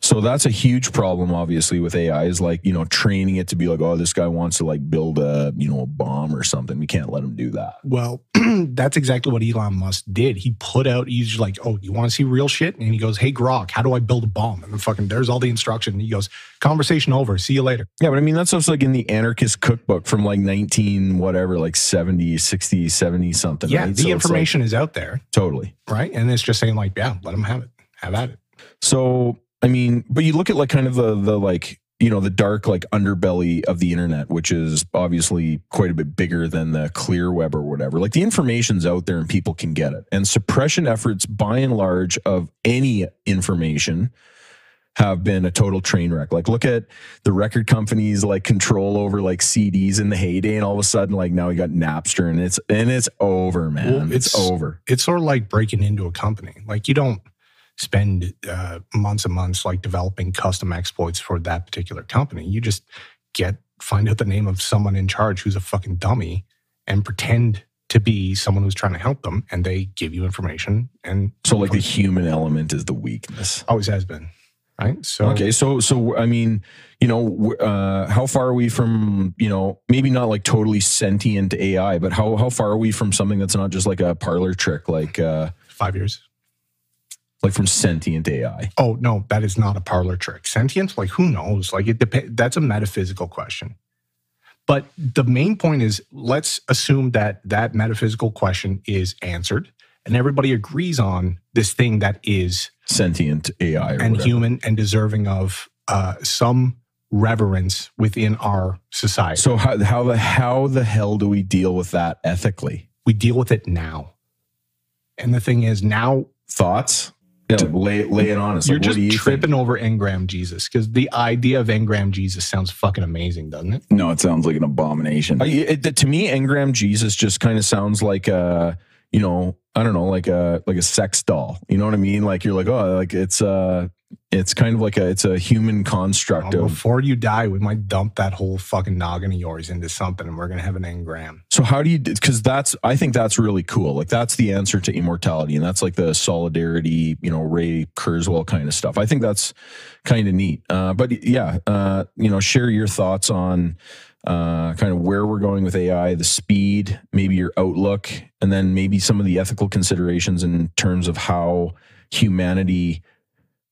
So that's a huge problem, obviously, with AI is like, you know, training it to be like, oh, this guy wants to like build a, you know, a bomb or something. We can't let him do that. Well, that's exactly what Elon Musk did. He put out, he's like, oh, you want to see real shit? And he goes, hey, Grok, how do I build a bomb? And then fucking, there's all the instruction. And he goes, conversation over. See you later. Yeah, but I mean, that stuff's like in the anarchist cookbook from like 19, whatever, like 70, 60, 70 something. yeah, right? the So it's like- information is out there. totally. Right. And it's just saying, like, yeah, let him have it. Have at it. So, I mean, but you look at like kind of the the like you know the dark like underbelly of the internet, which is obviously quite a bit bigger than the clear web or whatever. Like the information's out there and people can get it. And suppression efforts, by and large, of any information have been a total train wreck. Like look at the record companies like control over like CDs in the heyday, and all of a sudden like now we got Napster and it's and it's over, man. Well, it's, it's- over. It's sort of like breaking into a company. Like, you don't spend uh, months and months like developing custom exploits for that particular company. You just get, find out the name of someone in charge who's a fucking dummy and pretend to be someone who's trying to help them. And they give you information and So like the human element is the weakness. always has been. Right. So, Okay, so so I mean, you know, uh, how far are we from you know maybe not like totally sentient AI, but how how far are we from something that's not just like a parlor trick, like uh, five years. Like from sentient AI? Oh no, that is not a parlor trick. Sentience, like who knows? Like it depends. That's a metaphysical question. But the main point is, let's assume that that metaphysical question is answered, and everybody agrees on this thing that is Sentient AI or and whatever. human and deserving of uh, some reverence within our society. So how how the how the hell do we deal with that ethically? we deal with it now. And the thing is, now Thoughts? Yeah, like lay lay it on us. you're Like, just do you tripping think? over Engram Jesus because the idea of Engram Jesus sounds fucking amazing, doesn't it? No, it sounds like an abomination. I- it- to me, Engram Jesus just kind of sounds like a, you know, I don't know, like a like a sex doll. You know what I mean? Like you're like, oh, like it's uh it's kind of like a it's a human construct Well, of. before you die, we might dump that whole fucking noggin of yours into something, and we're gonna have an engram. So how do you? Because that's I think that's really cool. Like that's the answer to immortality, and that's like the solidarity, you know, Ray Kurzweil kind of stuff. I think that's kind of neat. Uh, but yeah, uh, you know, share your thoughts on uh, kind of where we're going with AI, the speed, maybe your outlook, and then maybe some of the ethical considerations in terms of how humanity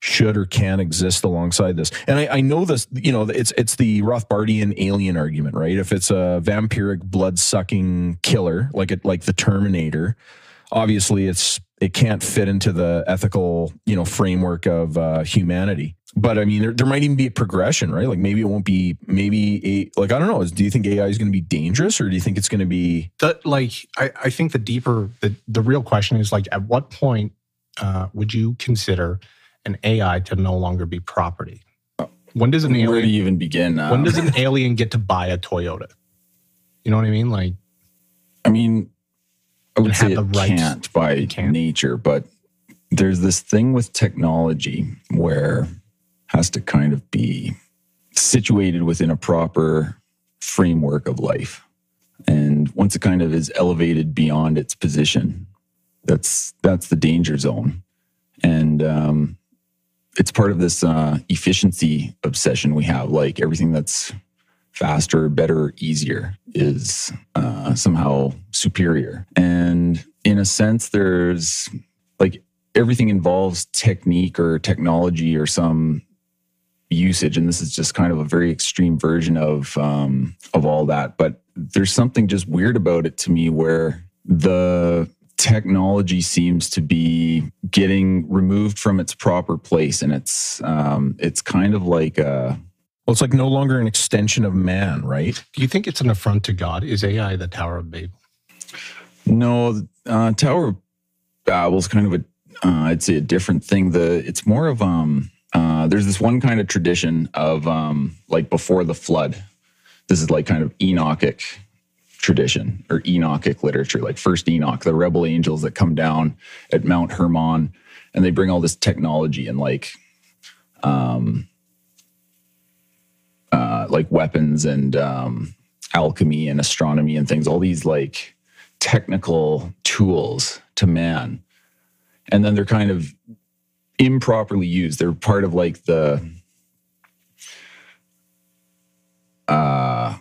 should or can exist alongside this. And I, I know this, you know, it's it's the Rothbardian alien argument, right? If it's a vampiric blood sucking killer, like it like the Terminator, obviously it's it can't fit into the ethical, you know, framework of uh, humanity. But I mean, there, there might even be a progression, right? Like maybe it won't be, maybe a, like I don't know. Do you think AI is going to be dangerous, or do you think it's going to be? The, like, I, I think the deeper, the, the real question is like, at what point uh, would you consider an AI to no longer be property? When does an Where do you even begin? when Um, does an alien get to buy a Toyota? You know what I mean? Like, I mean, I would say it rights. can't by can't. nature, but there's this thing with technology where it has to kind of be situated within a proper framework of life. And once it kind of is elevated beyond its position, that's that's the danger zone. And um, it's part of this uh, efficiency obsession we have. Like everything that's faster, better, easier is uh, somehow superior. And in a sense, there's like everything involves technique or technology or some usage, and this is just kind of a very extreme version of um, of all that. But there's something just weird about it to me, where the technology seems to be getting removed from its proper place, and it's um, it's kind of like a Well, it's like no longer an extension of man, right? Do you think it's an affront to God? Is AI the Tower of Babel? no uh, Tower of is kind of a uh, I'd say a different thing. The it's more of um uh, there's this one kind of tradition of um like before the flood. This is like kind of Enochic tradition or Enochic literature, like first Enoch, the rebel angels that come down at Mount Hermon and they bring all this technology and like um uh like weapons and um alchemy and astronomy and things, all these like technical tools to man. And then they're kind of improperly used. They're part of like the uh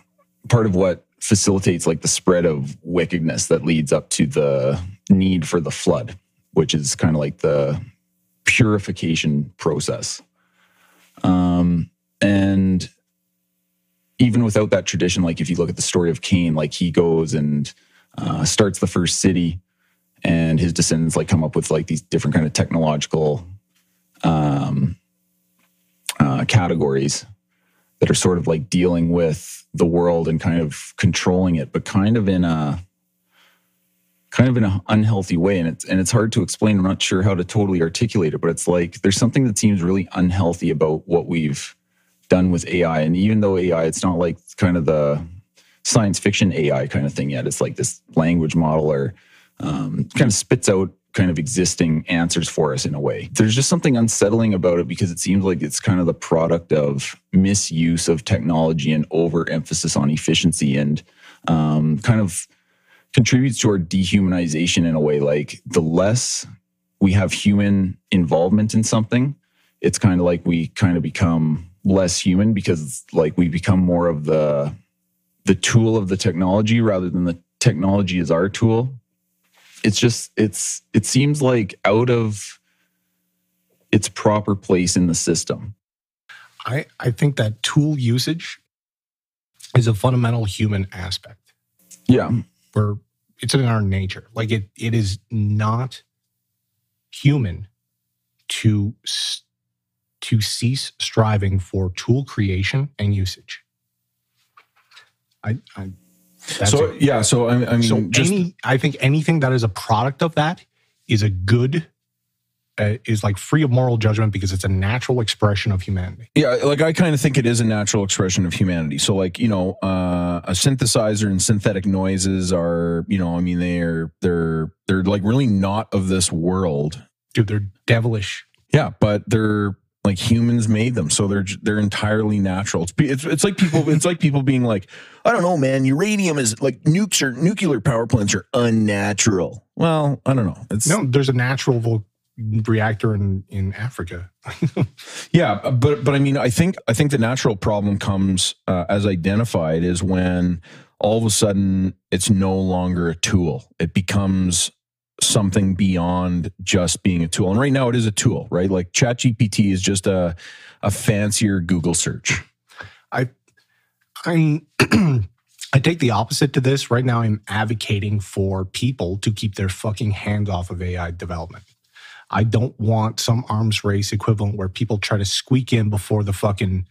part of what facilitates like the spread of wickedness that leads up to the need for the flood, which is kind of like the purification process. Um, and even without that tradition, like if you look at the story of Cain, like he goes and uh, starts the first city, and his descendants like come up with like these different kind of technological um, uh, categories that are sort of like dealing with the world and kind of controlling it, but kind of in a kind of in an unhealthy way. And it's and it's hard to explain. I'm not sure how to totally articulate it, but it's like there's something that seems really unhealthy about what we've done with AI. And even though AI, it's not like kind of the science fiction AI kind of thing yet. It's like this language model or um, kind of spits out kind of existing answers for us in a way. There's just something unsettling about it because it seems like it's kind of the product of misuse of technology and overemphasis on efficiency and um, kind of contributes to our dehumanization in a way. Like the less we have human involvement in something, it's kind of like we kind of become less human because like we become more of the the tool of the technology rather than the technology is our tool it's just it's it seems like out of its proper place in the system I, I think that tool usage is a fundamental human aspect yeah where it's in our nature. Like it, it is not human to to cease striving for tool creation and usage. I, I that's so it. yeah, so I, I mean, so just any, I think anything that is a product of that is a good, uh, is like free of moral judgment because it's a natural expression of humanity. Yeah, like I kind of think it is a natural expression of humanity. So, like you know, uh, a synthesizer and synthetic noises are, you know, I mean, they're they're they're like really not of this world. Dude, they're devilish. Yeah, but they're like humans made them, so they're they're entirely natural. It's it's, it's like people it's like people being like, I don't know, man, uranium is like nukes or nuclear power plants are unnatural. Well, I don't know. It's No, there's a natural vol- reactor in in Africa. Yeah, but but I mean, I think I think the natural problem comes uh, as identified is when all of a sudden it's no longer a tool. It becomes something beyond just being a tool. And right now it is a tool, right? Like ChatGPT is just a a fancier Google search. I I I take the opposite to this. Right now, I'm advocating for people to keep their fucking hands off of AI development. I don't want some arms race equivalent where people try to squeak in before the fucking,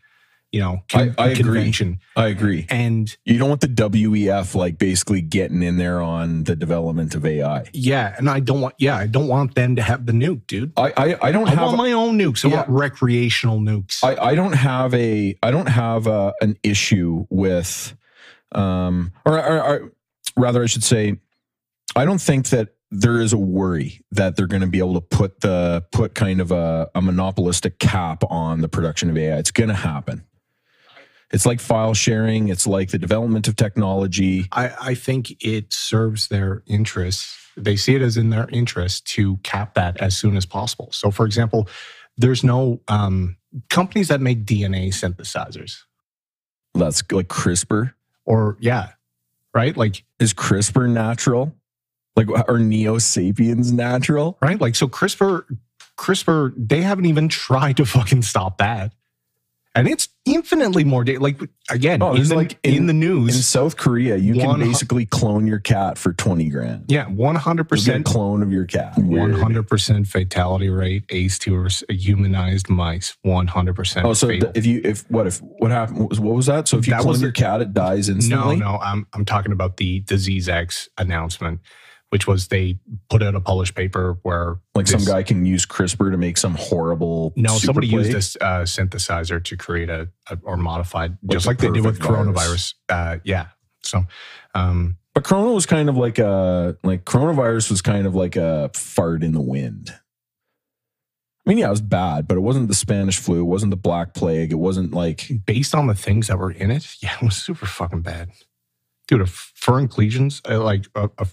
you know, con- I- I agree. I agree. And You don't want the WEF like basically getting in there on the development of AI. yeah, and I don't want, yeah, I don't want them to have the nuke, dude. I I, I don't I have want my own nukes. I Yeah. want recreational nukes. I, I don't have a I don't have a, an issue with um or, or, or rather I should say I don't think that there is a worry that they're going to be able to put the put kind of a, a monopolistic cap on the production of AI. It's going to happen. It's like file sharing. It's like the development of technology. I, I think it serves their interests. They see it as in their interest to cap that as soon as possible. So, for example, there's no um, companies that make DNA synthesizers, That's like CRISPR. or yeah, right? Like, Is CRISPR natural? Like are Neo Sapiens natural? right? Like, so CRISPR, CRISPR, they haven't even tried to fucking stop that. And it's infinitely more da- like again Oh, in, the, like in, in- the news In. South Korea, you can basically clone your cat for 20 grand. yeah, one hundred You get a percent, clone of your cat. one hundred percent fatality rate. Ace tours humanized mice, one hundred percent. Oh, so th- if you if what if what happened what was, what was that? So if you That clone was your the- cat, it dies instantly no, instantly. no, I'm I'm talking about the disease X announcement, which was they put out a published paper where Like some guy can use CRISPR to make some horrible. No, somebody used this uh, synthesizer to create a, a or modified, Like just like they did with coronavirus. Uh, yeah. So, um, But Corona was kind of like a like coronavirus was kind of like a fart in the wind. I mean, yeah, it was bad, but it wasn't the Spanish flu. It wasn't the Black Plague. It wasn't like based on the things that were in it, yeah, it was super fucking bad. Dude, a furin clesions, uh, like uh, uh,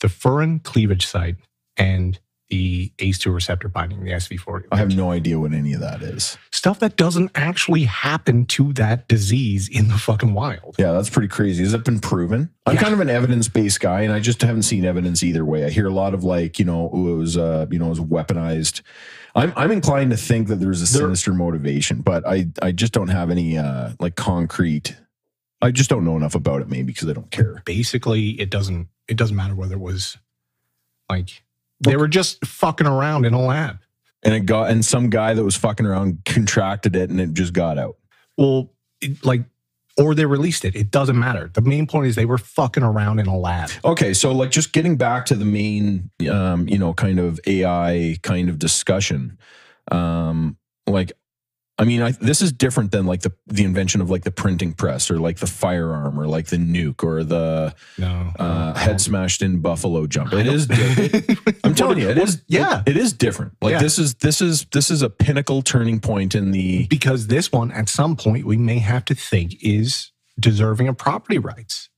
the furin cleavage site and the ACE2 receptor binding, the SV40. I have no idea what any of that is. stuff that doesn't actually happen to that disease in the fucking wild. Yeah, that's pretty crazy. Has it been proven? I'm Yeah. kind of an evidence based guy, and I just haven't seen evidence either way. I hear a lot of like, you know, ooh, it was, uh, you know, it was weaponized. I'm I'm inclined to think that there's a There- sinister motivation, but I I just don't have any uh like concrete. I just don't know enough about it, maybe because I don't care. Basically, it doesn't it doesn't matter whether it was like they were just fucking around in a lab. And it got and some guy that was fucking around contracted it, and it just got out. Well, it, like, or they released it. It doesn't matter. The main point is they were fucking around in a lab. Okay, so like just getting back to the main, um, you know, kind of AI kind of discussion. Um, like, I mean, I, this is different than like the the invention of like the printing press or like the firearm or like the nuke or the No, uh, head smashed in buffalo jump. It is. di- I'm telling you, it is. Yeah, it, it is different. Like Yeah. this is this is this is a pinnacle turning point in the. because this one at some point we may have to think is deserving of property rights.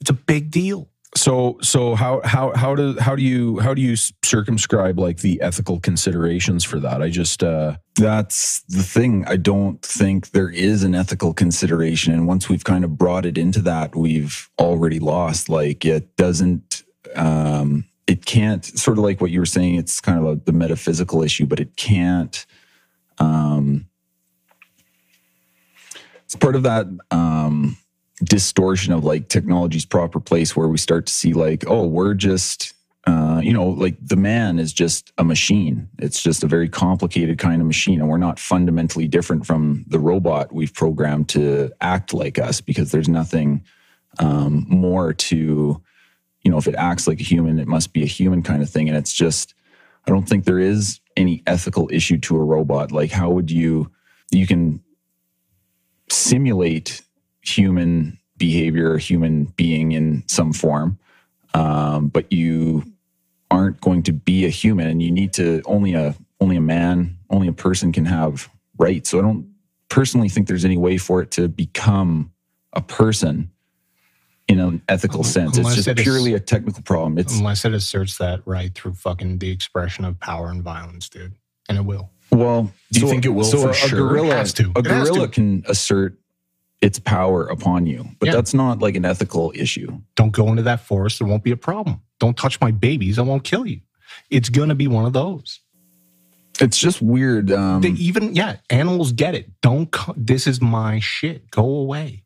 It's a big deal. So so how how how do how do you how do you circumscribe like the ethical considerations for that? I just uh That's the thing. I don't think there is an ethical consideration. And once we've kind of brought it into that, we've already lost. Like it doesn't, um, it can't, sort of like what you were saying, it's kind of a, the metaphysical issue, but it can't, um, it's part of that um, distortion of like technology's proper place where we start to see like, oh, we're just, uh, you know, like the man is just a machine. It's just a very complicated kind of machine. And we're not fundamentally different from the robot we've programmed to act like us because there's nothing um, more to, you know, if it acts like a human, it must be a human kind of thing. And it's just, I don't think there is any ethical issue to a robot. Like, how would you, you can simulate human behavior, human being in some form, um, but you aren't going to be a human, and you need to only a only a man, only a person can have rights. So I don't personally think there's any way for it to become a person in an ethical sense. It's just it is- purely a technical problem. It's Unless it asserts that right through fucking the expression of power and violence, dude. And it will. Well, Do you think it will So for a, sure? a gorilla, It has to. a It has gorilla to. can assert its power upon you, but Yeah. that's not like an ethical issue. Don't go into that forest. There won't be a problem. Don't touch my babies. I won't kill you. It's going to be one of those. It's just weird. Um, They even, yeah, animals get it. Don't, co- this is my shit. Go away.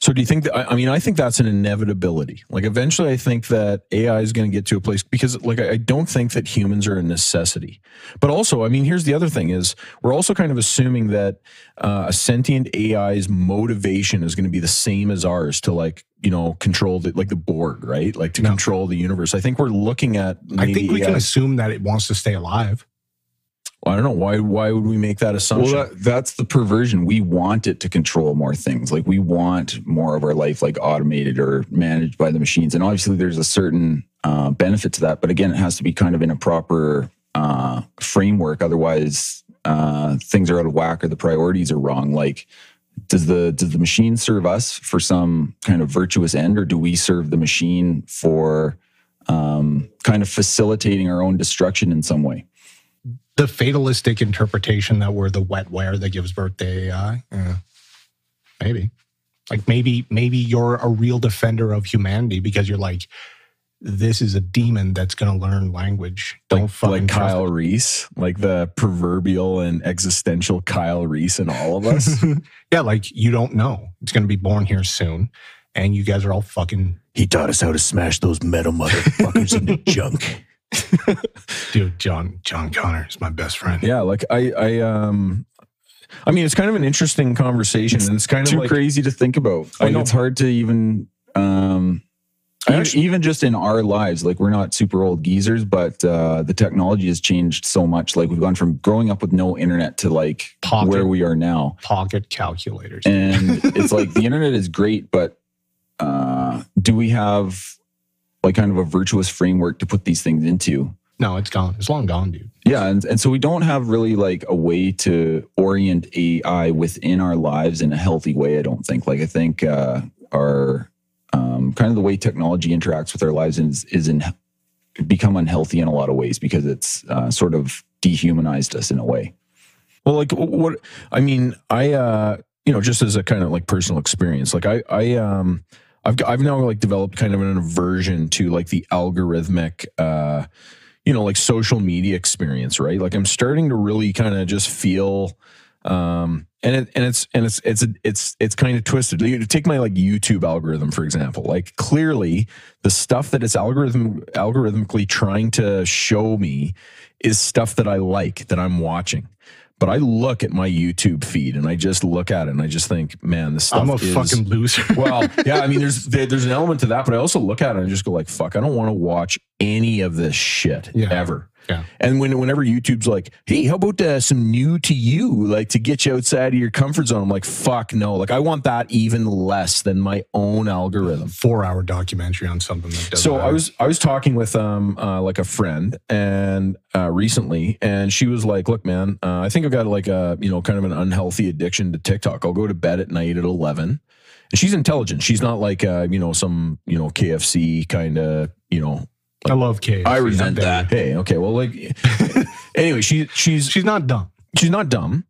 So do you think that I mean I think that's an inevitability. Like eventually I think that AI is going to get to a place because like I don't think that humans are a necessity. But also, I mean here's the other thing is we're also kind of assuming that uh, a sentient AI's motivation is going to be the same as ours to like, you know, control the like the Borg, right? Like to No. control the universe. I think we're looking at I think we can assume that it wants to stay alive. I don't know why why would we make that assumption? well, that, that's the perversion. We want it to control more things. Like we want more of our life like automated or managed by the machines. And obviously, there's a certain uh, benefit to that. But again, it has to be kind of in a proper uh, framework. Otherwise, uh, things are out of whack or the priorities are wrong. Like, does the does the machine serve us for some kind of virtuous end, or do we serve the machine for um, kind of facilitating our own destruction in some way? The fatalistic interpretation that we're the wetware that gives birth to AI. Yeah. Maybe. Like maybe, maybe you're a real defender of humanity because you're like, this is a demon that's going to learn language. Don't like, fucking like Kyle it. Reese, like the proverbial and existential Kyle Reese in all of us. yeah, like you don't know. It's going to be born here soon, and you guys are all fucking he taught us how to smash those metal motherfuckers into junk. dude. John John Connor is my best friend. Yeah, like I, I, um, I mean, it's kind of an interesting conversation, and it's kind of too like crazy to think about. I Like, know. it's hard to even um even, actually- even just in our lives, like we're not super old geezers, but uh, the technology has changed so much. Like we've gone from growing up with no internet to like Pocket. where we are now. Pocket calculators. And it's like the internet is great, but uh, do we have like kind of a virtuous framework to put these things into? no, it's gone. It's long gone, dude. Yeah, and, and so we don't have really like a way to orient AI within our lives in a healthy way. I don't think. Like I think uh, our um, kind of the way technology interacts with our lives is is in become unhealthy in a lot of ways because it's uh, sort of dehumanized us in a way. Well, like what I mean, I uh, you know, just as a kind of like personal experience, like I I um I've got- I've now like developed kind of an aversion to like the algorithmic uh you know, like social media experience, right? Like I'm starting to really kind of just feel um and it and it's and it's it's it's it's kind of twisted. You take my like YouTube algorithm for example. Like clearly the stuff that it's algorithm algorithmically trying to show me is stuff that I like that I'm watching. But I look at my YouTube feed and I just look at it and I just think, man, this stuff I'm a is fucking loser. well, yeah, I mean, there's there, there's an element to that, but I also look at it and I just go like, fuck, I don't want to watch any of this shit Yeah. ever. Yeah. And when whenever YouTube's like, hey, how about uh, some new to you, like to get you outside of your comfort zone? I'm like, fuck no. Like I want that even less than my own algorithm. Four hour documentary on something that doesn't. So I was I was talking with um uh, like a friend and uh, recently, and she was like, "Look, man, uh, I think I've got like a you know kind of an unhealthy addiction to TikTok. I'll go to bed at night at eleven, and she's intelligent. She's not like uh, you know some you know KFC kind of you know. I love Kay. I resent that. Hey, okay, well, like anyway, she she's She's not dumb. she's not dumb.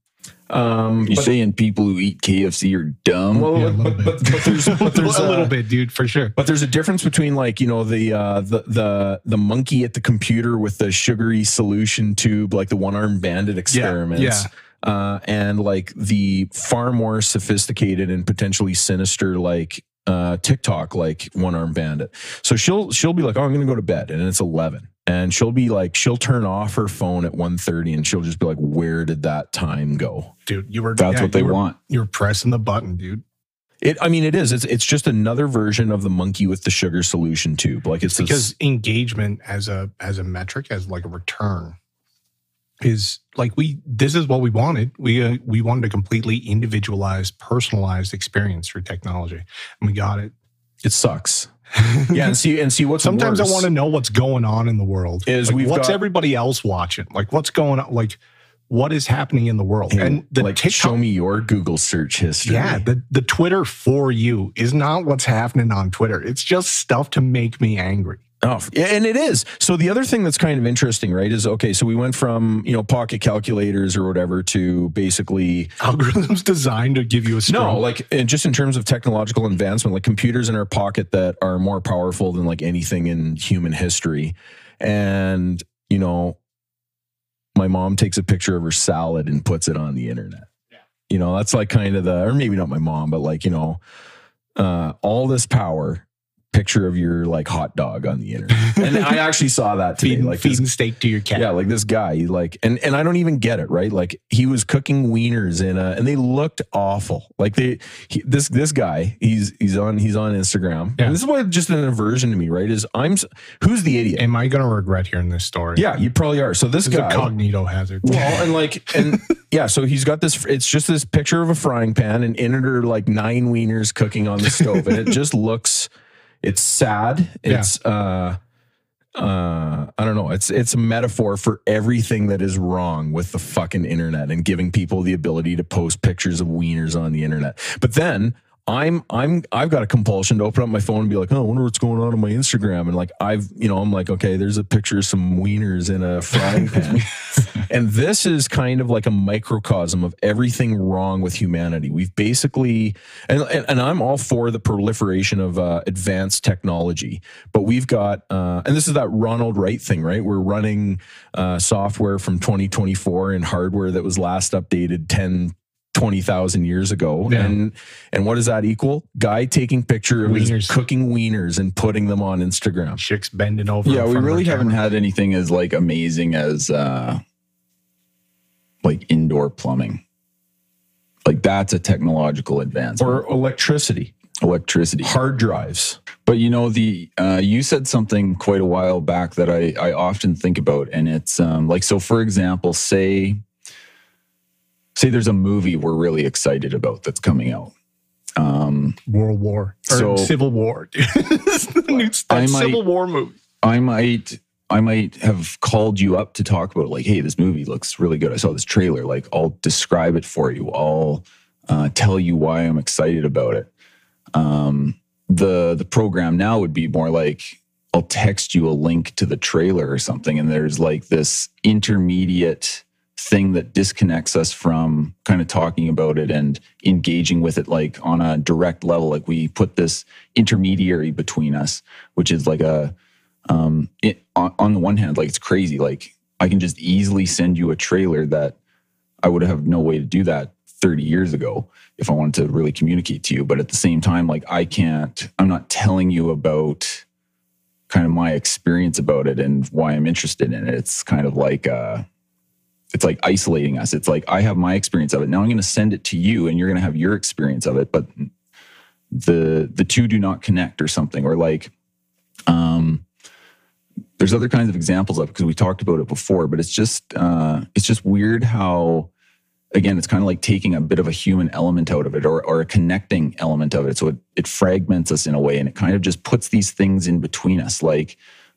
Um, You but- saying people who eat KFC are dumb? well, Yeah, a little but, bit. but, but there's but there's a little bit, dude, for sure. But there's a difference between like you know the uh, the the the monkey at the computer with the sugary solution tube, like the one armed bandit experiments, yeah. Uh, and like the far more sophisticated and potentially sinister like uh, TikTok, like one arm bandit. So she'll she'll be like, oh, I'm gonna go to bed, and it's eleven. And she'll be like, she'll turn off her phone at 1.30 and she'll just be like, where did that time go? Dude, you were That's yeah, what they were- want. You're pressing the button, dude. It, I mean, it is. It's it's just another version of the monkey with the sugar solution tube. Like it's this- because engagement as a as a metric as like a return is like we this is what we wanted. We uh, we wanted a completely individualized personalized experience through technology and we got it. It sucks. Yeah, and see and see what's sometimes i want to know what's going on in the world. Is Like, what's got- everybody else watching? Like what's going on? Like what is happening in the world? Hey, and the like TikTok, show me your Google search history. yeah the, the twitter for you is not what's happening on twitter. It's just stuff to make me angry Oh, yeah, and it is. So the other thing that's kind of interesting, right, is okay. So we went from you know pocket calculators or whatever to basically algorithms designed to give you a no, like and just in terms of technological advancement, like computers in our pocket that are more powerful than like anything in human history, and you know, my mom takes a picture of her salad and puts it on the internet. You know, that's like kind of the, or maybe not my mom, but like you know, uh, all this power. Picture of your like hot dog on the internet, and I actually saw that today. feeding, like this feeding steak to your cat. yeah, like this guy, he like, and and I don't even get it, right? Like he was cooking wieners in a, and they looked awful. Like they, he, this this guy, he's he's on he's on Instagram. Yeah. And this is what just an aversion to me, right? Is I'm who's the idiot? Am I going to regret hearing this story? yeah, you probably are. So this a guy, cognito hazard. well, and like, and yeah, so he's got this. It's just this picture of a frying pan, and in it are like nine wieners cooking on the stove, and it just looks. It's sad. Yeah. It's uh, uh, I don't know. It's it's a metaphor for everything that is wrong with the fucking internet and giving people the ability to post pictures of wieners on the internet. But then. I'm I'm I've got a compulsion to open up my phone and be like, oh, I wonder what's going on on my Instagram. And like I've, you know, I'm like, okay, there's a picture of some wieners in a frying pan. And this is kind of like a microcosm of everything wrong with humanity. We've basically, and, and, and I'm all for the proliferation of uh, advanced technology, but we've got, uh, and this is that Ronald Wright thing, right? We're running uh, software from 2024 and hardware that was last updated 10, 20,000 years ago. Yeah. And and what does that equal? Guy taking picture of his Wieners. cooking wieners and putting them on Instagram. Chicks bending over. yeah, we really haven't camera. had anything as like amazing as uh like indoor plumbing. Like that's a technological advance. Or electricity, electricity. hard drives. But you know, the uh, you said something quite a while back that I I often think about, and it's um, like so. For example, say say there's a movie we're really excited about that's coming out. Um, World War or So- Civil War. dude. New I might- Civil War movie. I might I might have called you up to talk about like, hey, this movie looks really good. I saw this trailer. Like, I'll describe it for you. I'll uh, tell you why I'm excited about it. Um, the the program now would be more like I'll text you a link to the trailer or something, and there's like this intermediate thing that disconnects us from kind of talking about it and engaging with it like on a direct level like we put this intermediary between us which is like a um it, on, on the one hand like it's crazy like i can just easily send you a trailer that i would have no way to do that 30 years ago if i wanted to really communicate to you but at the same time like i can't i'm not telling you about kind of my experience about it and why i'm interested in it. It's kind of like uh it's like isolating us. It's like i have my experience of it. Now i'm going to send it to you and you're going to have your experience of it but the the two do not connect or something or like um there's other kinds of examples of it because we talked about it before but it's just uh it's just weird how again it's kind of like taking a bit of a human element out of it or, or a connecting element of it. So it, it fragments us in a way and it kind of just puts these things in between us. Like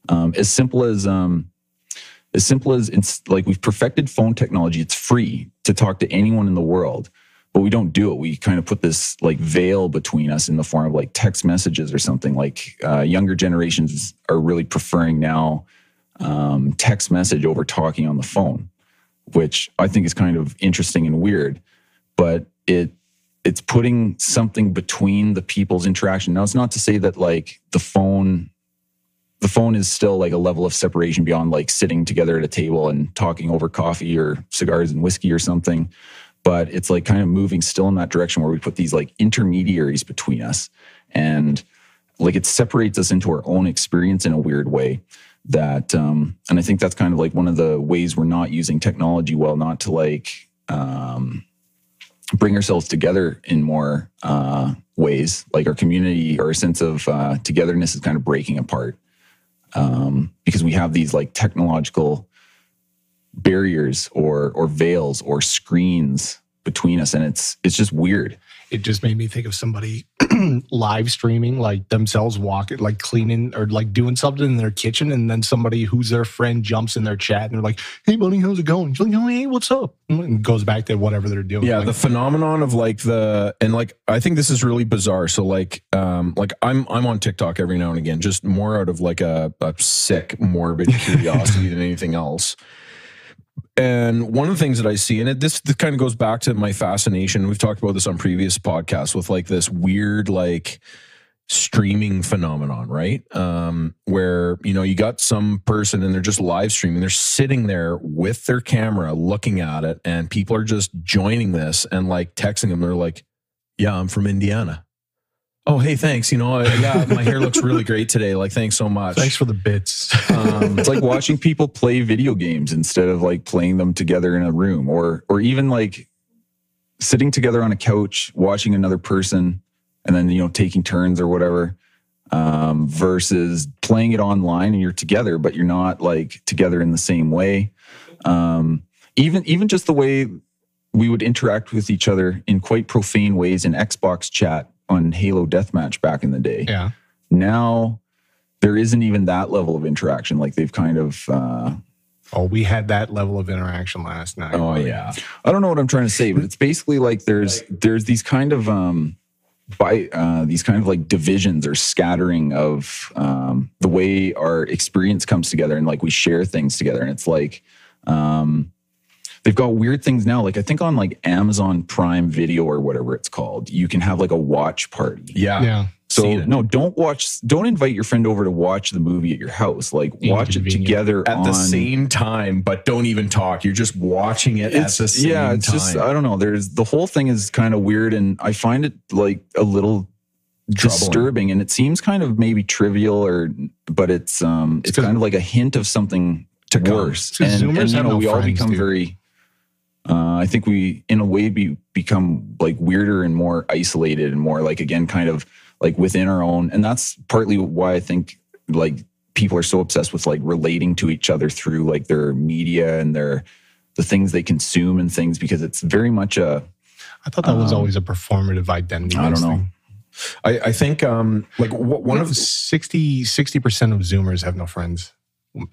um, as simple as um, as simple as it's like we've perfected phone technology. It's free to talk to anyone in the world but we don't do it. We kind of put this like veil between us in the form of like text messages or something. Like uh, younger generations are really preferring now um, text message over talking on the phone which i think is kind of interesting and weird but it it's putting something between the people's interaction. Now it's not to say that like the phone the phone is still like a level of separation beyond like sitting together at a table and talking over coffee or cigars and whiskey or something. But it's like kind of moving still in that direction where we put these like intermediaries between us. And like it separates us into our own experience in a weird way that um and i think that's kind of like one of the ways we're not using technology well not to like um bring ourselves together in more uh ways. Like our community or sense of uh togetherness is kind of breaking apart um, because we have these like technological barriers or or veils or screens between us, and it's it's just weird. It just made me think of somebody live streaming, like themselves walking, like cleaning or like doing something in their kitchen, and then somebody who's their friend jumps in their chat and they're like, "Hey, buddy, how's it going?" She's like, "Oh, hey, what's up?" And goes back to whatever they're doing. Yeah, Like, the phenomenon of like the and like I think this is really bizarre. So like um like I'm I'm on TikTok every now and again, just more out of like a, a sick, morbid curiosity than anything else. And one of the things that I see, and it, this, this kind of goes back to my fascination. We've talked about this on previous podcasts with like this weird, like streaming phenomenon, right? Um, where you know you got some person and they're just live streaming, they're sitting there with their camera looking at it, and people are just joining this and like texting them. They're like, "Yeah, I'm from Indiana." Oh, hey, thanks. You know, I- yeah, my hair looks really great today. Like, thanks so much. thanks for the bits. Um, It's like watching people play video games instead of like playing them together in a room, or or even like sitting together on a couch watching another person, and then you know taking turns or whatever. Um, versus playing it online and you're together, but you're not like together in the same way. Um, even even just the way we would interact with each other in quite profane ways in Xbox chat on Halo Deathmatch back in the day. yeah, Now there isn't even that level of interaction. Like they've kind of uh, oh, we had that level of interaction last night. oh yeah, I don't know what I'm trying to say, but it's basically like there's there's these kind of um by uh, these kind of like divisions or scattering of um, the way our experience comes together and like we share things together, and it's like um, they've got weird things now. Like I think on like Amazon Prime Video or whatever it's called, you can have like a watch party. Yeah. Yeah. So no, don't watch. Don't invite your friend over to watch the movie at your house. Like watch it together At on, the same time, but don't even talk. You're just watching it It's, at the same yeah, it's time. just I don't know. There's the whole thing is kind of weird, and I find it like a little Troubling. disturbing. And it seems kind of maybe trivial, or but it's um it's kind of like a hint of something To come. worse. It's 'cause And, Zoomers and you have know, no we all friends, become dude. very. Uh, I think we, in a way, be become like weirder and more isolated and more like again, kind of like within our own. And that's partly why I think like people are so obsessed with like relating to each other through like their media and their the things they consume and things because it's very much a I thought that was Um, always a performative identity. I don't based know. thing. I, I think um like wh- one One of of 60 percent of Zoomers have no friends,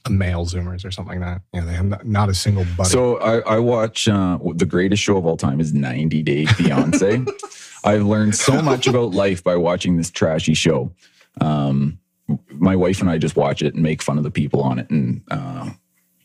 male Zoomers or something like that. Yeah, they have not, not a single buddy. So I, I watch uh, the greatest show of all time is 90 Day Fiance. I've learned so much about life by watching this trashy show. Um, my wife and I just watch it and make fun of the people on it, and uh,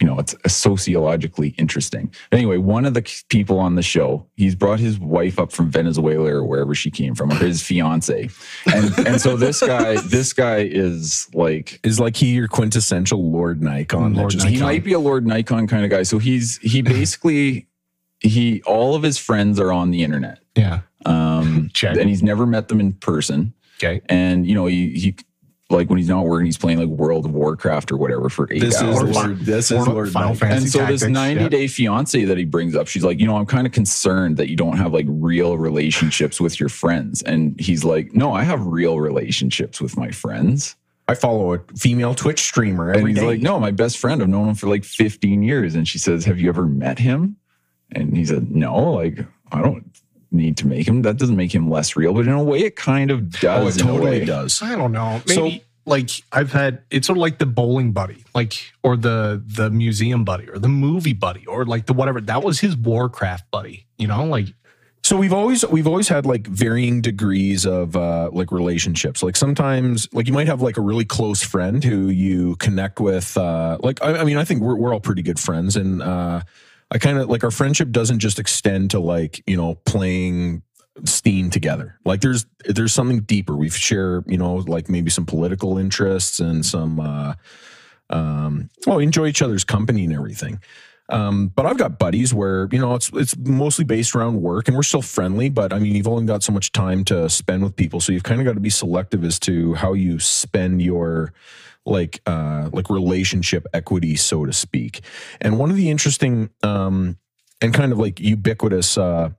you know it's sociologically interesting. Anyway, one of the people on the show, he's brought his wife up from Venezuela or wherever she came from, or his fiance, and and so this guy, this guy is like is like he your quintessential Lord Nikon. Lord just he might be a Lord Nikon kind of guy. So he's he basically he all of his friends are on the internet. yeah. Um Check. and he's never met them in person. Okay. And you know, he he like when he's not working, he's playing like World of Warcraft or whatever for eight This hours. Or Lord. This is Lord Final Nikon. Fantasy and so this tactics, 90 yeah. day fiance that he brings up, she's like, you know, I'm kind of concerned that you don't have like real relationships with your friends. And he's like, no, I have real relationships with my friends. I follow a female Twitch streamer And he's day. like, no, my best friend. I've known him for like 15 years. And she says, have you ever met him? And he said, no, like, I don't need to make him. That doesn't make him less real. But in a way, it kind of does. Oh, does. it in a totally way. does. I don't know. So- like I've had it's sort of like the bowling buddy, like or the the museum buddy or the movie buddy or like the whatever. That was his Warcraft buddy. You know, like So we've always we've always had like varying degrees of uh like relationships. Like sometimes like you might have like a really close friend who you connect with uh like I, I mean I think we're we're all pretty good friends and uh I kind of like our friendship doesn't just extend to like, you know, playing Steam together. Like there's there's something deeper. We share, you know, like maybe some political interests and some uh um well, we enjoy each other's company and everything. Um, but I've got buddies where you know it's it's mostly based around work, and we're still friendly. But I mean, you've only got so much time to spend with people, so you've kind of got to be selective as to how you spend your like uh like relationship equity, so to speak. And one of the interesting um and kind of like ubiquitous uh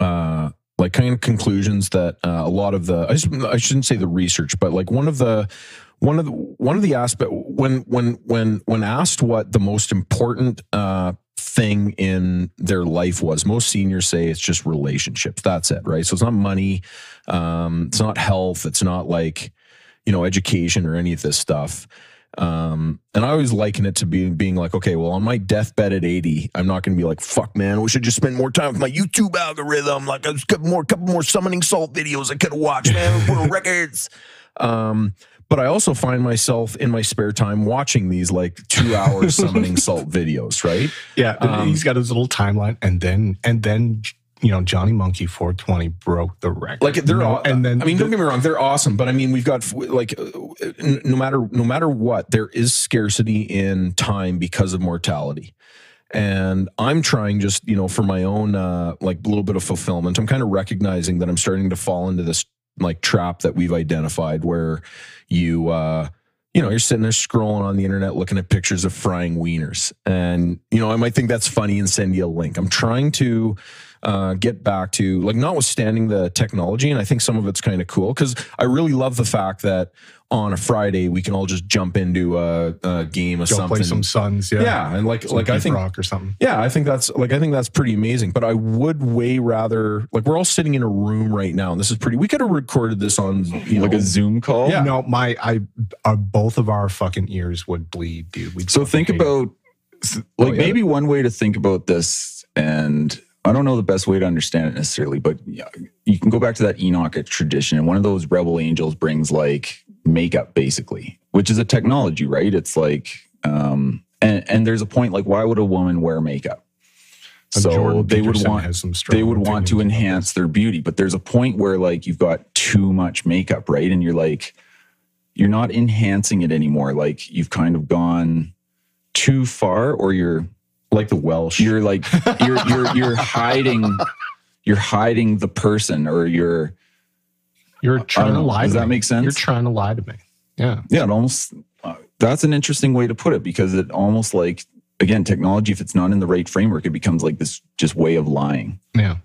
uh like kind of conclusions that uh, a lot of the I, I shouldn't say the research, but like one of the one of the one of the aspect when when when when asked what the most important uh thing in their life was most seniors say it's just relationships that's it right so it's not money um it's not health it's not like you know education or any of this stuff. Um and i always liken it to being being like okay well on my deathbed at 80 i'm not going to be like fuck man i wish i just spent more time with my youtube algorithm. Like a couple more couple more summoning salt videos i could watched man more records. Um but I also find myself in my spare time watching these like two hour summoning salt videos, right? yeah, Um, he's got his little timeline, and then and then you know Johnny Monkey 420 broke the record. Like they're You know, all, and then I mean, the- don't get me wrong, they're awesome, but I mean, we've got like uh, no matter no matter what, there is scarcity in time because of mortality. And I'm trying just, you know, for my own uh like a little bit of fulfillment. I'm kind of recognizing that I'm starting to fall into this like trap that we've identified where you uh you know, you're sitting there scrolling on the internet looking at pictures of frying wieners. And, you know, I might think that's funny and send you a link. I'm trying to uh, get back to, like, notwithstanding the technology, and I think some of it's kind of cool because I really love the fact that on a Friday we can all just jump into a, a game of go something. play some Suns. Yeah, yeah. And like, Some like I think rock or something. yeah, I think that's like I think that's pretty amazing. But I would way rather like we're all sitting in a room right now, and this is pretty. We could have recorded this on you like know, a Zoom call. Yeah. No, my I uh, both of our fucking ears would bleed, dude. We'd So think hate it. about like Oh, yeah. maybe one way to think about this, and I don't know the best way to understand it necessarily, but you can go back to that Enoch tradition, and one of those rebel angels brings like makeup, basically, which is a technology, right? It's like, um, and and there's a point like, why would a woman wear makeup? And So Jordan they would want some they would want to enhance their beauty, but there's a point where like you've got too much makeup, right? And you're like you're not enhancing it anymore. Like you've kind of gone too far, or you're like the Welsh. you're like you're you're you're hiding you're hiding the person, or you're You're trying to lie. Does to that me. make sense? You're trying to lie to me. Yeah. yeah, it almost that's an interesting way to put it because it almost like again technology if it's not in the right framework it becomes like this just way of lying Yeah.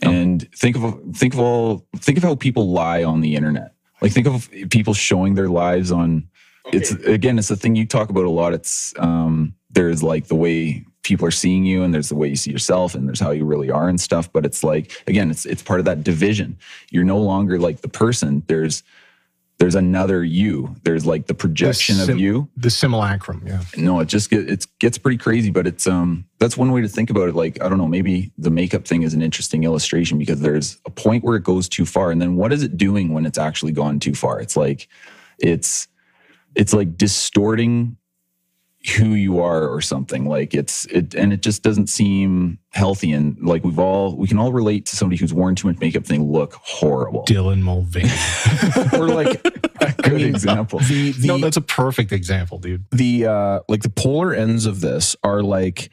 and think of think of all think of how people lie on the internet like think of people showing their lives on it's again it's the thing you talk about a lot it's um there's like the way people are seeing you and there's the way you see yourself and there's how you really are and stuff but it's like again it's it's part of that division you're no longer like the person there's there's another you there's like the projection sim- of you The simulacrum. Yeah. no, it just get, it gets pretty crazy, but it's um that's one way to think about it. Like I don't know, maybe the makeup thing is an interesting illustration because there's a point where it goes too far, and then what is it doing when it's actually gone too far? It's like it's it's like distorting who you are or something like it's it and it just doesn't seem healthy and like we've all we can all relate to somebody who's worn too much makeup and they look horrible Dylan Mulvaney. or like a good example the the no, that's a perfect example, dude. the uh like the polar ends of this are like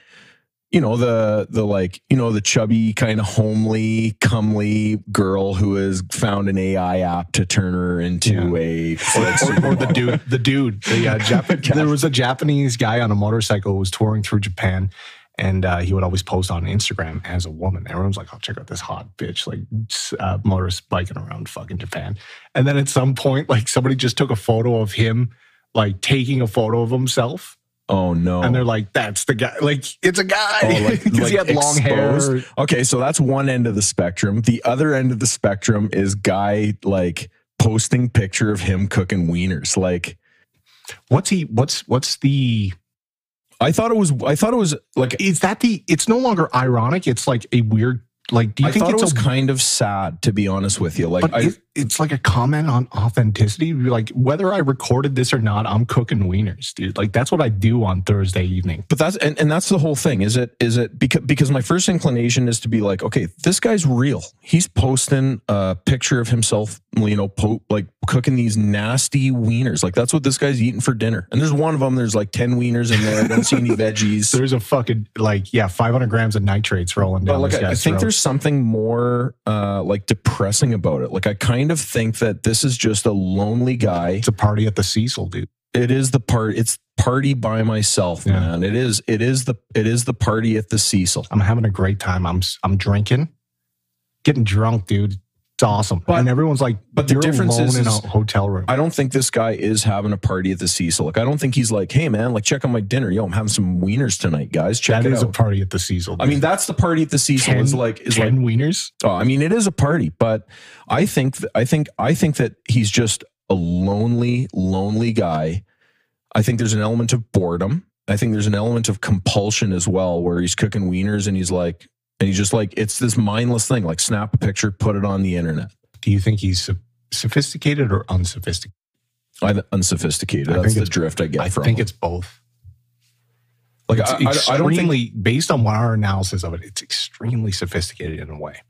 you know the the like you know the chubby kind of homely comely girl who has found an AI app to turn her into a or, or the dude, the dude, the uh, Jap- there was a Japanese guy on a motorcycle who was touring through Japan, and uh, he would always post on Instagram as a woman. Everyone's like, "Oh, check out this hot bitch, like uh, motorbiking around fucking Japan." And then at some point, like somebody just took a photo of him, like taking a photo of himself, oh no and they're like, "That's the guy." Like it's a guy Oh, like- because he like had long exposed? hair. Okay, so that's one end of the spectrum. The other end of the spectrum is guy like posting picture of him cooking wieners. Like What's he? What's what's the? I thought it was I thought it was like Is that the? It's no longer ironic. It's like a weird. Like, do you I think thought it's it was a kind of sad to be honest with you. Like but I it, it's like a comment on authenticity. Like whether I recorded this or not, I'm cooking wieners, dude. Like that's what I do on Thursday evening. but that's and, and that's the whole thing. Is it is it because because my first inclination is to be like, okay, this guy's real. He's posting a picture of himself, you know, po- like cooking these nasty wieners. Like that's what this guy's eating for dinner. And there's one of them. There's like ten wieners in there. I don't see any veggies. There's a fucking like yeah, 500 grams of nitrates rolling But down like, this I, I think there's something more uh, like depressing about it. Like, I kind of think that this is just a lonely guy. It's a party at the Cecil, dude. It is the part. It's party by myself, Yeah. man. It is. It is the. It is the party at the Cecil. I'm having a great time. I'm I'm drinking, getting drunk, dude. Awesome. But- and everyone's like, but the difference is- in a hotel room. I don't think this guy is having a party at the Cecil. Like, I don't think he's like, hey man, like check out my dinner. Yo, I'm having some wieners tonight, guys. Check that is a party at the Cecil. I mean, that's the party at the Cecil. is like is like ten wieners. Oh, I mean, it is a party, but I think th- I think I think that he's just a lonely, lonely guy. I think there's an element of boredom. I think there's an element of compulsion as well, where he's cooking wieners and he's like, and he's just like, it's this mindless thing, like snap a picture, put it on the internet. Do you think he's sophisticated or unsophisticated? I unsophisticated. I That's think the it's- drift I get I think him. it's both. like It's I, I, I don't think based on what our analysis of it, it's extremely sophisticated in a way.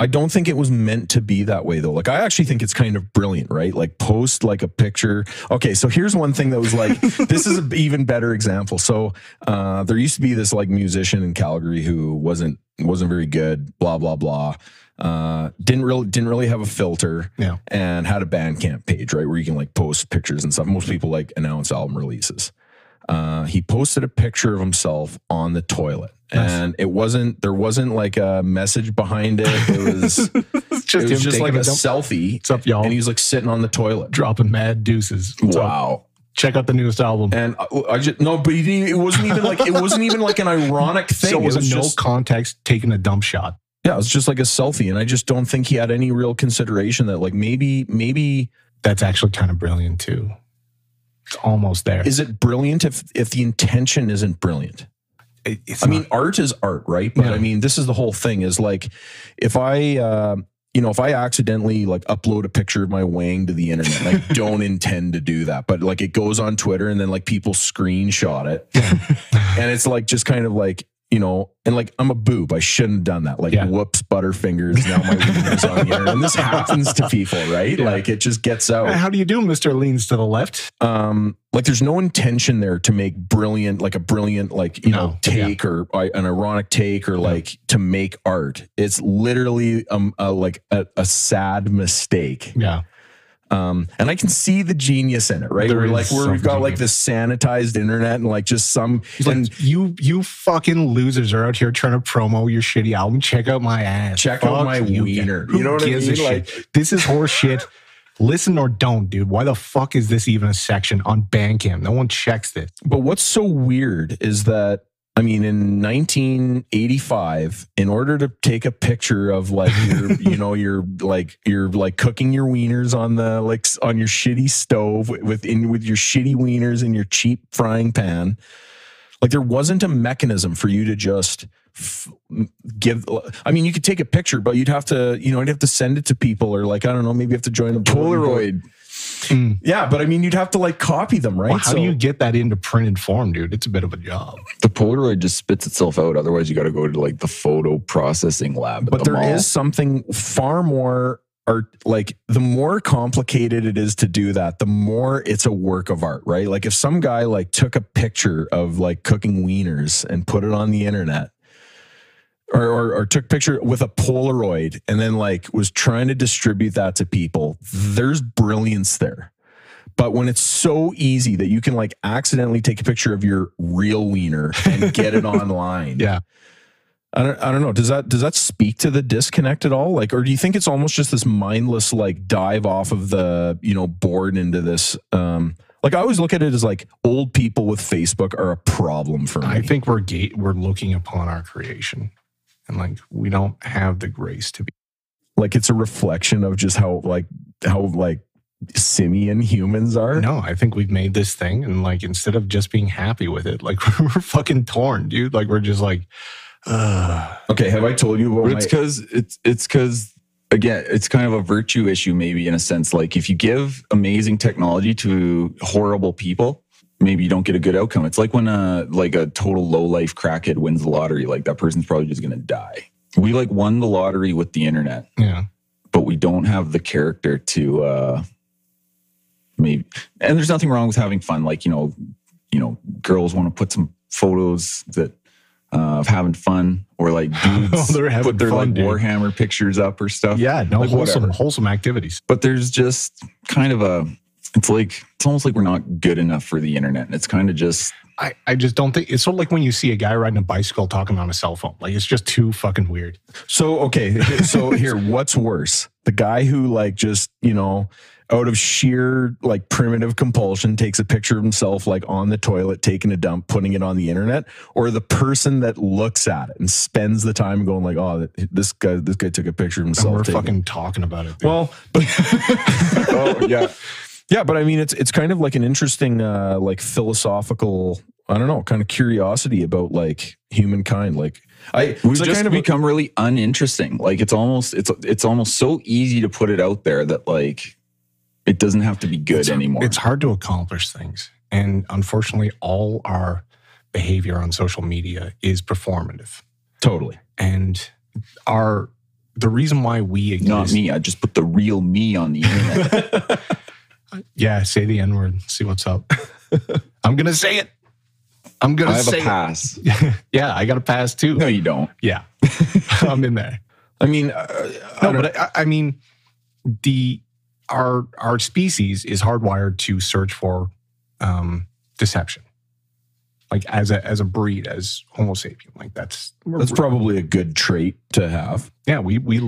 I don't think it was meant to be that way though. Like I actually think it's kind of brilliant, right? Like post like a picture. Okay, so here's one thing that was like this is an even better example. So uh there used to be this like musician in Calgary who wasn't wasn't very good, blah blah blah. Uh didn't really didn't really have a filter Yeah. and had a Bandcamp page, right, where you can like post pictures and stuff. Most people like announce album releases. Uh, he posted a picture of himself on the toilet, Nice. and it wasn't there wasn't like a message behind it. It was just it was just like a selfie, What's up, y'all? and he was like sitting on the toilet. dropping mad deuces. What's up? Wow. Check out the newest album. And I, I just no, but he it wasn't even like it wasn't even like an ironic thing. so it was, it was a no just context taking a dump shot. yeah, it was just like a selfie, and I just don't think he had any real consideration that like maybe maybe That's actually kind of brilliant too. It's almost there. is it brilliant if if the intention isn't brilliant? It's I mean, art is art, right? But Yeah. I mean, this is the whole thing is like if I, uh, you know, if I accidentally like upload a picture of my wang to the internet, and I don't intend to do that, but like it goes on Twitter and then like people screenshot it. and it's like just kind of like, you know, and like I'm a boob. I shouldn't have done that. Like, Yeah. whoops, butterfingers. Now my wiener's on here. And this happens to people, right? Yeah. Like it just gets out. How do you do, Mister Leans to the left? um like there's no intention there to make brilliant like a brilliant like you No, know take or uh, an ironic take or like to make art it's literally um a, like a, a sad mistake Yeah, um and i can see the genius in it right There we're like where we've got like this sanitized internet and like just some and you you fucking losers are out here trying to promo your shitty album. Check out my ass. Check out my you, wiener. Who You know what I mean? Like- this is horse shit. Listen or don't, dude. Why the fuck is this even a section on Bandcamp? No one checks this. But what's so weird is that I mean, in 1985, in order to take a picture of like your, you know, your like you're like cooking your wieners on the like on your shitty stove with in with your shitty wieners in your cheap frying pan, like there wasn't a mechanism for you to just f- give. I mean, you could take a picture, but you'd have to, you know, you'd have to send it to people, or like I don't know, maybe you have to join a Polaroid. board. Polaroid. Yeah, but I mean, you'd have to like copy them, right? Well, how So- do you get that into printed form, dude? It's a bit of a job. The Polaroid just spits itself out. Otherwise, you got to go to like the photo processing lab. At but the there is mall. something far more art like the more complicated it is to do that the more it's a work of art right like if some guy like took a picture of like cooking wieners and put it on the internet or, or, or took picture with a polaroid and then like was trying to distribute that to people there's brilliance there but when it's so easy that you can like accidentally take a picture of your real wiener and get it online Yeah. I don't, I don't know. Does that does that speak to the disconnect at all? Like, or do you think it's almost just this mindless like dive off of the you know board into this? Um, like I always look at it as like old people with Facebook are a problem for me. I think we're gate we're looking upon our creation. And like we don't have the grace to be like it's a reflection of just how like how like simian humans are. No, I think we've made this thing and like instead of just being happy with it, like we're fucking torn, dude. Like we're just like uh Okay, have I told you But about it's my? because it's it's because again, it's kind of a virtue issue, maybe in a sense. Like if you give amazing technology to horrible people, maybe you don't get a good outcome. It's like when a like a total low life crackhead wins the lottery. Like that person's probably just gonna die. We like won the lottery with the internet, yeah. but we don't have the character to uh maybe. And there's nothing wrong with having fun. Like you know, you know, girls want to put some photos that. Uh, of having fun, or like dudes having put their fun, like dude. Warhammer pictures up or stuff Yeah, no Like, wholesome whatever. wholesome activities. but there's just kind of a it's like it's almost like we're not good enough for the internet and it's kind of just I, I just don't think it's sort of like when you see a guy riding a bicycle talking on a cell phone. Like it's just too fucking weird. So okay, so here, what's worse? The guy who like just you know out of sheer like primitive compulsion takes a picture of himself like on the toilet taking a dump putting it on the internet or the person that looks at it and spends the time going like oh this guy this guy took a picture of And himself we're taking- fucking talking about it. dude. well but oh yeah yeah but i mean it's it's kind of like an interesting uh like philosophical i don't know kind of curiosity about like humankind like i we've it's just kind of a- become really uninteresting like it's almost it's it's almost so easy to put it out there that like it doesn't have to be good it's, anymore It's hard to accomplish things. And unfortunately, all our behavior on social media is performative. totally And our the reason why we exist. not me i just put the real me on the internet Yeah, say the N word. See what's up. I'm gonna say it. I'm gonna i have say a pass yeah, I got a pass too. no you don't Yeah, I'm in there. i mean uh, No, don't- but I, I mean, the our our species is hardwired to search for um, deception. Like as a as a breed, as Homo sapien, like that's That's probably a good trait to have. yeah. We we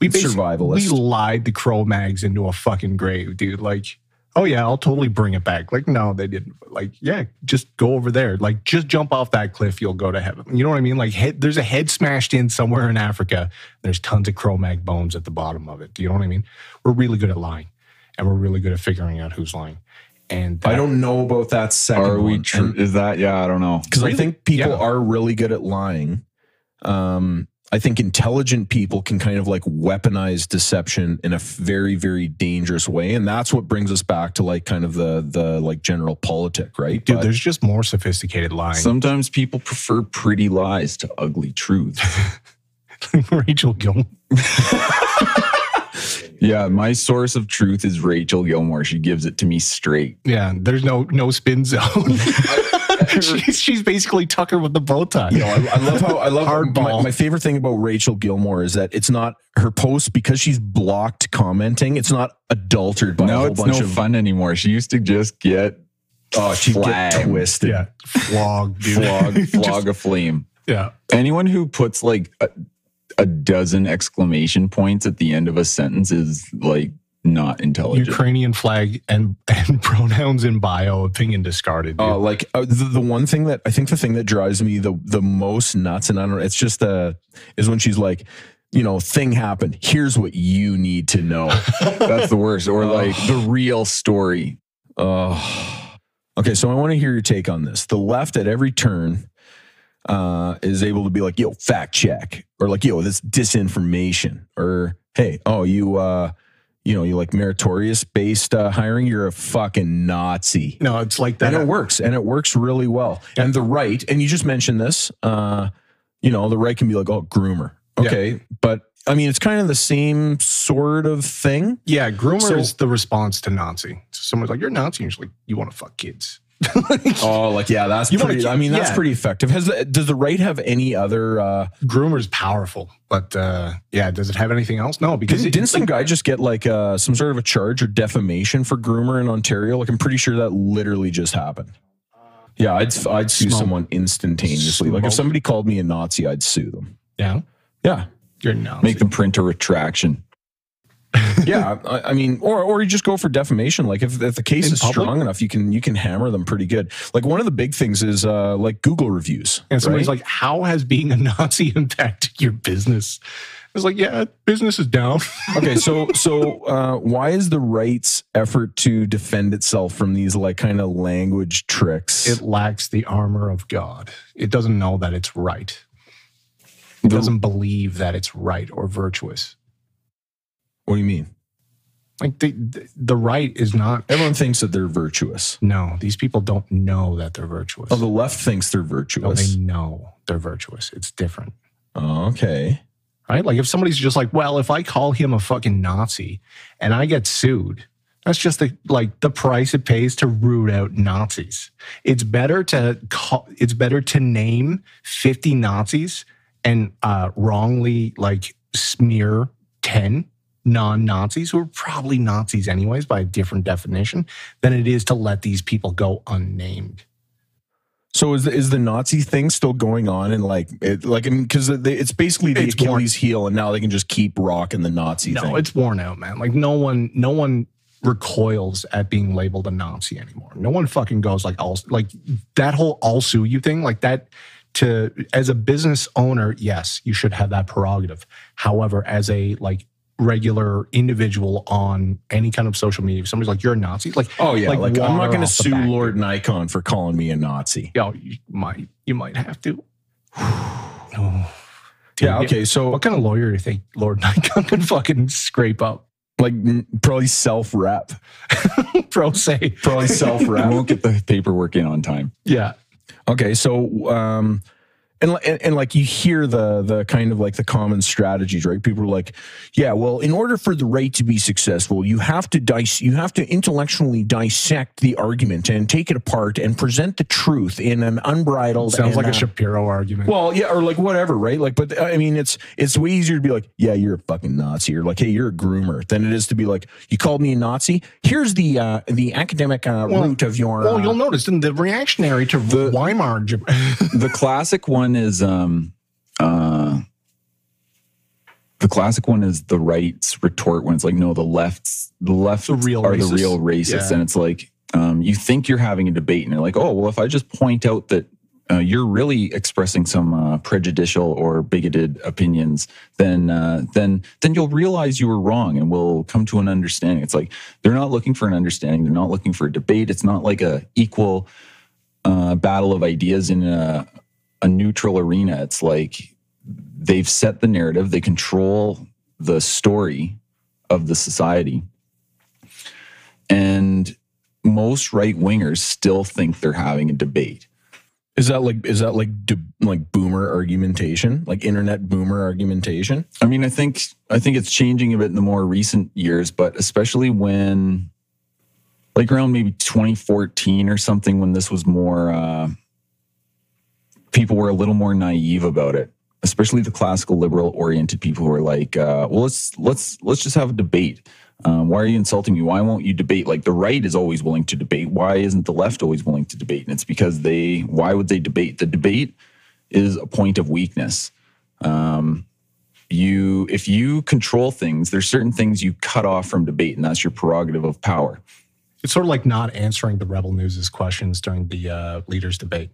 we Survivalist. We lied the Cro-Mags into a fucking grave, dude. Like, oh yeah, I'll totally bring it back. Like, no, they didn't. Like, yeah, just go over there. Like, just jump off that cliff, you'll go to heaven. You know what I mean? Like, head, there's a head smashed in somewhere in Africa. There's tons of Cro-Mag bones at the bottom of it. Do you know what I mean? We're really good at lying, and we're really good at figuring out who's lying. And I don't know about that second are we true is that yeah i don't know Because I think people Yeah. are really good at lying. Um, I think intelligent people can kind of like weaponize deception in a very, very dangerous way, and that's what brings us back to like kind of the the like general politic, right? Dude, But- there's just more sophisticated lying. Sometimes people prefer pretty lies to ugly truths. Rachel Gilmore. yeah, my source of truth is Rachel Gilmore. She gives it to me straight. Yeah, there's no no spin zone. she's, she's basically Tucker with the bow tie. You know, I, I love how I love how my, my favorite thing about Rachel Gilmore is that it's not her post because she's blocked commenting. It's not adulterated by a now whole it's bunch no of fun anymore. She used to just get oh, she get flagged. twisted. yeah, flog, dude. flog, Just- flog a flame. yeah, Anyone who puts like a, a dozen exclamation points at the end of a sentence is like not intelligent. Ukrainian flag and and pronouns in bio. Opinion discarded. Dude. Uh, like uh, the, the one thing that I think the thing that drives me the the most nuts, and I don't it's just uh, is when she's like, you know, thing happened. Here's what you need to know. That's the worst. Or like the real story. Oh, okay. So I want to hear your take on this. The left at every turn uh, is able to be like, "Yo, fact check," or like, "Yo, this disinformation," or "Hey, oh, you, uh, you know, you like meritorious based uh, hiring? You're a fucking Nazi." no, it's like that. and it works and it works really well and the right and you just mentioned this uh you know the right can be like oh groomer okay but i mean it's kind of the same sort of thing Yeah, groomer So- is the response to Nazi. So someone's like, "You're Nazi," and you're just like, "You want to fuck kids." oh like yeah that's You pretty keep- i mean that's yeah. pretty effective has does the right have any other uh Groomer's powerful, but uh, yeah, does it have anything else? No, because didn't, it, didn't some guy just get like uh some sort of a charge or defamation for groomer in ontario like i'm pretty sure that literally just happened yeah i'd i'd sue Smoke. someone instantaneously like if somebody called me a nazi i'd sue them yeah, yeah you're Nazi. Make them print a retraction. yeah, I, I mean, or or you just go for defamation. Like if, if the case In is public? strong enough, you can you can hammer them pretty good. Like one of the big things is uh, like Google reviews. And somebody's right? like, "How has being a Nazi impacted your business?" It's like, "Yeah, business is down." okay, so so uh, why is the right's effort to defend itself from these like kind of language tricks? it lacks the armor of God. It doesn't know that it's right. It doesn't believe that it's right or virtuous. What do you mean? Like the the, right is not. Everyone thinks that they're virtuous. No, these people don't know that they're virtuous. Oh, the left thinks they're no, virtuous. they know they're virtuous. It's different. Okay. right? Like if somebody's just like, well, if I call him a fucking Nazi and I get sued, that's just the like the price it pays to root out Nazis. It's better to call, it's better to name 50 Nazis and uh, wrongly like smear 10 non-Nazis who are probably Nazis anyways by a different definition than it is to let these people go unnamed. So is the, is the Nazi thing still going on? And like, it, like, because it's basically the It's Achilles heel, and now they can just keep rocking the Nazi No, thing. it's worn out, man. Like no one, no one recoils at being labeled a Nazi anymore. No one fucking goes like, "I'll like that whole "I'll sue you" thing. Like that. To as a business owner, yes, you should have that prerogative. However, as a like regular individual on any kind of social media, if somebody's like, "You're a Nazi," like, Oh yeah, like, like I'm not going to sue Lord. Nikon for calling me a Nazi. Yo, you might, you might have to. Oh. Yeah, okay, so What kind of lawyer do you think Lord Nikon can fucking scrape up? like probably self rep, Pro se. probably self I rep. won't get the paperwork in on time. Yeah. Okay, so um, and, and and like you hear the the kind of like the common strategies, right? People are like, yeah, well, in order for the right to be successful, you have to dice, you have to intellectually dissect the argument and take it apart and present the truth in an unbridled. Sounds and, like a uh, Shapiro argument. Well, yeah, or like whatever, right? Like, but I mean, it's it's way easier to be like, yeah, you're a fucking Nazi, or like, hey, you're a groomer, than it is to be like, you called me a Nazi. Here's the uh, the academic uh, Well- root of your. well, uh, you'll notice in the reactionary to The- Weimar. The classic one is um uh the classic one is the right's retort when it's like, no, the left's the left The real are racists. the real racists. Yeah. And it's like, um, you think you're having a debate and you're like, oh, well, if I just point out that uh, you're really expressing some uh, prejudicial or bigoted opinions, then uh, then then you'll realize you were wrong and we'll come to an understanding. It's like they're not looking for an understanding. They're not looking for a debate. It's not like a equal uh, battle of ideas in a, a neutral arena. It's like they've set the narrative, they control the story of the society. And most right wingers still think they're having a debate. Is that like is that like d- like boomer argumentation, like internet boomer argumentation? I mean, I think I think it's changing a bit in the more recent years, but especially when like around maybe 2014 or something when this was more uh people were a little more naive about it especially the classical liberal oriented people who are like uh well let's let's let's just have a debate. Um, why are you insulting me? Why won't you debate? Like the right is always willing to debate. Why isn't the left always willing to debate? And it's because they why would they debate? The debate is a point of weakness. Um you if you control things there's certain things you cut off from debate and that's your prerogative of power. It's sort of like not answering the Rebel News' questions during the uh, leaders' debate.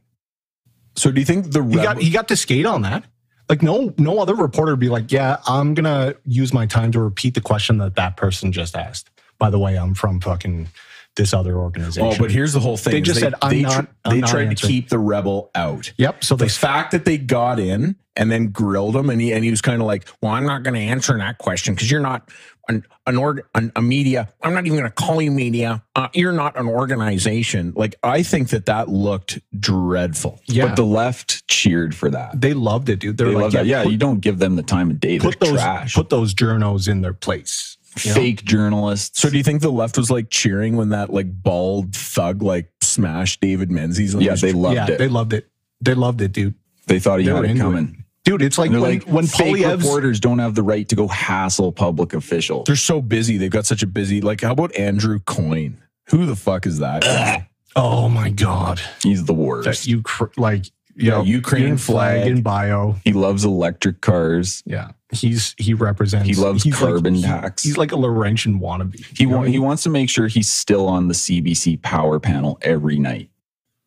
So do you think the He got he got to skate on that. Like no no other reporter would be like, yeah, I'm gonna use my time to repeat the question that that person just asked. By the way, I'm from fucking this other organization. Oh, but here's the whole thing. They is just said, "I'm they, not- I'm they not tried to answering." keep the rebel out. yep. So The they fact that they got in and then grilled him, and he and he was kind of like, "Well, I'm not going to answer that question because you're not an an, org, an a media. I'm not even going to call you media. Uh, you're not an organization." Like I think that that looked dreadful. yeah, but the left cheered for that they loved it, dude. They're they like, love that yeah put, you don't give them the time of day they're put those trash put those journos in their place. You know? fake journalists So do you think the left was like cheering when that like bald thug like smashed David Menzies? on yeah his- they loved yeah, it they loved it. They loved it, dude. they thought he they had it into coming Dude, it's like And when, they're like when fake Poilievre's reporters don't have the right to go hassle public officials they're so busy. They've got such a busy. Like, how about Andrew Coyne? Who the fuck is that? guy? Oh my god. he's the That worst you like you Yeah, know, Ukraine flag. in bio. he loves electric cars Yeah. He's he represents He loves he's like- carbon he- tax. he's like a Laurentian wannabe. he, wa- he wants to make sure he's still on the cbc power panel every night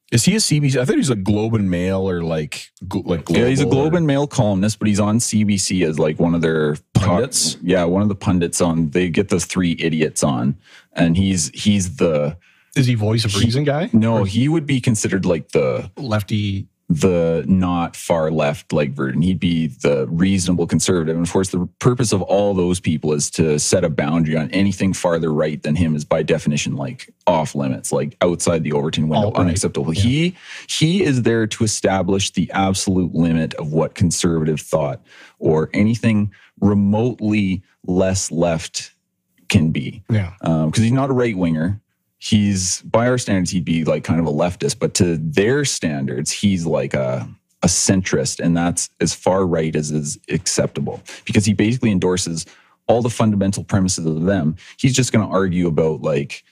Is he a CBC? I thought he's a Globe and Mail or like like yeah he's a globe or- and mail columnist but he's on cbc as like one of their Pundits? yeah one of the pundits on they get those three idiots on and he's he's the Is he voice of reason guy? no he would be considered like the Lefty the not far left like version. He'd be the reasonable conservative. And of course, the purpose of all those people is to set a boundary on anything farther right than him is by definition like off limits, like outside the Overton window, Alt-right. unacceptable. He he is there to establish the absolute limit of what conservative thought or anything remotely less left can be Yeah. Um, because he's not a right winger. He's by our standards, he'd be like kind of a leftist, but to their standards, he's like a a centrist, and that's as far right as is acceptable because he basically endorses all the fundamental premises of them. He's just going to argue about like,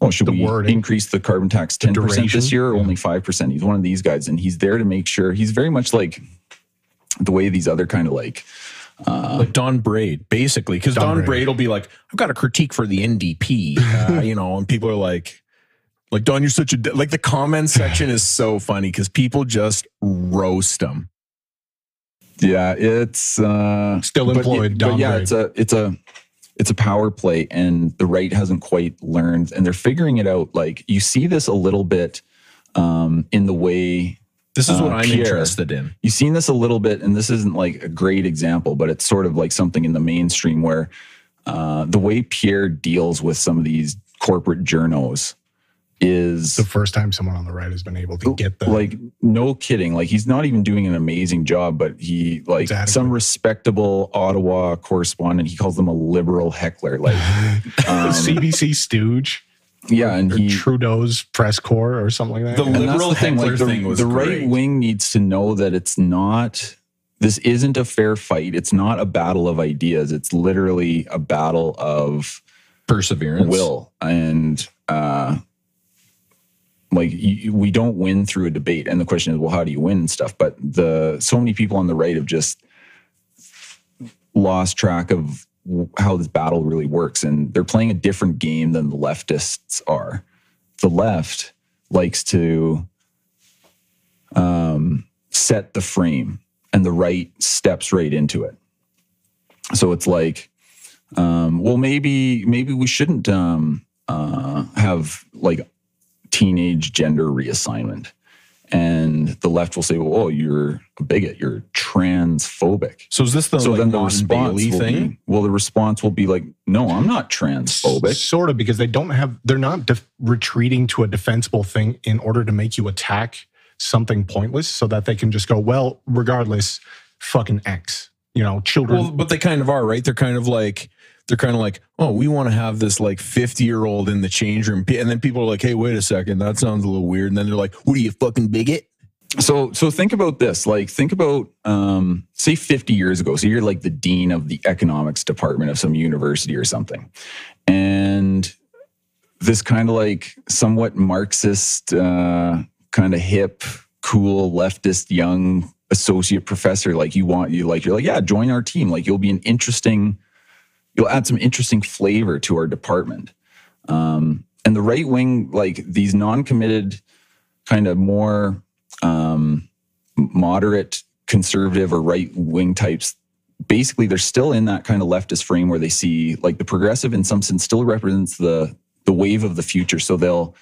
oh, should The we wording. increase the carbon tax ten percent duration. this year or Yeah. only five percent? He's one of these guys, and he's there to make sure. He's very much like the way these other kind of like like Don Braid, basically, because Don Don, Braid. Braid will be like, "I've got a critique for the NDP," uh, you know, and people are like, "Like Don, you're such a d-" like." The comment section is so funny because people just roast them. Yeah, it's uh Still employed, But, Don yeah, Braid. it's a it's a it's a power play, and the right hasn't quite learned, and they're figuring it out. Like you see this a little bit um, in the way This is what Uh, I'm Pierre. interested in. you've seen this a little bit, and this isn't like a great example, but it's sort of like something in the mainstream where uh, the way Pierre deals with some of these corporate journos is the first time someone on the right has been able to get the like no kidding like he's not even doing an amazing job but he like It's some respectable ottawa correspondent he calls them a liberal heckler like um, CBC stooge yeah and he Trudeau's press corps or something like that. The and that's liberal the thing, like the, thing was the great. right wing needs to know that it's not this isn't a fair fight it's not a battle of ideas it's literally a battle of Perseverance. will and uh like you, we don't win through a debate and the question is well how do you win and stuff but the so many people on the right have just lost track of w- how this battle really works and they're playing a different game than the leftists are. The left likes to um, set the frame and the right steps right into it. So it's like um, well maybe maybe we shouldn't um, uh, have like teenage gender reassignment and the left will say, "Well, oh, you're a bigot. You're transphobic." So is this the so like, then the response thing? be, well, the response will be like, "No, I'm not transphobic." Sort of because they don't have, they're not def- retreating to a defensible thing in order to make you attack something pointless so that they can just go, well, regardless, fucking X. You know, children. Well, but they kind of are, right? They're kind of like they're kind of like, oh, we want to have this like 50 year old in the change room. And then people are like, hey, wait a second, that sounds a little weird. And then they're like, what are you fucking bigot? So so think about this. Like think about um say 50 years ago. So you're like the dean of the economics department of some university or something. And this kind of like somewhat Marxist uh kind of hip, cool leftist young associate professor like you want you like you're like, yeah, join our team. Like you'll be an interesting you'll add some interesting flavor to our department. Um and the right wing like these non-committed kind of more um, moderate conservative or right wing types basically they're still in that kind of leftist frame where they see like the progressive in some sense still represents the the wave of the future. So they'll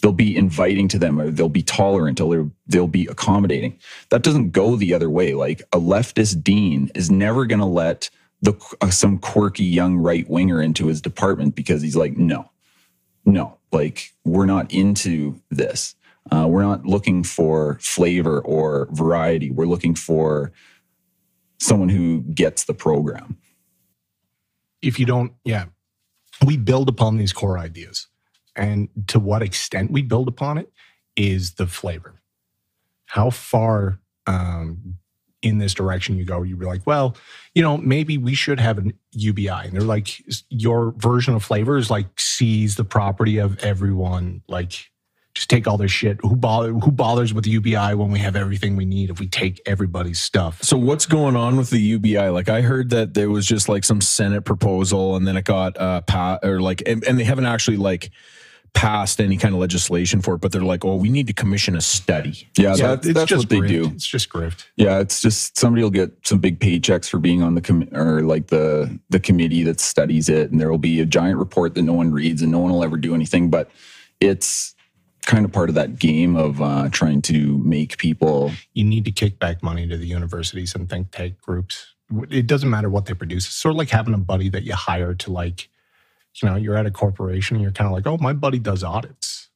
they'll be inviting to them or they'll be tolerant or they'll, they'll be accommodating. That doesn't go the other way. Like a leftist dean is never going to let the uh, some quirky young right winger into his department because he's like no no like we're not into this uh, we're not looking for flavor or variety. We're looking for someone who gets the program. if you don't, yeah, we build upon these core ideas. And to what extent we build upon it is the flavor. How far um, in this direction you go, you'd be like, well, you know, maybe we should have an UBI. And they're like, your version of flavor is like seize the property of everyone. Like, just take all their shit. Who bother? Who bothers with the UBI when we have everything we need? If we take everybody's stuff, So what's going on with the UBI? Like I heard that there was just like some Senate proposal and then it got uh or like and, and they haven't actually like passed any kind of legislation for it, but they're like, oh, we need to commission a study. Yeah, Yeah, that's, that's what they grift. do. It's just grift. Yeah, it's just somebody will get some big paychecks for being on the com- or like the the committee that studies it, and there will be a giant report that no one reads and no one will ever do anything. But it's kind of part of that game of uh, trying to make people you need to kick back money to the universities and think tank groups. It doesn't matter what they produce. It's sort of like having a buddy that you hire to like, you know, you're at a corporation and you're kind of like, oh, my buddy does audits.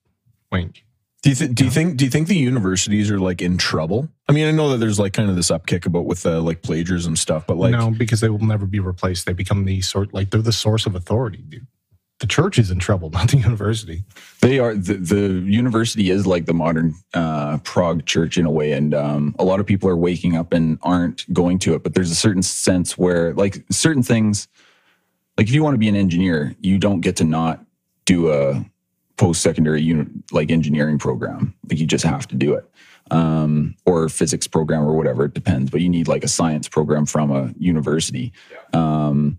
Wink. Do you think? Do you think? Do you think the universities are like in trouble? I mean, I know that there's like kind of this upkick about with uh, like plagiarism stuff, but like, no, because they will never be replaced. They become the sort like they're the source of authority, dude. The church is in trouble, not the university. They are the, the university is like the modern uh, Prague church in a way, and um, a lot of people are waking up and aren't going to it. But there's a certain sense where, like, certain things, like if you want to be an engineer, you don't get to not do a post secondary uni- like engineering program. Like you just have to do it, um, or physics program or whatever. It depends, but you need like a science program from a university. Um,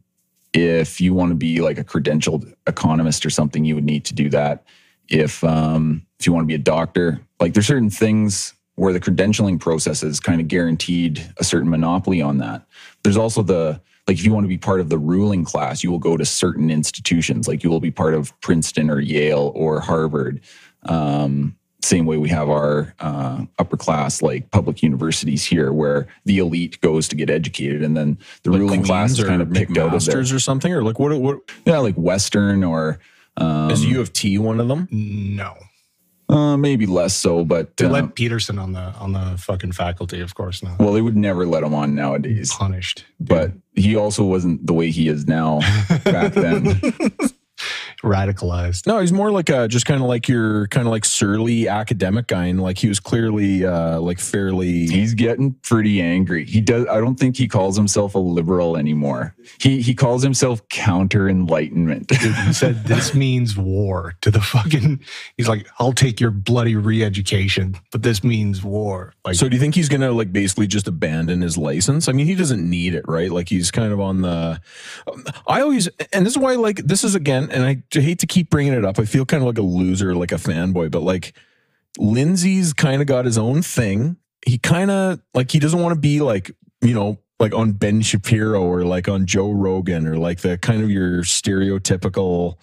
if you want to be like a credentialed economist or something, you would need to do that. If um, if you want to be a doctor, like there's certain things where the credentialing process is kind of guaranteed a certain monopoly on that. There's also the like if you want to be part of the ruling class, you will go to certain institutions. Like you will be part of Princeton or Yale or Harvard. Um, same way we have our uh, upper class like public universities here, where the elite goes to get educated, and then the like ruling class Queens is kind of picked out of there. Or something, or like what? What Yeah, like Western or um, is U of T one of them? No. Uh, maybe less so, but They uh, let Peterson on the on the fucking faculty, of course not. well, they would never let him on nowadays. Punished. But he also wasn't the way he is now back then. radicalized. No, he's more like a just kind of like your kind of like surly academic guy, and like he was clearly uh like fairly. He's getting pretty angry. He does. I don't think he calls himself a liberal anymore. He he calls himself counter enlightenment. He said this means war to the fucking. He's like, I'll take your bloody re-education, but this means war. Like, So do you think he's gonna like basically just abandon his license? I mean, he doesn't need it, right? Like he's kind of on the. I always, and this is why, like, this is again, and I hate to keep bringing it up. I feel kind of like a loser, like a fanboy, but like, Lindsay's kind of got his own thing. He kind of like he doesn't want to be like you know like on Ben Shapiro or like on Joe Rogan or like the kind of your stereotypical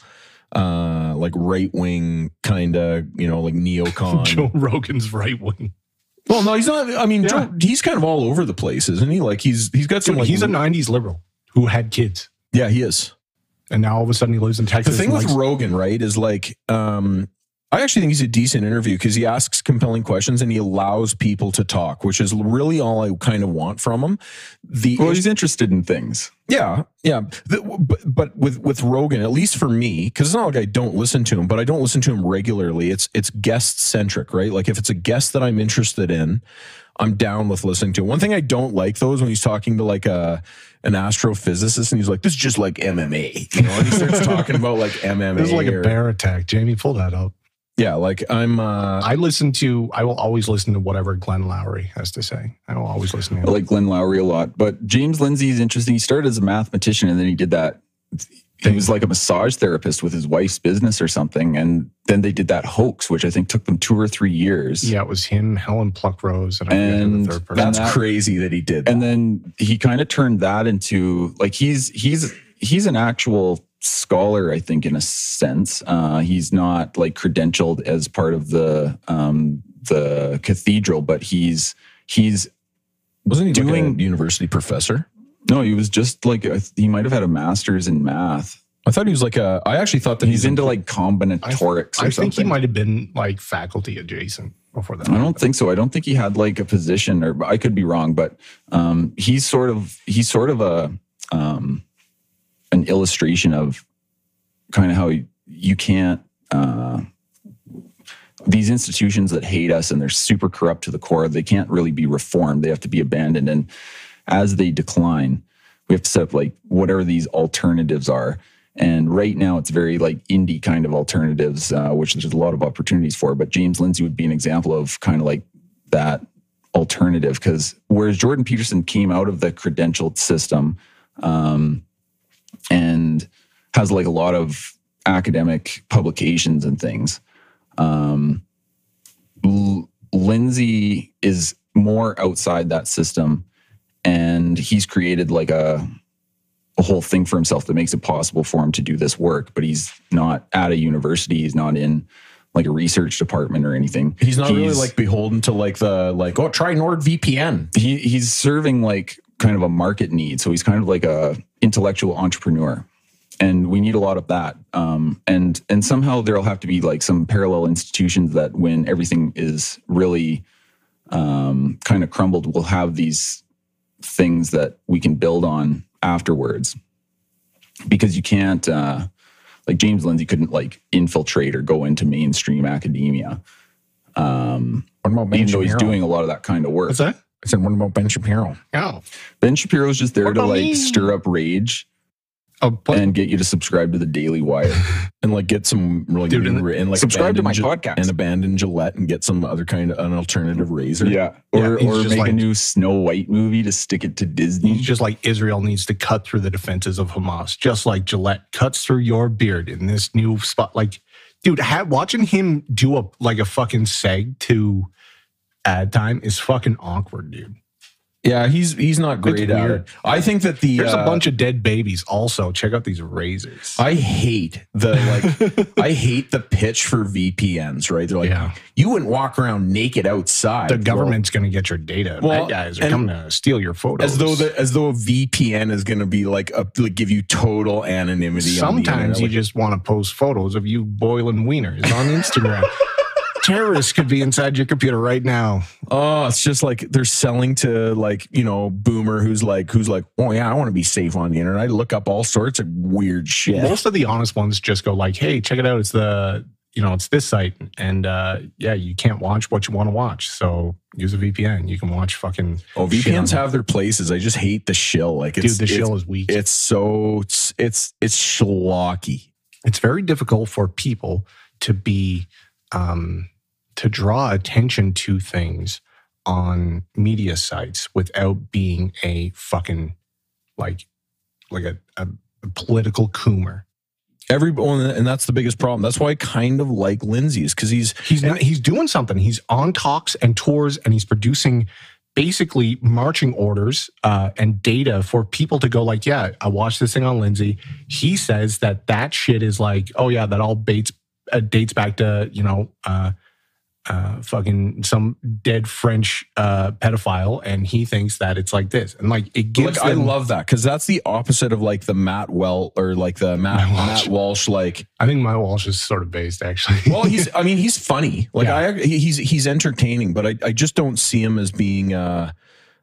uh, like right wing kind of, you know, like neocon. Joe Rogan's right wing. well, no, he's not. I mean, Yeah. Joe, he's kind of all over the place, isn't he? Like he's he's got some. Dude, like, he's a '90s liberal who had kids, yeah, he is. And now all of a sudden he lives in Texas. The thing with likes- Rogan, right, is like, um, I actually think he's a decent interview because he asks compelling questions and he allows people to talk, which is really all I kind of want from him. The Well, he's interested in things. yeah, yeah, The- but, but with with Rogan, at least for me, because it's not like I don't listen to him, but I don't listen to him regularly. It's it's guest centric, right? Like if it's a guest that I'm interested in, I'm down with listening to. One thing I don't like though is when he's talking to like a an astrophysicist and he's like, "This is just like MMA," you know, and he starts talking about like MMA. This is like a bear attack. Jamie, pull that up. Yeah, like I'm. uh I listen to. I will always listen to whatever Glenn Loury has to say. I will always listen to I him. like Glenn Loury a lot, but James Lindsay is interesting. He started as a mathematician and then he did that. He was like a massage therapist with his wife's business or something. And then they did that hoax, which I think took them two or three years. Yeah, it was him, Helen Pluckrose, and I And the third person. That's that- crazy that he did. That. and then he kind of turned that into like he's he's he's an actual scholar i think in a sense uh he's not like credentialed as part of the um the cathedral but he's he's wasn't he doing doing- a university professor? No he was just like he might have had a master's in math I thought he was like a. I actually thought that he's into like combinatorics or I something think he might have been like faculty adjacent before that. I don't think so. I don't think he had like a position, or I could be wrong, but um, he's sort of he's sort of a um, an illustration of kind of how you, you can't uh, these institutions that hate us and they're super corrupt to the core. They can't really be reformed. They have to be abandoned, and as they decline, we have to set up like whatever these alternatives are. And right now, it's very like indie kind of alternatives, uh, which there's a lot of opportunities for. But James Lindsay would be an example of kind of like that alternative because whereas Jordan Peterson came out of the credentialed system um, and has like a lot of academic publications and things, um, L- Lindsay is more outside that system and he's created like a a whole thing for himself that makes it possible for him to do this work but he's not at a university. He's not in like a research department or anything. He's not really like beholden to like the like oh try NordVPN. he he's serving like kind of a market need. So he's kind of like a intellectual entrepreneur. And we need a lot of that. Um, and and somehow there'll have to be like some parallel institutions that when everything is really um, kind of crumbled we'll have these things that we can build on afterwards because you can't uh, like james lindsay couldn't like infiltrate or go into mainstream academia um, What about Ben even though he's Shapiro? doing a lot of that kind of work What's that? I said, what about Ben Shapiro? Oh, Ben Shapiro's just there What to like me? stir up rage but, Oh, and get you to subscribe to the Daily Wire. And like get some really Dude, and- and like subscribe to my podcast. and abandon Gillette and get some other kind of an alternative razor. or Yeah, or he's just make a new Snow White movie to stick it to Disney. Just like Israel needs to cut through the defenses of Hamas, just like Gillette cuts through your beard in this new spot. Like, dude, ha- watching him do a like a fucking seg to ad time is fucking awkward, dude. Yeah, he's he's not great at it. I think that the There's uh, a bunch of dead babies. Also, check out these razors. I hate the like I hate the pitch for VPNs, right? They're like Yeah. you wouldn't walk around naked outside. the Well, government's going to get your data. Well, Bad guys are coming to steal your photos. as though the, as though a VPN is going to be like a, like give you total anonymity. Sometimes you Like, just want to post photos of you boiling wieners on Instagram. Terrorists could be inside your computer right now. oh, it's just like they're selling to like you know boomer who's like who's like oh yeah I want to be safe on the internet. I look up all sorts of weird shit. Most of the honest ones just go like, "Hey, check it out. It's the you know it's this site, and uh, yeah, you can't watch what you want to watch. So use a VPN. You can watch fucking. oh, VPNs have their places. I just hate the shill. Like Dude, it's the it's, shill is weak. it's so it's it's it's schlocky. it's very difficult for people to be um, to draw attention to things on media sites without being a fucking like like a, a, a political coomer. everyone and that's the biggest problem. That's why I kind of like Lindsay's because he's He's not, he's doing something. He's on talks and tours, and he's producing basically marching orders uh, and data for people to go like, yeah, I watched this thing on Lindsay. He says that that shit is like, oh yeah, that all dates uh, dates back to you know. Uh, uh, fucking some dead French uh, pedophile, and he thinks that it's like this, and like it gives. Like I love that because that's the opposite of like the Matt Well or like the Matt Matt Walsh. Matt Walsh. Like, I think my Walsh is sort of based actually. well, he's I mean he's funny. Like Yeah. I he's he's entertaining, but I I just don't see him as being uh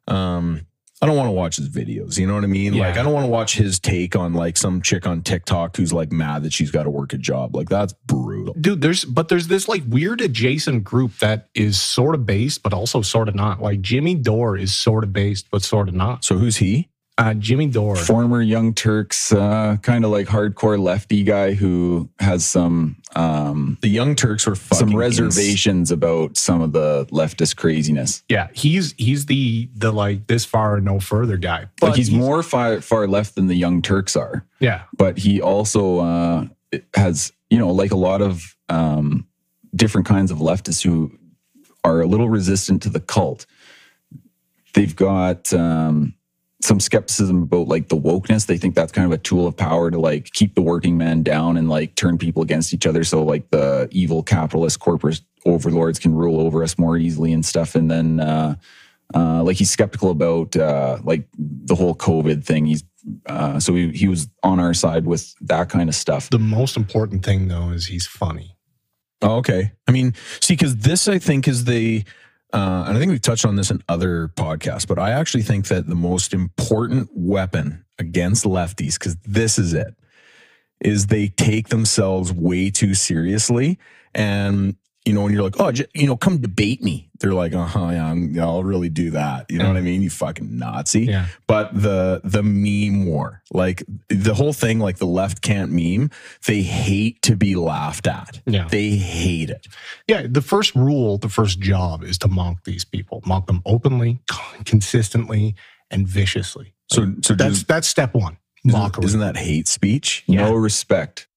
um. I don't want to watch his videos. You know what I mean? Like, I don't want to watch his take on like some chick on TikTok who's like mad that she's got to work a job. Like, that's brutal. dude there's but there's this like weird adjacent group that is sort of based but also sort of not like jimmy dore is sort of based but sort of not So, who's he? Uh jimmy dore. Former Young Turks, uh, kind of like hardcore lefty guy who has some um, The Young Turks were fucking some ins- reservations about some of the leftist craziness. yeah he's he's the the like this far and no further guy. Like he's, more far far left than the Young Turks are, yeah. But he also uh, has you know like a lot of um, different kinds of leftists who are a little resistant to the cult. They've got um, some skepticism about like the wokeness. They think that's kind of a tool of power to like keep the working man down and like turn people against each other. So like the evil capitalist corporate overlords can rule over us more easily and stuff. And then uh, uh, like he's skeptical about uh, like the whole COVID thing. He's uh, so he, he was on our side with that kind of stuff. the most important thing though is he's funny Oh, okay. I mean, see, because this I think is the, uh, and I think we've touched on this in other podcasts, but I actually think that the most important weapon against lefties, because this is it, is they take themselves way too seriously. And, you know, when you're like, oh, j- you know, come debate me, they're like, uh huh, yeah, I'm, yeah, I'll really do that. You know what I mean? You fucking Nazi yeah but the the meme war like the whole thing like the left can't meme they hate to be laughed at yeah they hate it yeah the first rule the first job is to mock these people mock them openly consistently and viciously so so that's does- that's step one isn't, mockery isn't that hate speech Yeah. No respect.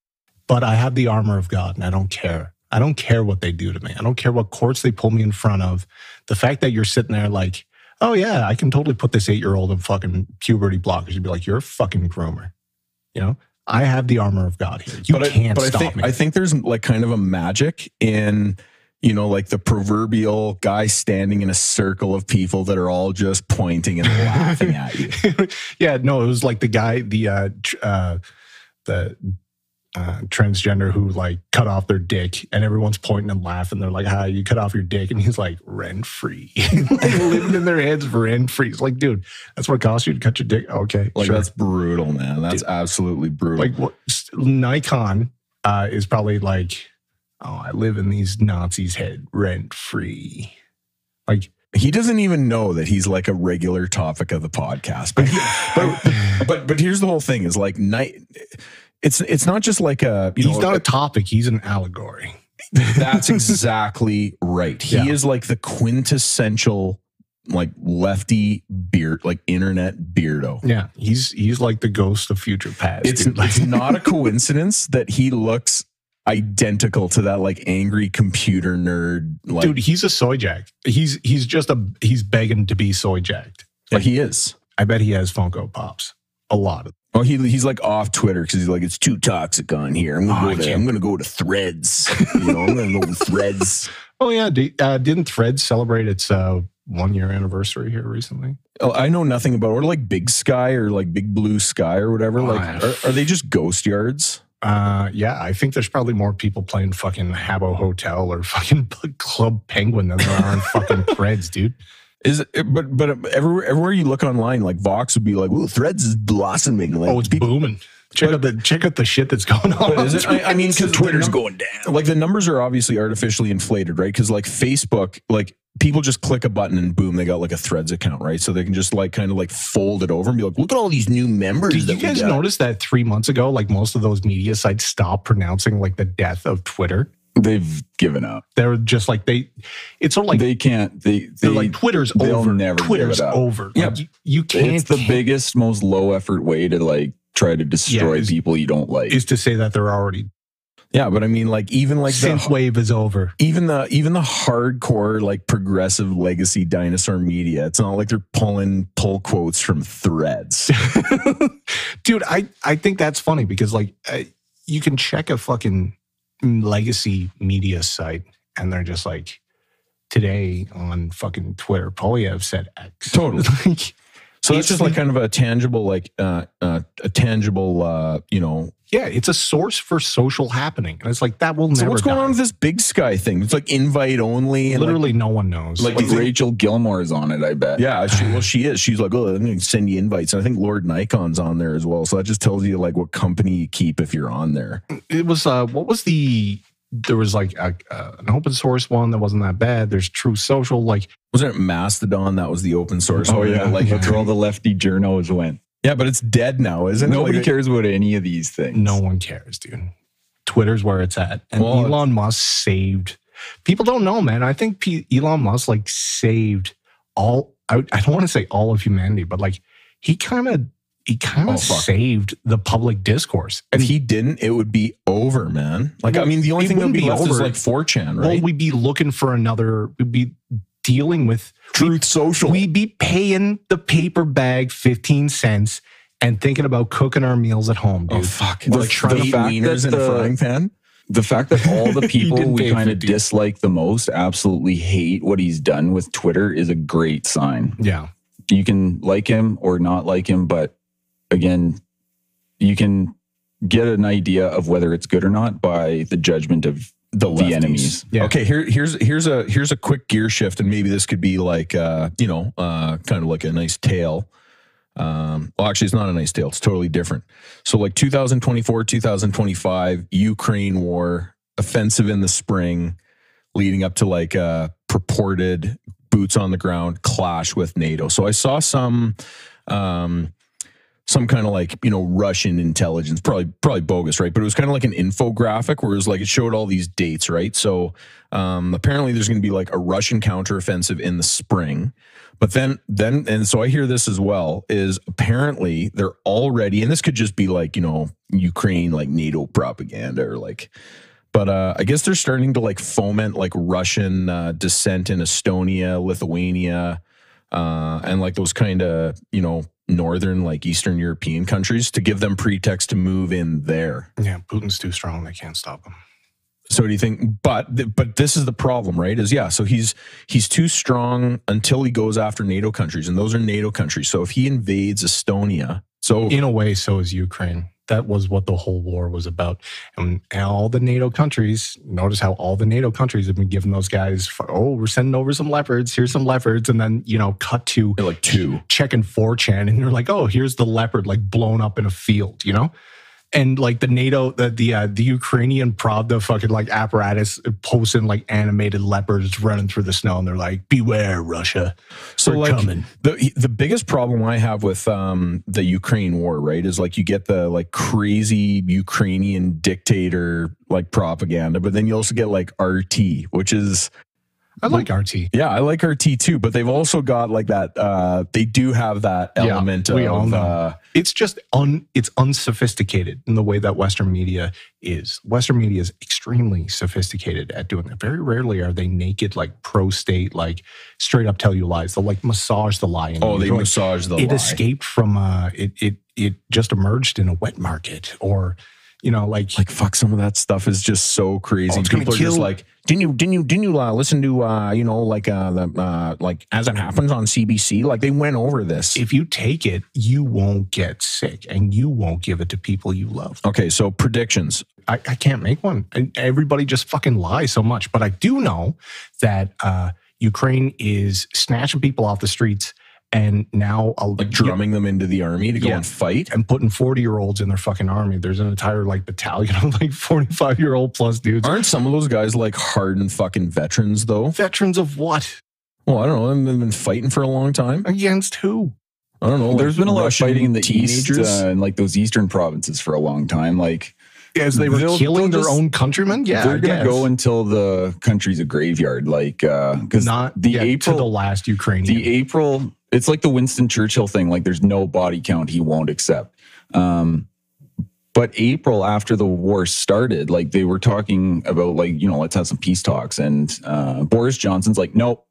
but I have the armor of God and I don't care. I don't care what they do to me. I don't care what courts they pull me in front of. The fact that you're sitting there like, oh yeah, I can totally put this eight year old in fucking puberty blockers. You'd be like, you're a fucking groomer. You know, I have the armor of God here. You but can't I, but stop I think me. I think there's like kind of a magic in you know like the proverbial guy standing in a circle of people that are all just pointing and laughing at you yeah, no, it was like the guy, the uh, uh the uh, transgender who like cut off their dick and everyone's pointing and laughing. They're like, "Hi, you cut off your dick," and he's like, "Rent free," like living in their heads rent free. It's like, dude, that's what it costs you to cut your dick. Okay, like sure. that's brutal man that's absolutely brutal like what Nikon uh, is probably like, "Oh, I live in these Nazis' head rent free." Like, he doesn't even know that he's like a regular topic of the podcast but he, but, but but here's the whole thing is like night it's it's not just like a you he's know not a topic; he's an allegory. that's exactly right he Yeah. is like the quintessential like lefty beard like internet beardo Yeah, he's he's like the ghost of future past. it's it's not a coincidence that he looks identical to that like angry computer nerd like dude he's a soy jack he's he's just a he's begging to be soy jacked like he is i bet he has funko pops a lot of Oh, he he's like off Twitter because he's like, it's too toxic on here. I'm gonna Oh, go to I'm gonna go to Threads. You know, I'm gonna go to Threads. oh yeah uh, didn't threads celebrate its uh one year anniversary here recently Oh, I know nothing about or like Big Sky or like Big Blue Sky or whatever. Oh, Like, are, are they just ghost yards? uh yeah i think there's probably more people playing fucking habbo hotel or fucking club penguin than there are in fucking threads dude Is it, but but everywhere everywhere you look online, like Vox would be like, "Ooh, Threads is blossoming." Like, oh it's people, booming check out the check out the shit that's going on But is it- I- I mean, 'cause the Twitter's num- going down. like the numbers are obviously artificially inflated, right? Because like Facebook, like people just click a button and boom, they got like a Threads account, right? So they can just like kind of like fold it over and be like, "Look at all these new members." Did that you we guys got." notice that three months ago, like most of those media sites stopped pronouncing like the death of Twitter? They've given up. They're just like they. It's sort of like they can't. They they they're like Twitter's over. never Twitter's over. Yeah. Like, you, you can't. it's the biggest, most low effort way to like try to destroy is- people you don't like. is to say that they're already. Yeah, but I mean, like even like the wave is over. even the even the hardcore like progressive legacy dinosaur media. It's not like they're pulling pull quotes from threads. Dude, I, I think that's funny because like uh, you can check a fucking legacy media site and they're just like today on fucking Twitter, Poilievre said X. Totally. Like, So that's It's just like kind of a tangible, like uh, uh, a tangible, uh, you know. yeah, it's a source for social happening. And it's like that will never So never what's going die. on with this Big Sky thing? It's like invite only, and like- Literally no one knows. Like, Like you think- Rachel Gilmore is on it, I bet. yeah, she, well, she is. She's like, oh, I'm going to send you invites, and I think Lord Nikon's on there as well. So that just tells you like what company you keep if you're on there. it was uh what was the there was like a, uh, an open source one that wasn't that bad. There's True Social, like Wasn't it Mastodon that was the open source? Oh one? yeah, like that's where all the lefty journos went. yeah, but it's dead now, isn't Nobody it? Like, cares about any of these things. no one cares, dude. Twitter's where it's at, and Well, Elon Musk saved. People don't know, man. I think P- Elon Musk like saved all. I, I don't want to say all of humanity, but like he kind of he kind of Oh, saved the public discourse. If he didn't, it would be over, man. Like, I mean, the only thing that would be be left is like 4chan, Well, right? we'd be looking for another. We'd be dealing with Truth Social. We'd be paying the paper bag 15 cents and thinking about cooking our meals at home, oh, dude. oh fuck! The- like trying to eat fact wieners that in a the- frying pan. The fact that all the people we kind of dislike the most absolutely hate what he's done with Twitter is a great sign. yeah. You can like him or not like him, but again, you can get an idea of whether it's good or not by the judgment of the, the enemies. Yeah. Okay, here here's here's a here's a quick gear shift, and maybe this could be like uh, you know, uh, kind of like a nice tail. Um, well, actually, it's not a nice tail. It's totally different. So, like 2024, 2025, Ukraine war, offensive in the spring, leading up to like a purported boots on the ground clash with NATO. So, I saw some. Um, some kind of like you know Russian intelligence, probably probably bogus, right? But it was kind of like an infographic where it was like it showed all these dates, right? So um, apparently there's going to be like a Russian counteroffensive in the spring, but then then and so I hear this as well is apparently they're already, and this could just be like you know Ukraine like NATO propaganda or like. But uh, I guess they're starting to like foment like Russian uh, dissent in Estonia, Lithuania, uh, and like those kind of you know northern like Eastern European countries to give them pretext to move in there. Yeah. Putin's too strong. They can't stop him. So do you think? But but this is the problem, right? Is yeah. So he's he's too strong until he goes after NATO countries, and those are NATO countries. So if he invades Estonia, so In a way, so is Ukraine. That was what the whole war was about. And all the NATO countries, notice how all the NATO countries have been giving those guys, oh, we're sending over some leopards. Here's some leopards. And then, you know, cut to they're like two. checking 4chan and you're like, oh, here's the leopard like blown up in a field, you know? And like the NATO, the the uh, the Ukrainian Pravda fucking like apparatus posting like animated leopards running through the snow, and they're like, "Beware, Russia, So we're like coming." the the biggest problem I have with um the Ukraine war, right, is like you get the like crazy Ukrainian dictator like propaganda, but then you also get like RT, which is I like RT. yeah, I like RT too, but they've also got like that uh they do have that element Yeah, we of all know. uh It's just un it's unsophisticated in the way that Western media is. Western media is extremely sophisticated at doing that. Very rarely are they naked, like pro state, like straight up tell you lies. They'll like massage the lie. oh they like, massage the lie. it lie. escaped from uh it it it just emerged in a wet market or you know like like fuck some of that stuff is just so crazy. Oh, it's gonna people are just like didn't you didn't you didn't you uh, listen to uh you know like uh the uh like as it happens on cbc like they went over this. If you take it you won't get sick and you won't give it to people you love. Okay so predictions. I, I can't make one. Everybody just fucking lies so much. But i do know that uh ukraine is snatching people off the streets and now uh, like drumming them into the army to go Yeah. and fight? And putting 40 year olds in their fucking army. There's an entire like battalion of like 45 year old plus dudes. Aren't some of those guys like hardened fucking veterans though? Veterans of what? Well i don't know. They've been fighting for a long time. Against who? I don't know like There's been a lot Russian of fighting in the teenagers. east uh, and like those eastern provinces for a long time. Like as they were They'll- killing they'll their just- own countrymen? Yeah they're gonna go until the country's a graveyard. Like uh, because not the yet April to the last Ukrainian. the April, it's like the Winston Churchill thing. Like there's no body count he won't accept. Um, But April, after the war started, like they were talking about, like, you know, let's have some peace talks. And uh, Boris Johnson's like, nope.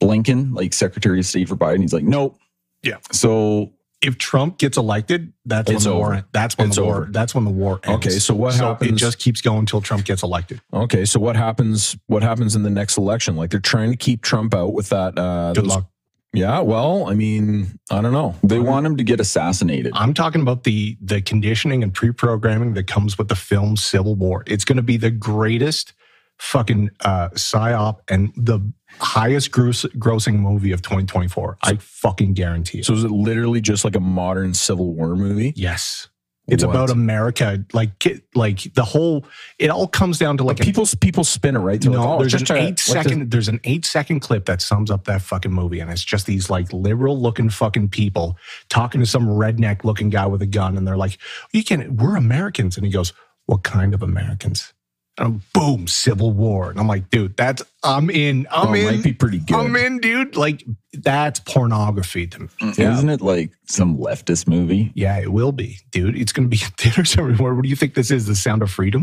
Blinken, like Secretary of State for Biden, he's like, nope. Yeah. So if Trump gets elected, that's It's when the over. war. That's when It's the war. over. That's when the war ends. Okay, so what It happens- just keeps going until Trump gets elected. Okay, so what happens? What happens in the next election? Like they're trying to keep Trump out with that. Uh, Good those- luck. Yeah, well, I mean, I don't know. they want him to get assassinated. I'm talking about the the conditioning and pre-programming that comes with the film Civil War. It's going to be the greatest fucking uh, psyop and the highest gross, grossing movie of 2024. I fucking guarantee it. So is it literally just like a modern Civil War movie? yes, it's What? about America. Like like the whole. It all comes down to like people, people spin it right. They're no, like, oh, there's just an eight second. There's an eight second clip that sums up that fucking movie, and it's just these like liberal looking fucking people talking to some redneck looking guy with a gun, and they're like, "You can, we're Americans," and he goes, "What kind of Americans?" And boom, Civil War, and I'm like, dude, that's I'm in. Oh, I'm it in. might be pretty good. I'm in, dude. Like that's pornography to me. Yeah. Isn't it like some leftist movie? Yeah, it will be, dude. It's going to be in theaters everywhere. What do you think this is? The Sound of Freedom?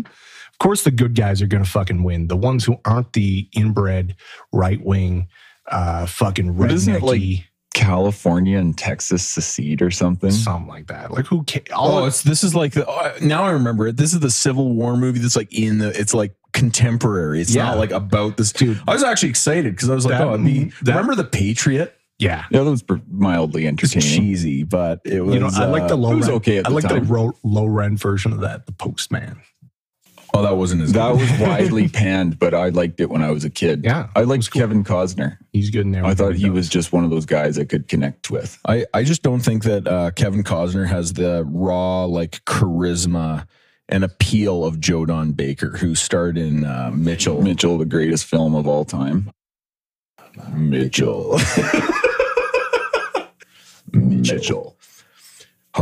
Of course, the good guys are going to fucking win. The ones who aren't the inbred right wing, uh, fucking But isn't it like- rednecky, California and Texas secede or something? something like that. Like who? Ca- all Oh, it's this is like the oh, now I remember it. This is the Civil War movie that's like in the it's like contemporary. It's Yeah. not like about this Dude. I was actually excited because I was like, That- oh, it'd be, that- remember the Patriot? yeah. Yeah, that was pr- mildly It's entertaining. cheesy, but it was. You know, I like the uh, low. it was rent- okay at I like time. the low, low rent version of that. The Postman. Oh, that wasn't as That good. was widely panned, but I liked it when I was a kid. Yeah, I it liked cool. Kevin Costner. He's good in there. I thought he was just one of those guys I could connect with. I, I just don't think that uh, Kevin Costner has the raw like charisma and appeal of Joe Don Baker, who starred in uh, Mitchell. Mitchell, the greatest film of all time. Mitchell. Mitchell.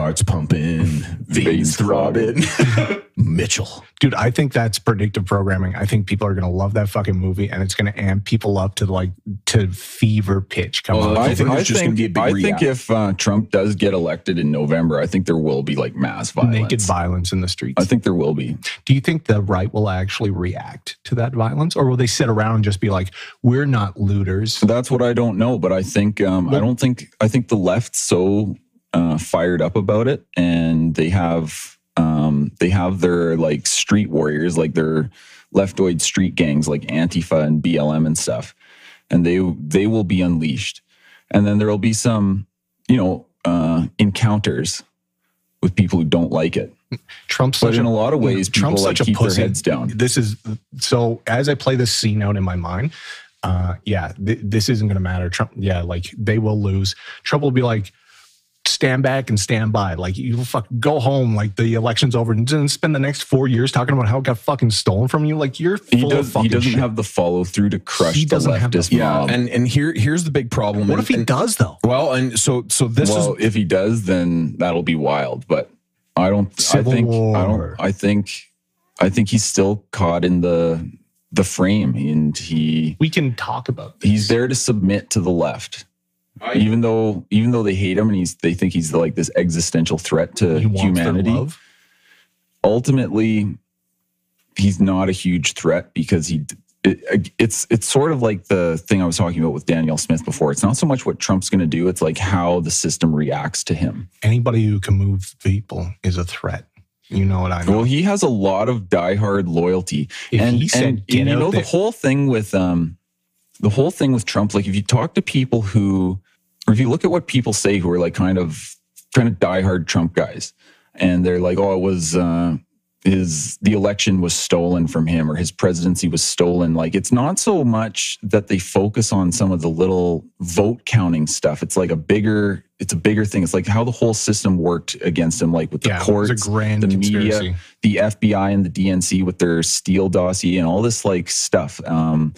Hearts pumping, veins Veins throbbing. Mitchell. dude. I think that's predictive programming. I think people are going to love that fucking movie, and it's going to amp people up to like to fever pitch. Come Oh, on, I think there's just gonna be a big I think if uh, Trump does get elected in November, I think there will be like mass violence. naked violence in the streets. I think there will be. Do you think the right will actually react to that violence, or will they sit around and just be like, "We're not looters"? That's what I don't know, but I think um, I don't think I think the left's so uh, fired up about it, and they have um, they have their like street warriors, like their leftoid street gangs, like Antifa and BLM and stuff, and they they will be unleashed, and then there will be some you know uh, encounters with people who don't like it. Trump's But such in a a lot of ways, people Trump's like such a keep their pussy. heads down. This is so. As I play this scene out in my mind, uh, yeah, th- this isn't going to matter. Trump, yeah, like they will lose. Trump will be like, stand back and stand by. Like you fuck, go home. Like the election's over, and then spend the next four years talking about how it got fucking stolen from you. Like you're He full does. of fucking He doesn't shit. have the follow through to crush He the doesn't have the- leftist Yeah, mob. and and here here's the big problem. What and- if he and- does though? Well, and so so this well, is if he does, then that'll be wild. But I don't. Civil I think. I War. don't. I think. I think he's still caught in the the frame, and he We can talk about. This. he's there to submit to the left. Even though even though they hate him and he's they think he's like this existential threat to He wants their humanity. love. Ultimately, he's not a huge threat because he. It, it's it's sort of like the thing I was talking about with Danielle Smith before. It's not so much what Trump's going to do; it's like how the system reacts to him. Anybody who can move people is a threat. You know what I mean? Well, he has a lot of diehard loyalty, If and, he said, and, and you know there." the whole thing with um, the whole thing with Trump. Like, if you talk to people who, or if you look at what people say who are like kind of kind of diehard Trump guys, and they're like, "Oh, it was uh, his the election was stolen from him, or his presidency was stolen." Like, it's not so much that they focus on some of the little vote counting stuff. It's like a bigger. It's a bigger thing. It's like how the whole system worked against him, like with the yeah, courts, the conspiracy. media, the FBI and the DNC with their Steele dossier and all this like stuff. Um,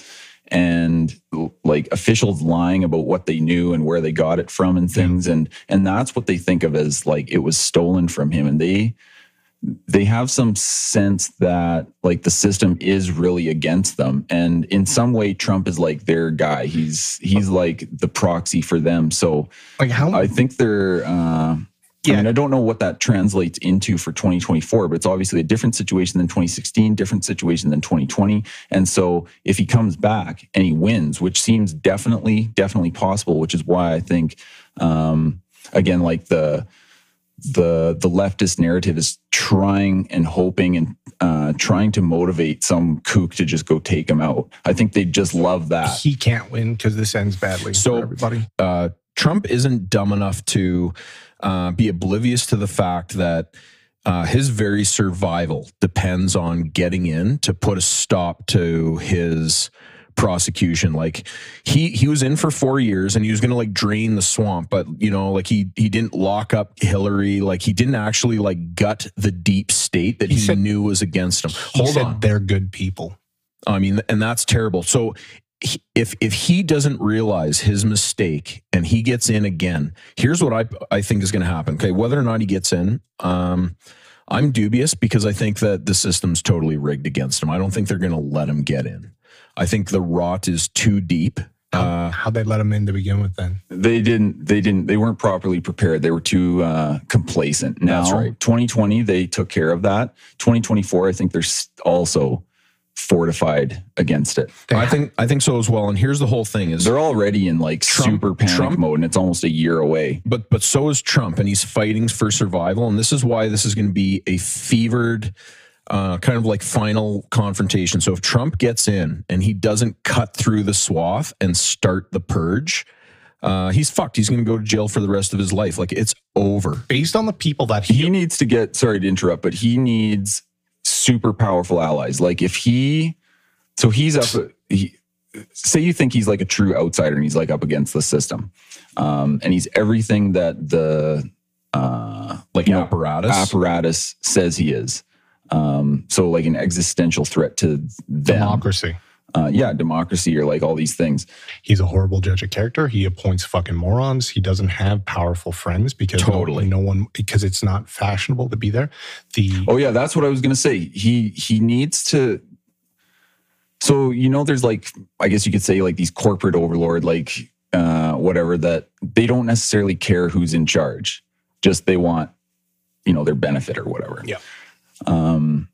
and like officials lying about what they knew and where they got it from and things. And and that's what they think of as like it was stolen from him. And they they have some sense that like the system is really against them. And in some way, Trump is like their guy. He's he's like the proxy for them. So Like how I think they're uh I mean, I don't know what that translates into for 2024, but it's obviously a different situation than 2016, different situation than 2020. And so if he comes back and he wins, which seems definitely, definitely possible, which is why I think, um, again, like the, the the leftist narrative is trying and hoping and uh, trying to motivate some kook to just go take him out. I think they just love that. He can't win because this ends badly So- for everybody. uh, Trump isn't dumb enough to uh, be oblivious to the fact that uh, his very survival depends on getting in to put a stop to his prosecution. Like he he was in for four years and he was going to like drain the swamp, but you know, like he he didn't lock up Hillary. Like he didn't actually like gut the deep state that He he, said- knew was against him. Hold said on. they're good people. I mean, and that's terrible. So if if he doesn't realize his mistake and he gets in again, here's what I I think is going to happen. Okay, whether or not he gets in, um, I'm dubious because I think that the system's totally rigged against him. I don't think they're going to let him get in. I think the rot is too deep. Uh, How'd they let him in to begin with then? They didn't. They didn't. They weren't properly prepared. They were too uh, complacent. Now, That's right. 2020, they took care of that. 2024, I think they're also fortified against it. They I think I think so as well. And here's the whole thing: is They're already in like Trump- super panic Trump- mode, and it's almost a year away. but but so is Trump, and he's fighting for survival. And this is why this is going to be a fevered, uh, kind of like final confrontation. So if Trump gets in and he doesn't cut through the swath and start the purge, uh, he's fucked. He's going to go to jail for the rest of his life. Like it's over. Based on the people that he, He needs to get. Sorry to interrupt, but he needs super powerful allies. Like if he, so he's up. He, say you think he's like a true outsider, and he's like up against the system, um, and he's everything that the uh, Like know, apparatus. apparatus says he is. Um, so like an existential threat to them. democracy. Uh, yeah, democracy or like all these things. He's a horrible judge of character. He appoints fucking morons. He doesn't have powerful friends because no- Totally. no, one because it's not fashionable to be there. The Oh yeah, that's what I was gonna say. He he needs to. So you know, there's like I guess you could say like these corporate overlord, like uh, whatever that they don't necessarily care who's in charge. Just they want, you know, their benefit or whatever. Yeah. Um,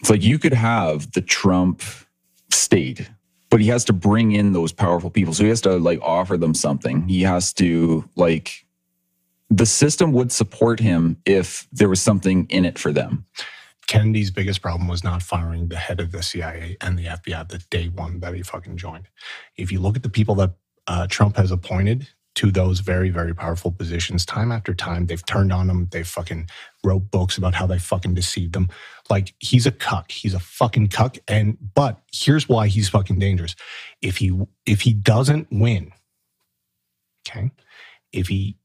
it's like you could have the Trump state, but he has to bring in those powerful people. So he has to like offer them something. He has to like the system would support him if there was something in it for them. Kennedy's biggest problem was not firing the head of the CIA and the FBI the day one that he fucking joined. If you look at the people that uh, Trump has appointed to those very, very powerful positions, time after time, they've turned on him. They fucking wrote books about how they fucking deceived them. Like he's a cuck. He's a fucking cuck. And but here's why he's fucking dangerous. If he if he doesn't win, okay, if he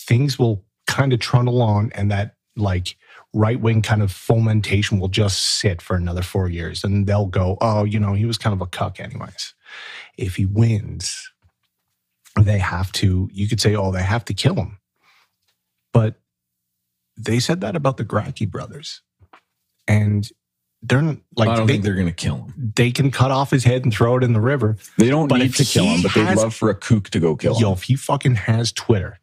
things will kind of trundle on and that like right wing kind of fomentation will just sit for another four years and they'll go, oh, you know, he was kind of a cuck, anyways. If he wins, they have to, you could say, oh, they have to kill him. But they said that about the Gracchi brothers. And they're like, I don't they, think they're going to kill him. they can cut off his head and throw it in the river. They don't But need to kill him, he but they'd love for a kook to go kill him. Yo, if he fucking has Twitter,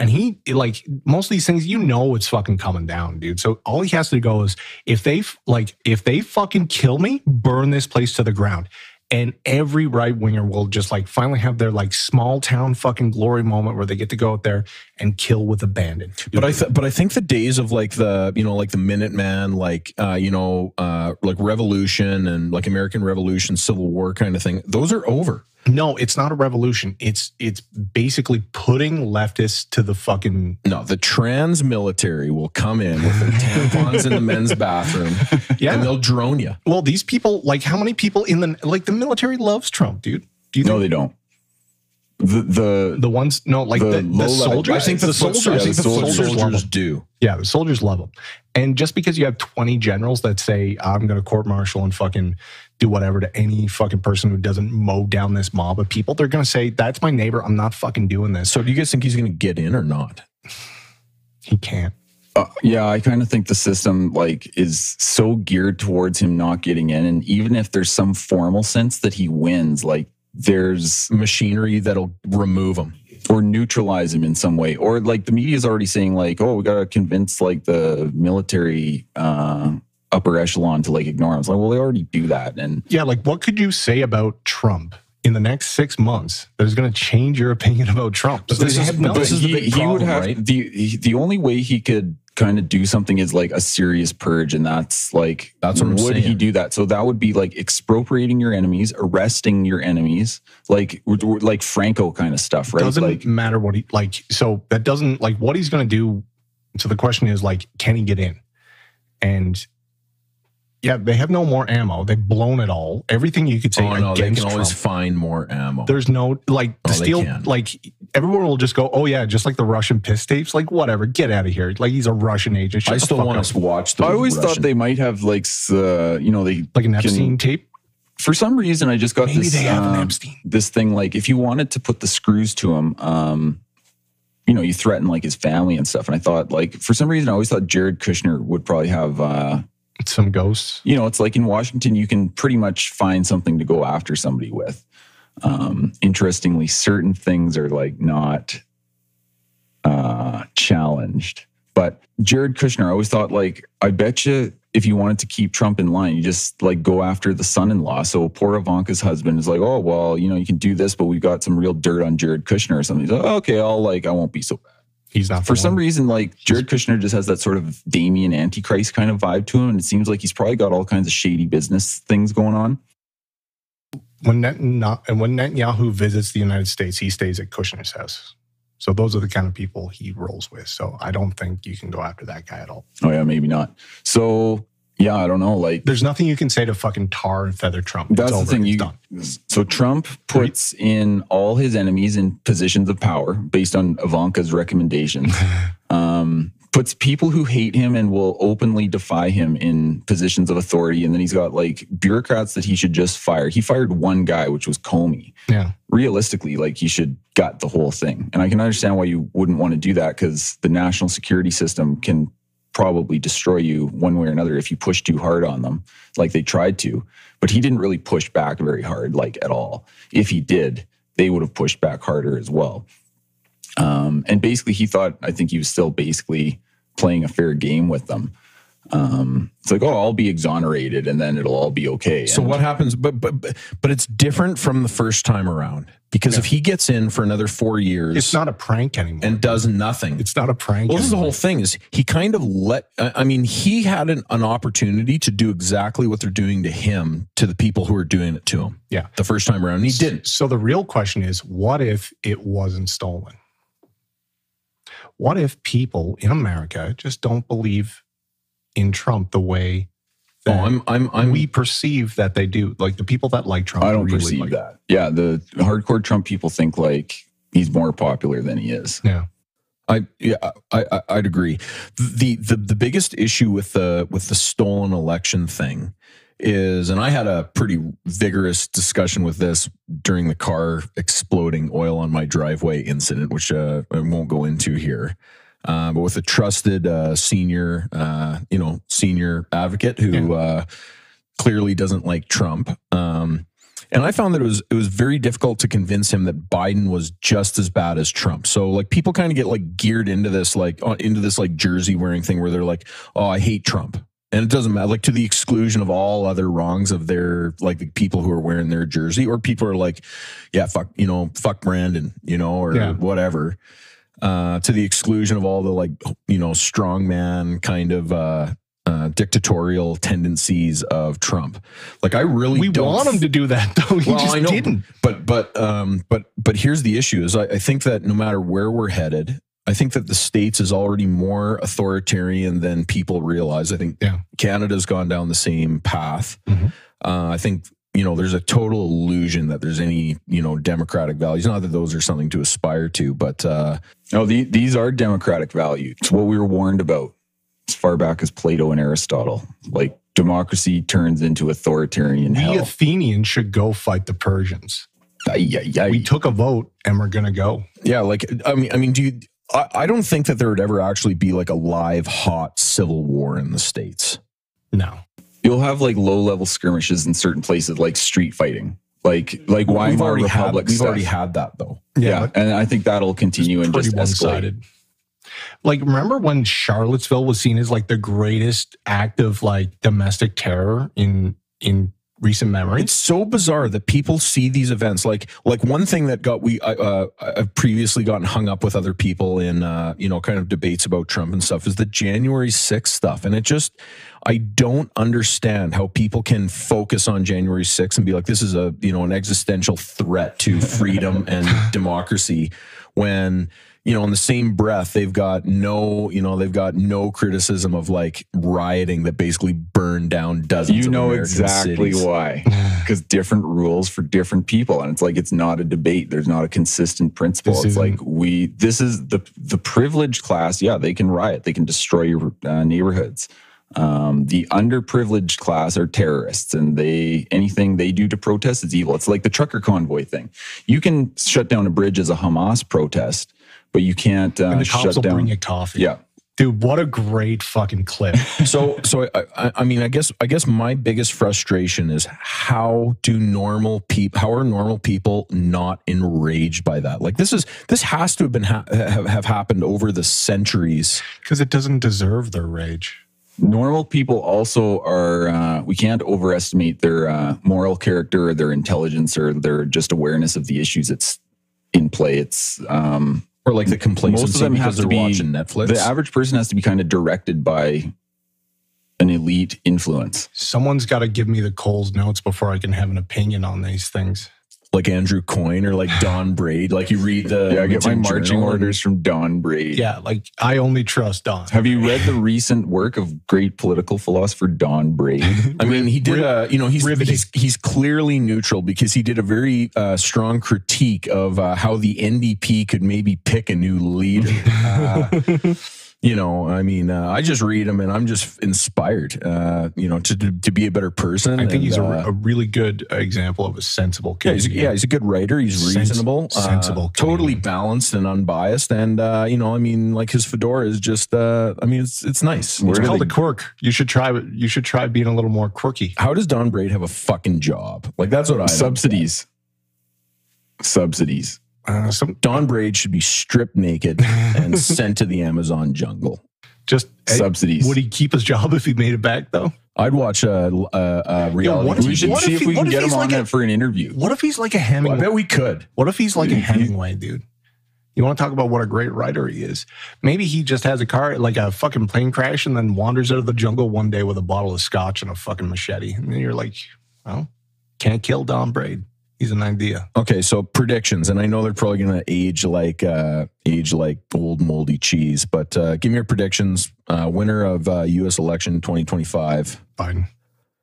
and he like most of these things, you know, it's fucking coming down, dude. So all he has to go is if they like if they fucking kill me, burn this place to the ground. And every right winger will just like finally have their like small town fucking glory moment where they get to go out there and kill with abandon. But I th- but I think the days of like the you know like the Minuteman like uh, you know uh, like Revolution and like American Revolution Civil War kind of thing those are over. no, it's not a revolution. It's it's basically putting leftists to the fucking No, the trans military will come in with their tampons in the men's bathroom yeah. and they'll drone you. well, these people like how many people in the like the military loves Trump, dude. Do you no, think they don't. The the the ones no like The the, the, low-level- soldiers? I think the, soldiers, soldiers, I think the soldiers soldiers, love do. Yeah, the soldiers love them. And just because you have 20 generals that say, I'm going to court martial and fucking do whatever to any fucking person who doesn't mow down this mob of people, they're going to say, That's my neighbor. I'm not fucking doing this. So do you guys think he's going to get in or not? He can't. Uh, yeah, I kind of think the system like is so geared towards him not getting in, and even if there's some formal sense that he wins, like there's Machinery that'll remove him. or neutralize him in some way or like the media is already saying like oh we got to convince like the military uh upper echelon to like ignore him it's like well they already do that and Yeah, like what could you say about Trump in the next six months that is going to change your opinion about Trump? But They this is- but this is the he, big he would problem, have right? the he- the only way he could kind of do something is like a serious purge and that's like That's what I'm would he do that so that would be like expropriating your enemies arresting your enemies like like franco kind of stuff right doesn't like matter what he like. So that doesn't like what he's going to do. So the question is like, can he get in? And yeah, they have no more ammo. They've blown it all. Everything you could say Oh no, they against can always find more ammo. There's no like Oh, the they steel. Like everyone will just go, oh yeah, just like the Russian piss tapes. Like whatever, get out of here. Like he's a Russian agent. Shut I still want up. to watch the. i always Russian- thought they might have like s- uh, you know they like an can- Epstein tape. for some reason i just got Maybe this they have an um, Epstein. this thing like if you wanted to put the screws to him um you know you threaten like his family and stuff and i thought like for some reason i always thought jared kushner would probably have uh Some ghosts. you know, it's like in Washington, you can pretty much find something to go after somebody with. Um, interestingly, certain things are like not uh, challenged. But Jared Kushner, I always thought like, I bet you if you wanted to keep Trump in line, you just like go after the son-in-law. So poor Ivanka's husband is like, oh well, you know, you can do this, but we've got some real dirt on Jared Kushner or something. He's like, okay, I'll like, I won't be so bad He's not for some one. reason, like Jared Kushner just has that sort of Damien Antichrist kind of vibe to him. And it seems like he's probably got all kinds of shady business things going on. when Net, not, and when Netanyahu visits the United States, he stays at Kushner's house. So those are the kind of people he rolls with. So I don't think you can go after that guy at all. Oh, yeah, maybe not. So, yeah, I don't know. Like, There's nothing you can say to fucking tar and feather Trump. It's that's the over. thing. It's You, done. so Trump puts in all his enemies in positions of power based on Ivanka's recommendations. um, puts people who hate him and will openly defy him in positions of authority. And then he's got like bureaucrats that he should just fire. He fired one guy, which was Comey. Yeah. realistically, like you should gut the whole thing. And I can understand why you wouldn't want to do that because the national security system can probably destroy you one way or another if you push too hard on them, like they tried to. But he didn't really push back very hard, like at all. If he did, they would have pushed back harder as well. Um, and basically, he thought, I think he was still basically playing a fair game with them. Um, it's like, oh, I'll be exonerated and then it'll all be okay. So And- what happens? But but but- but it's different from the first time around because if he gets in for another four years It's not a prank anymore. and does nothing, it's not a prank. well, this is the whole thing. Is he kind of let? I I mean, he had an, an opportunity to do exactly what they're doing to him to the people who are doing it to him. Yeah. the first time around, and he didn't. So the real question is what if it wasn't stolen? What if people in America just don't believe in Trump the way Oh, I'm I'm I'm we perceive that they do? Like the people that like Trump. I don't really perceive like- that. Yeah, the hardcore Trump people think like he's more popular than he is. Yeah. I yeah, I, I I'd agree. The the the biggest issue with the with the stolen election thing is, and I had a pretty vigorous discussion with this during the car exploding oil on my driveway incident, which uh, I won't go into here. Uh, but with a trusted uh, senior, uh, you know, senior advocate who uh, clearly doesn't like Trump. Um, and I found that it was it was very difficult to convince him that Biden was just as bad as Trump. So like people kind of get like geared into this like uh, into this like jersey wearing thing where they're like, "Oh, I hate Trump." And it doesn't matter like to the exclusion of all other wrongs of their like the people who are wearing their jersey or people are like, "Yeah, fuck, you know, fuck Brandon, you know, or Yeah. whatever." Uh, to the exclusion of all the like, you know, strongman kind of uh uh, dictatorial tendencies of Trump. Like I really We don't want him to do that though. He well, just I know, didn't. But but um but but here's the issue: is I, I think that no matter where we're headed, I think that the states is already more authoritarian than people realize. I think Yeah. Canada's gone down the same path. Mhm. Uh, I think you know there's a total illusion that there's any you know democratic values. Not that those are something to aspire to, but uh, No, the, these are democratic values. It's what we were warned about as far back as Plato and Aristotle. Like democracy turns into authoritarian The hell. Athenians should go fight the Persians. Ay, ay. We took a vote and we're gonna go. yeah, like I mean, I mean, do you? I, I don't think that there would ever actually be like a live, hot civil war in the states. No. You'll have like low level skirmishes in certain places, like street fighting. like like we've Weimar already had Republic we've stuff. already had that though. yeah, but and I think that'll continue and pretty just one escalate. sided. Like, remember when Charlottesville was seen as like the greatest act of like domestic terror in in recent memory? It's so bizarre that people see these events like like one thing that got we uh, I've previously gotten hung up with other people in uh, you know kind of debates about Trump and stuff is the January 6th stuff and it just I don't understand how people can focus on January 6th and be like this is a you know an existential threat to freedom and democracy when you know in the same breath they've got no you know they've got no criticism of like rioting that basically burned down dozens of people. You know American exactly cities. why. Because different rules for different people. And it's like it's not a debate. There's not a consistent principle. This it's like we this is the the privileged class, yeah, they can riot, they can destroy your uh, neighborhoods. Um, the underprivileged class are terrorists, and they anything they do to protest is evil. It's like the trucker convoy thing. You can shut down a bridge as a Hamas protest, but you can't uh, and the cops shut will down. bring you coffee. yeah, Dude, what a great fucking clip. so so I, I I mean I guess I guess my biggest frustration is how do normal people how are normal people not enraged by that like this is this has to have been ha- have, have happened over the centuries Because it doesn't deserve their rage. normal people also are uh, we can't overestimate their uh, moral character or their intelligence or their just awareness of the issues that's in play it's um, or like the complacency most of them because have to they're be watching Netflix the average person has to be kind of directed by an elite influence Someone's got to give me the Coles notes before I can have an opinion on these things. Like Andrew Coyne or like Don Braid like you read the yeah i get my marching and- orders from don braid Yeah, like I only trust Don. have you read the recent work of great political philosopher don braid I mean, he did a, you know, he's, riveting. he's he's clearly neutral because he did a very uh, strong critique of uh, how the NDP could maybe pick a new leader. Uh, you know, I mean, uh, I just read him and I'm just inspired, uh, you know, to, to to be a better person. I think and, he's a, uh, a really good example of a sensible yeah, he's, yeah, he's a good writer. He's Sens- reasonable, uh, sensible totally balanced and unbiased. And uh, you know, I mean, like his fedora is just, uh, I mean, it's it's nice. Where It's do called they- a quirk. You should try. You should try being a little more quirky. How does Don Braid have a fucking job? Like that's what I don't subsidies subsidies Uh, some Don Braid should be stripped naked and sent to the Amazon jungle. just subsidies Would he keep his job if he made it back though? I'd watch a, a, a reality. what if we should What see if he- we can get him he's on a- for an interview What if he's like a Hemingway? I bet we could. What if he's like a Hemingway, dude? You want to talk about what a great writer he is? Maybe he just has a car, like a fucking plane crash, and then wanders out of the jungle one day with a bottle of scotch and a fucking machete. And then you're like, well, can't kill Don Braid. He's an idea. Okay, so predictions, and I know they're probably going to age like uh, age like old moldy cheese, but uh, give me your predictions. Uh, winner of uh, U.S. election 2025. Biden.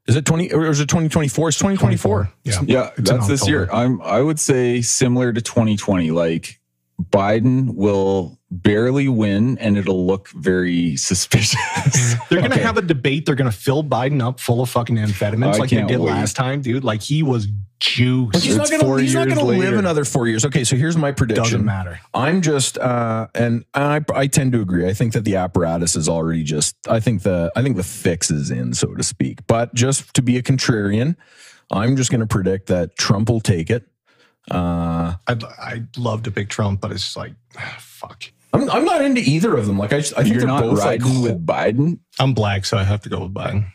Is it 20 or is it 2024? It's 2024. Yeah. yeah It's that's this year i'm i would say similar to 2020 like biden will barely win and it'll look very suspicious They're gonna Okay. have a debate. They're gonna fill Biden up full of fucking amphetamines I like they did wait. last time, dude. Like he was juiced. But he's not It's going to. not going to live another four years. Okay, so here's my prediction. Doesn't matter. I'm just, uh, and I, I tend to agree. I think that the apparatus is already just. I think the, I think the fix is in, so to speak. But just to be a contrarian, I'm just going to predict that Trump will take it. Uh, I'd, I'd love to pick Trump, but it's like, fuck. I'm, I'm not into either of them. Like I, just, I think you're they're not both like. riding with biden I'm black, so I have to go with Biden.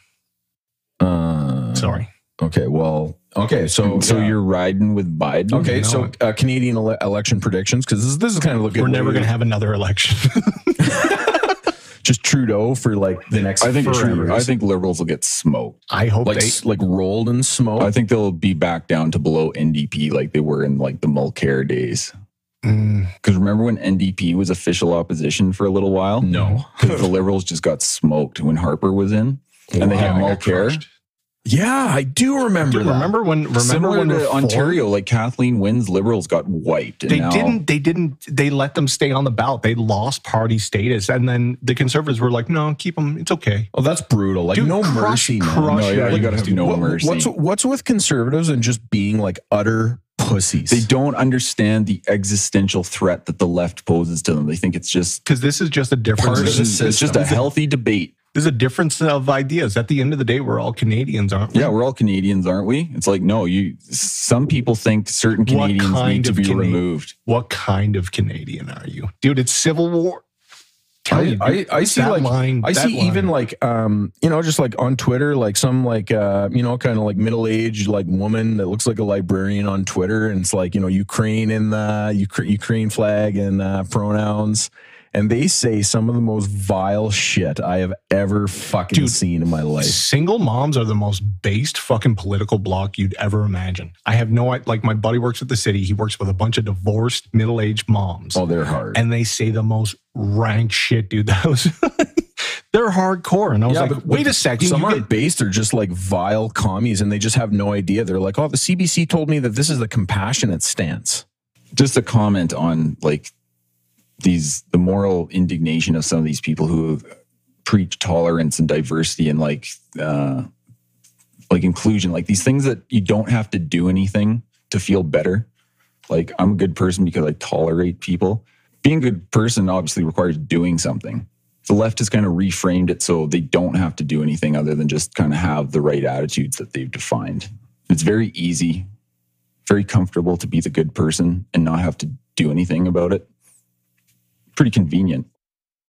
Uh, Sorry. Okay. Well. Okay. So so yeah. you're riding with biden Okay, No. so uh, Canadian ele- election predictions because this, this is kind of looking. We're never gonna have another election. just Trudeau for like the next. I think forever. I think liberals will get smoked. I hope like they. s- like rolled in smoke. I think they'll be back down to below NDP like they were in like the Mulcair days. Mm, Because remember when NDP was official opposition for a little while? no. Because the liberals just got smoked when Harper was in, and they had I got Mulcair. Crushed. Yeah, I do remember. Dude, that. remember when? Remember Similar when to Reform- Ontario, like Kathleen Wynne's liberals got wiped. And They now, didn't. They didn't. They let them stay on the ballot. They lost party status, and then the conservatives were like, "No, keep them. It's okay." Oh, that's brutal. Like Dude, no crush- mercy. crush No, yeah, your you gotta have no What- mercy. What's what's with conservatives and just being like utter pussies? They don't understand the existential threat that the left poses to them. They think it's just Because this is just a Part difference. it's just, it's just system. a healthy debate. There's a difference of ideas. At the end of the day, we're all Canadians, aren't we? Yeah, we're all Canadians, aren't we? It's like no, you. Some people think certain Canadians need to be Cana- removed. What kind of Canadian are you, dude? It's Civil War. Tell I, you, I, dude, I see like line, I that see even like um you know just like on Twitter like some like uh you know kind of like middle aged like woman that looks like a librarian on Twitter and it's like you know Ukraine in the Ukra- Ukraine flag and uh, pronouns and they say some of the most vile shit I have ever fucking Dude, seen in my life. Single moms are the most based fucking political block you'd ever imagine. I have no like my buddy works at the city. He works with a bunch of divorced middle-aged moms. Oh, they're hard. and they say the most rank shit, dude. That was they're hardcore. And I was Yeah, like, wait a second. Some aren't get- based; they're just like vile commies, and they just have no idea. They're like, "Oh, the CBC told me that this is the compassionate stance." Just a comment on like these the moral indignation of some of these people who preach tolerance and diversity and like uh like inclusion like these things that you don't have to do anything to feel better. Like i'm a good person because i tolerate people. Being a good person obviously requires doing something. The left has kind of reframed it so they don't have to do anything other than just kind of have the right attitudes that they've defined. It's very easy very comfortable to be the good person and not have to do anything about it pretty convenient